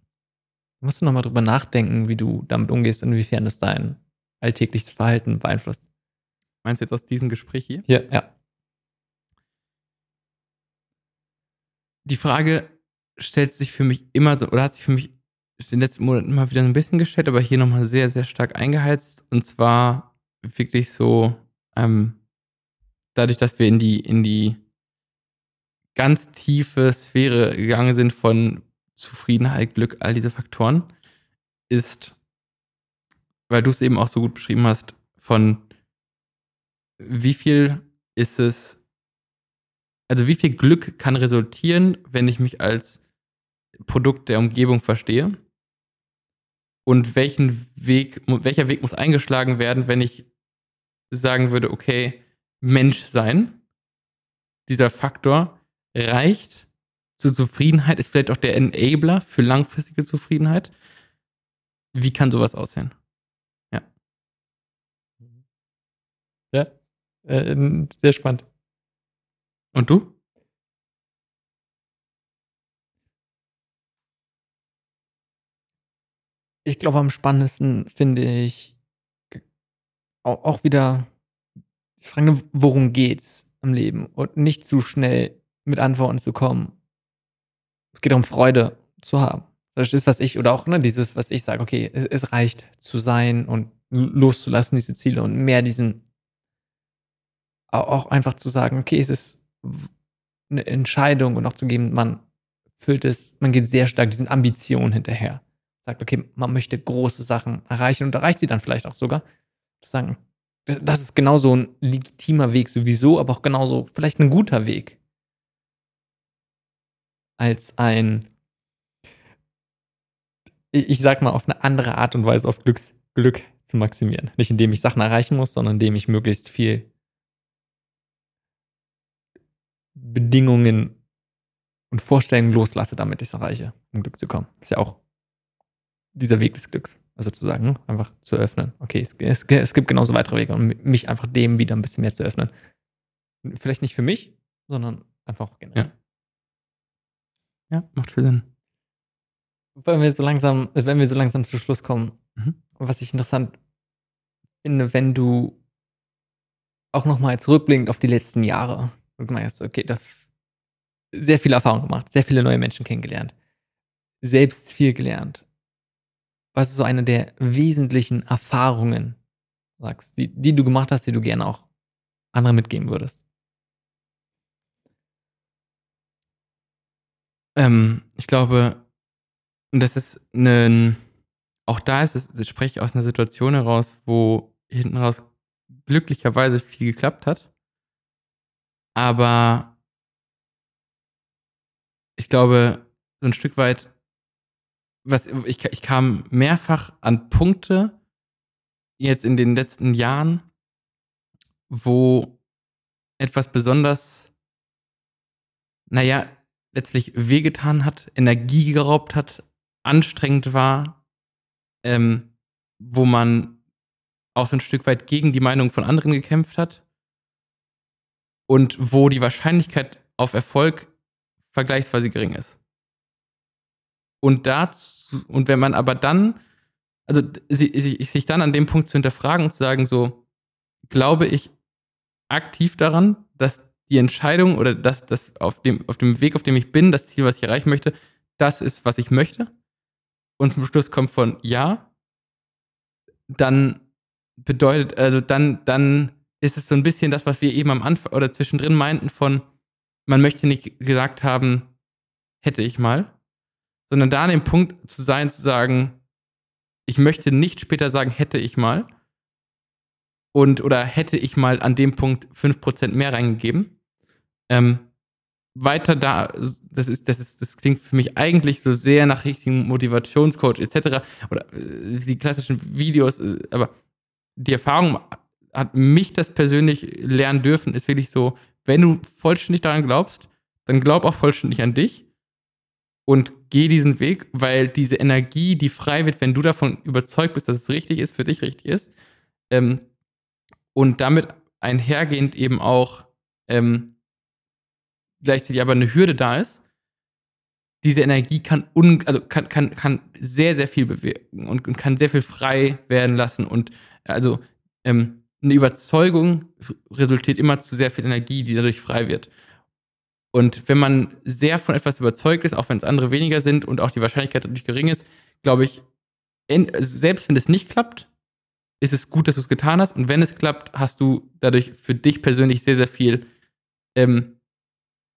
musst du nochmal drüber nachdenken, wie du damit umgehst, inwiefern es dein alltägliches Verhalten beeinflusst? Meinst du jetzt aus diesem Gespräch hier? Ja, ja. Die Frage stellt sich für mich immer so, oder hat sich für mich in den letzten Monaten immer wieder ein bisschen gestellt, aber hier nochmal sehr, sehr stark eingeheizt. Und zwar wirklich so, ähm, dadurch, dass wir in die, in die ganz tiefe Sphäre gegangen sind von Zufriedenheit, Glück, all diese Faktoren, ist, weil du es eben auch so gut beschrieben hast, von wie viel ist es, also wie viel Glück kann resultieren, wenn ich mich als Produkt der Umgebung verstehe? Und welchen Weg, welcher Weg muss eingeschlagen werden, wenn ich sagen würde, okay, Mensch sein, dieser Faktor reicht zur Zufriedenheit, ist vielleicht auch der Enabler für langfristige Zufriedenheit. Wie kann sowas aussehen? Ja. Ja, äh, sehr spannend. Und du? Ich glaube, am spannendsten finde ich auch wieder die Frage, worum geht's am Leben und nicht zu schnell mit Antworten zu kommen. Es geht darum, Freude zu haben. Das ist, was ich, oder auch ne, dieses, was ich sage, okay, es, es reicht zu sein und loszulassen, diese Ziele und mehr diesen, auch einfach zu sagen, okay, es ist eine Entscheidung und auch zu geben, man füllt es, man geht sehr stark diesen Ambitionen hinterher. Sagt, okay, man möchte große Sachen erreichen und erreicht sie dann vielleicht auch sogar. Zu sagen, das, das ist genauso ein legitimer Weg sowieso, aber auch genauso vielleicht ein guter Weg als ein, ich sag mal, auf eine andere Art und Weise auf Glücks, Glück zu maximieren. Nicht indem ich Sachen erreichen muss, sondern indem ich möglichst viel Bedingungen und Vorstellungen loslasse, damit ich es erreiche, um Glück zu kommen. Ist ja auch dieser Weg des Glücks. Also zu sagen, ne? einfach zu öffnen. Okay, es, es, es gibt genauso weitere Wege und mich einfach dem wieder ein bisschen mehr zu öffnen. Vielleicht nicht für mich, sondern einfach generell. Ja. Ja, macht viel Sinn. Wenn wir so langsam, wenn wir so langsam zu Schluss kommen, mhm. was ich interessant finde, wenn du auch nochmal zurückblickend auf die letzten Jahre und hast, okay, da sehr viel Erfahrung gemacht, sehr viele neue Menschen kennengelernt, selbst viel gelernt. Was ist so eine der wesentlichen Erfahrungen, sagst, die, die du gemacht hast, die du gerne auch anderen mitgeben würdest? Ähm, ich glaube, das ist ein, auch da ist es, ich spreche aus einer Situation heraus, wo hinten raus glücklicherweise viel geklappt hat. Aber ich glaube, so ein Stück weit, was ich, ich kam mehrfach an Punkte jetzt in den letzten Jahren, wo etwas besonders, naja, letztlich wehgetan hat, Energie geraubt hat, anstrengend war, ähm, wo man auch so ein Stück weit gegen die Meinung von anderen gekämpft hat und wo die Wahrscheinlichkeit auf Erfolg vergleichsweise gering ist. Und dazu, und wenn man aber dann, also sich dann an dem Punkt zu hinterfragen und zu sagen, so, glaube ich aktiv daran, dass die Entscheidung oder dass das auf dem, auf dem Weg, auf dem ich bin, das Ziel, was ich erreichen möchte, das ist, was ich möchte. Und zum Schluss kommt von ja, dann bedeutet, also dann, dann ist es so ein bisschen das, was wir eben am Anfang oder zwischendrin meinten von, man möchte nicht gesagt haben, hätte ich mal, sondern da an dem Punkt zu sein, zu sagen, ich möchte nicht später sagen, hätte ich mal. Und oder hätte ich mal an dem Punkt 5% mehr reingegeben, ähm, weiter da, das ist, das ist, das klingt für mich eigentlich so sehr nach richtigen Motivationscoach etc. oder äh, die klassischen Videos, äh, aber die Erfahrung hat mich das persönlich lernen dürfen, ist wirklich so, wenn du vollständig daran glaubst, dann glaub auch vollständig an dich und geh diesen Weg, weil diese Energie, die frei wird, wenn du davon überzeugt bist, dass es richtig ist, für dich richtig ist, ähm, und damit einhergehend eben auch ähm, gleichzeitig aber eine Hürde da ist, diese Energie kann, un, also kann, kann, kann sehr, sehr viel bewirken und, und kann sehr viel frei werden lassen. Und also ähm, eine Überzeugung resultiert immer zu sehr viel Energie, die dadurch frei wird. Und wenn man sehr von etwas überzeugt ist, auch wenn es andere weniger sind und auch die Wahrscheinlichkeit dadurch gering ist, glaube ich, selbst wenn es nicht klappt, ist es gut, dass du es getan hast. Und wenn es klappt, hast du dadurch für dich persönlich sehr, sehr viel ähm,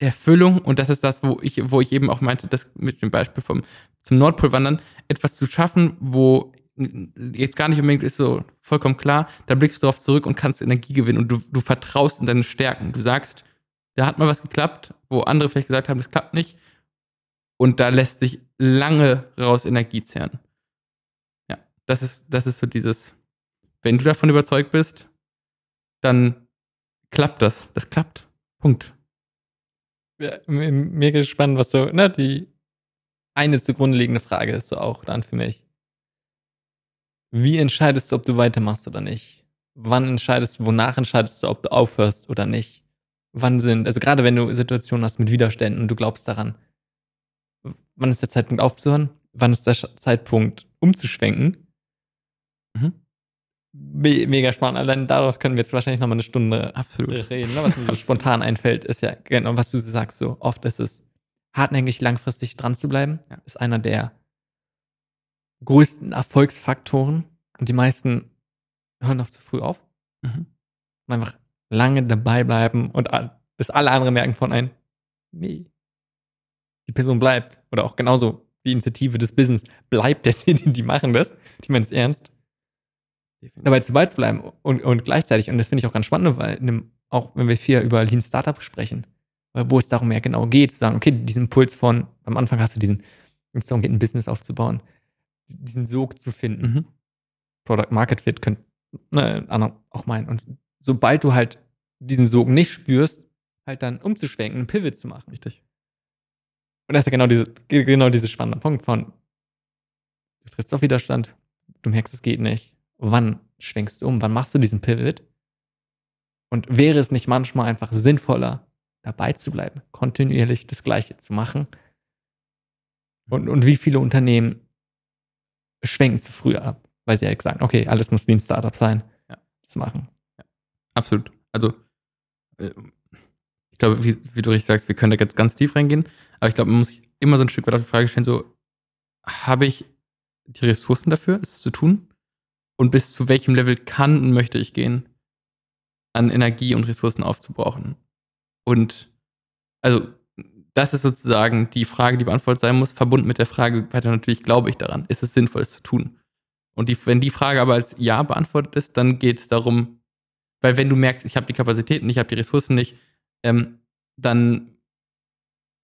Erfüllung und das ist das, wo ich, wo ich eben auch meinte, das mit dem Beispiel vom zum Nordpol wandern, etwas zu schaffen, wo jetzt gar nicht unbedingt ist so vollkommen klar, da blickst du darauf zurück und kannst Energie gewinnen und du, du vertraust in deine Stärken. Du sagst, da hat mal was geklappt, wo andere vielleicht gesagt haben, das klappt nicht. Und da lässt sich lange raus Energie zehren. Ja, das ist, das ist so dieses, wenn du davon überzeugt bist, dann klappt das. Das klappt. Punkt ja, mega spannend, was so, ne, die eine zugrunde liegende Frage ist so auch dann für mich. Wie entscheidest du, ob du weitermachst oder nicht? Wann entscheidest du, wonach entscheidest du, ob du aufhörst oder nicht? Wann sind, also gerade wenn du Situationen hast mit Widerständen und du glaubst daran, wann ist der Zeitpunkt aufzuhören? Wann ist der Zeitpunkt umzuschwenken? Mhm mega spannend. Allein darauf können wir jetzt wahrscheinlich noch mal eine Stunde Absolut. reden. Ne? Was mir so spontan einfällt, ist ja genau, was du sagst. So oft ist es hartnäckig langfristig dran zu bleiben. Ja. Ist einer der größten Erfolgsfaktoren. Und die meisten hören doch zu früh auf. Mhm. Und einfach lange dabei bleiben und bis alle anderen merken von einem, nee, die Person bleibt. Oder auch genauso die Initiative des Business bleibt, der, die machen das. Die meinen es ernst dabei zu weit zu bleiben und, und gleichzeitig, und das finde ich auch ganz spannend, weil auch wenn wir viel über Lean Startup sprechen, wo es darum ja genau geht, zu sagen, okay, diesen Impuls von, am Anfang hast du diesen, wenn es darum geht, ein Business aufzubauen, diesen Sog zu finden. Mhm. Product Market Fit könnte ne, andere auch meinen. Und sobald du halt diesen Sog nicht spürst, halt dann umzuschwenken, einen Pivot zu machen. Richtig. Und das ist ja genau, diese, genau dieser spannende Punkt von, Du trittst auf Widerstand. Du merkst, es geht nicht. Wann schwenkst du um? Wann machst du diesen Pivot? Und wäre es nicht manchmal einfach sinnvoller, dabei zu bleiben, kontinuierlich das Gleiche zu machen? Und, und wie viele Unternehmen schwenken zu früh ab, weil sie halt sagen, okay, alles muss wie ein Startup sein, ja. das machen. Ja. Absolut. Also, äh, ich glaube, wie, wie, du richtig sagst, wir können da jetzt ganz tief reingehen, aber ich glaube, man muss immer so ein Stück weit auf die Frage stellen, so, habe ich die Ressourcen dafür, es zu tun? Und bis zu welchem Level kann und möchte ich gehen, an Energie und Ressourcen aufzubrauchen? Und also das ist sozusagen die Frage, die beantwortet sein muss, verbunden mit der Frage weiter natürlich, glaube ich daran? Ist es sinnvoll, es zu tun? Und die, wenn die Frage aber als Ja beantwortet ist, dann geht es darum, weil wenn du merkst, ich habe die Kapazitäten, ich habe die Ressourcen nicht, ähm, dann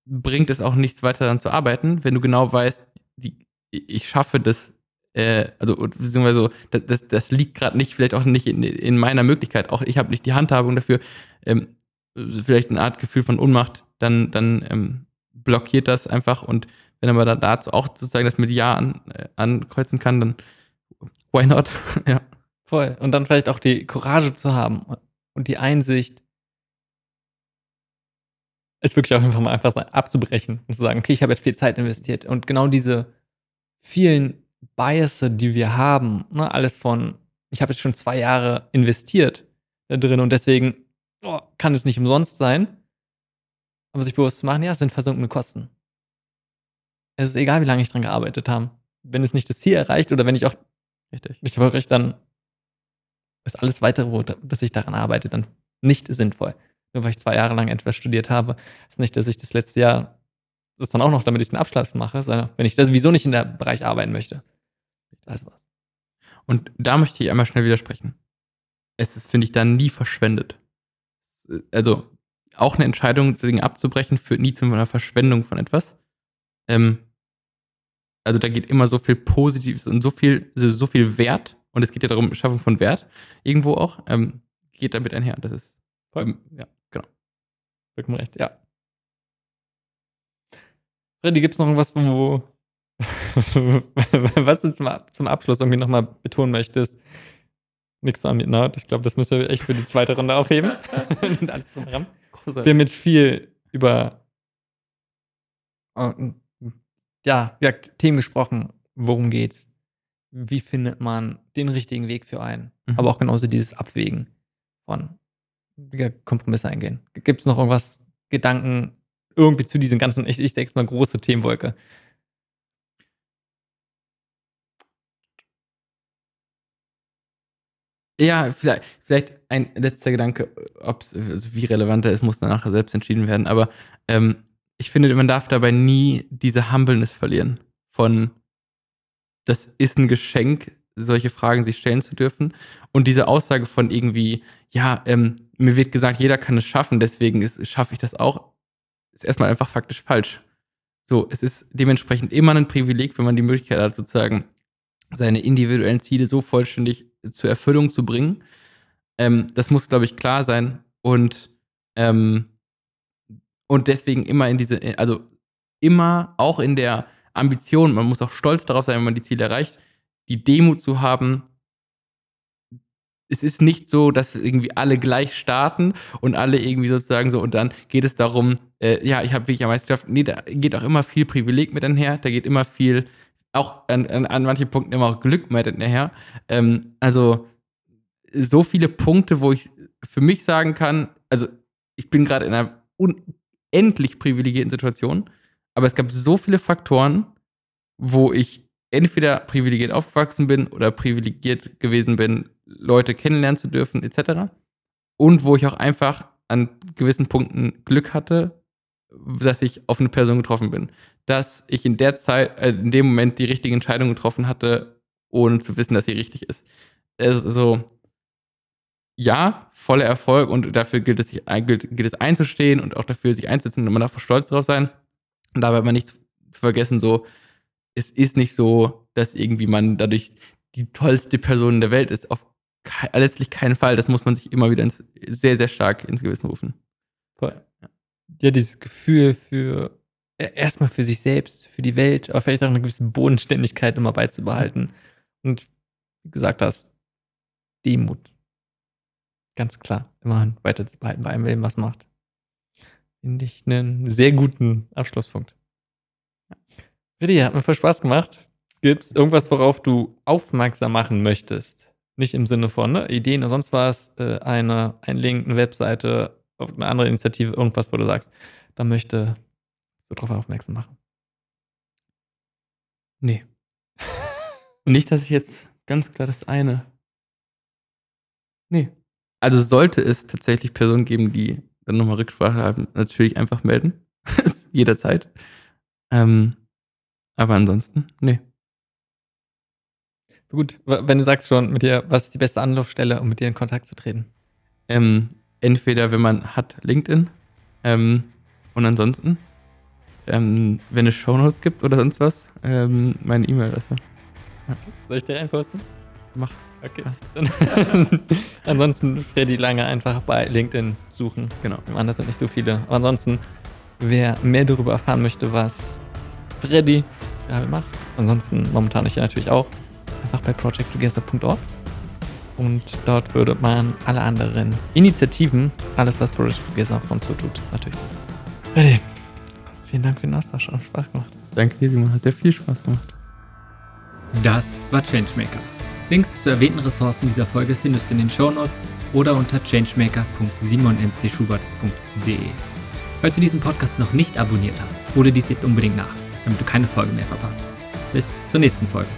bringt es auch nichts weiter daran zu arbeiten, wenn du genau weißt, die, ich schaffe das, äh, also beziehungsweise so, das, das, das liegt gerade nicht, vielleicht auch nicht in, in meiner Möglichkeit, auch ich habe nicht die Handhabung dafür, ähm, vielleicht eine Art Gefühl von Unmacht, dann, dann ähm, blockiert das einfach. Und wenn man da dazu auch sozusagen das mit Ja an, äh, ankreuzen kann, dann why not? ja. Voll. Und dann vielleicht auch die Courage zu haben und die Einsicht, es wirklich auch einfach mal einfach abzubrechen und zu sagen, okay, ich habe jetzt viel Zeit investiert. Und genau diese vielen Biases, die wir haben, ne, alles von, ich habe jetzt schon zwei Jahre investiert da drin und deswegen oh, kann es nicht umsonst sein. Aber sich bewusst zu machen, ja, es sind versunkene Kosten. Es ist egal, wie lange ich dran gearbeitet habe. Wenn es nicht das Ziel erreicht oder wenn ich auch richtig, nicht erfolgreich, dann ist alles weitere, dass ich daran arbeite, dann nicht sinnvoll. Nur weil ich zwei Jahre lang etwas studiert habe, ist nicht, dass ich das letzte Jahr das dann auch noch, damit ich den Abschluss mache, sondern wenn ich das sowieso nicht in der Bereich arbeiten möchte. Das was. Und da möchte ich einmal schnell widersprechen. Es ist, finde ich, dann nie verschwendet. Also, auch eine Entscheidung, deswegen abzubrechen, führt nie zu einer Verschwendung von etwas. Ähm, also da geht immer so viel Positives und so viel, so viel Wert, und es geht ja darum, Schaffung von Wert, irgendwo auch, ähm, geht damit einher. Das ist, ähm, ja, genau. Vollkommen recht, ja. Freddy, gibt es noch irgendwas, wo, was du zum, zum Abschluss irgendwie nochmal betonen möchtest? Nichts am Nord. Ich glaube, das müssen wir echt für die zweite Runde aufheben. Wir haben jetzt viel über äh, ja, ja, Themen gesprochen. Worum geht's? Wie findet man den richtigen Weg für einen? Mhm. Aber auch genauso dieses Abwägen von Kompromisse eingehen. Gibt es noch irgendwas, Gedanken irgendwie zu diesen ganzen, ich, ich denke mal, große Themenwolke? Ja, vielleicht, vielleicht ein letzter Gedanke, ob's, also wie relevant er ist, muss danach selbst entschieden werden. Aber ähm, ich finde, man darf dabei nie diese Humbleness verlieren. Von, das ist ein Geschenk, solche Fragen sich stellen zu dürfen. Und diese Aussage von irgendwie, ja, ähm, mir wird gesagt, jeder kann es schaffen, deswegen schaffe ich das auch, ist erstmal einfach faktisch falsch. So, es ist dementsprechend immer ein Privileg, wenn man die Möglichkeit hat, sozusagen seine individuellen Ziele so vollständig zur Erfüllung zu bringen. Ähm, das muss, glaube ich, klar sein. Und, ähm, und deswegen immer in diese, also immer auch in der Ambition, man muss auch stolz darauf sein, wenn man die Ziele erreicht, die Demut zu haben. Es ist nicht so, dass irgendwie alle gleich starten und alle irgendwie sozusagen so und dann geht es darum, äh, ja, ich habe wirklich am meisten geschafft. Nee, da geht auch immer viel Privileg mit einher, da geht immer viel auch an, an, an manchen Punkten immer auch Glück mit nachher. Ähm, also so viele Punkte, wo ich für mich sagen kann, also ich bin gerade in einer unendlich privilegierten Situation, aber es gab so viele Faktoren, wo ich entweder privilegiert aufgewachsen bin oder privilegiert gewesen bin, Leute kennenlernen zu dürfen, etc. Und wo ich auch einfach an gewissen Punkten Glück hatte, dass ich auf eine Person getroffen bin. Dass ich in der Zeit, äh, in dem Moment die richtige Entscheidung getroffen hatte, ohne zu wissen, dass sie richtig ist. Also, ja, voller Erfolg und dafür gilt es, gilt, gilt es einzustehen und auch dafür sich einzusetzen und man darf stolz drauf sein. Und dabei aber nicht zu vergessen, so, es ist nicht so, dass irgendwie man dadurch die tollste Person der Welt ist. Auf ke letztlich keinen Fall. Das muss man sich immer wieder ins, sehr, sehr stark ins Gewissen rufen. Voll. Ja, dieses Gefühl für erstmal für sich selbst, für die Welt, aber vielleicht auch eine gewisse Bodenständigkeit immer beizubehalten. Und wie gesagt hast, Demut. Ganz klar, immerhin weiter zu behalten bei einem Willen, was macht. Finde ich einen sehr guten Abschlusspunkt. Ja. hat mir voll Spaß gemacht. Gibt es irgendwas, worauf du aufmerksam machen möchtest? Nicht im Sinne von ne, Ideen oder sonst was, äh, eine, ein Link, eine Webseite, eine andere Initiative, irgendwas, wo du sagst, da möchte so drauf aufmerksam machen. Nee. Nicht, dass ich jetzt ganz klar das eine. Nee. Also sollte es tatsächlich Personen geben, die dann nochmal Rücksprache haben, natürlich einfach melden. Jederzeit. Ähm, aber ansonsten, nee. Gut, wenn du sagst schon mit dir, was ist die beste Anlaufstelle, um mit dir in Kontakt zu treten? Ähm, entweder, wenn man hat, LinkedIn. Ähm, und ansonsten, ähm, wenn es Shownotes gibt oder sonst was, ähm, meine E-Mail-Adresse. Ja. Soll ich dir reinposten? Mach. Okay. Ansonsten Freddy Lange einfach bei LinkedIn suchen. Genau. Das sind nicht so viele. Aber ansonsten, wer mehr darüber erfahren möchte, was Freddy ja, macht, ansonsten momentan ich ja natürlich auch, einfach bei projecttogether.org. Und dort würde man alle anderen Initiativen, alles was Project Together sonst so tut, natürlich. Freddy, vielen Dank für den Austausch. Hat Spaß gemacht. Danke dir, Simon. Hat sehr viel Spaß gemacht. Das war Changemaker. Links zu erwähnten Ressourcen dieser Folge findest du in den Shownotes oder unter changemaker.simonmcschubert.de. Falls du diesen Podcast noch nicht abonniert hast, hole dies jetzt unbedingt nach, damit du keine Folge mehr verpasst. Bis zur nächsten Folge.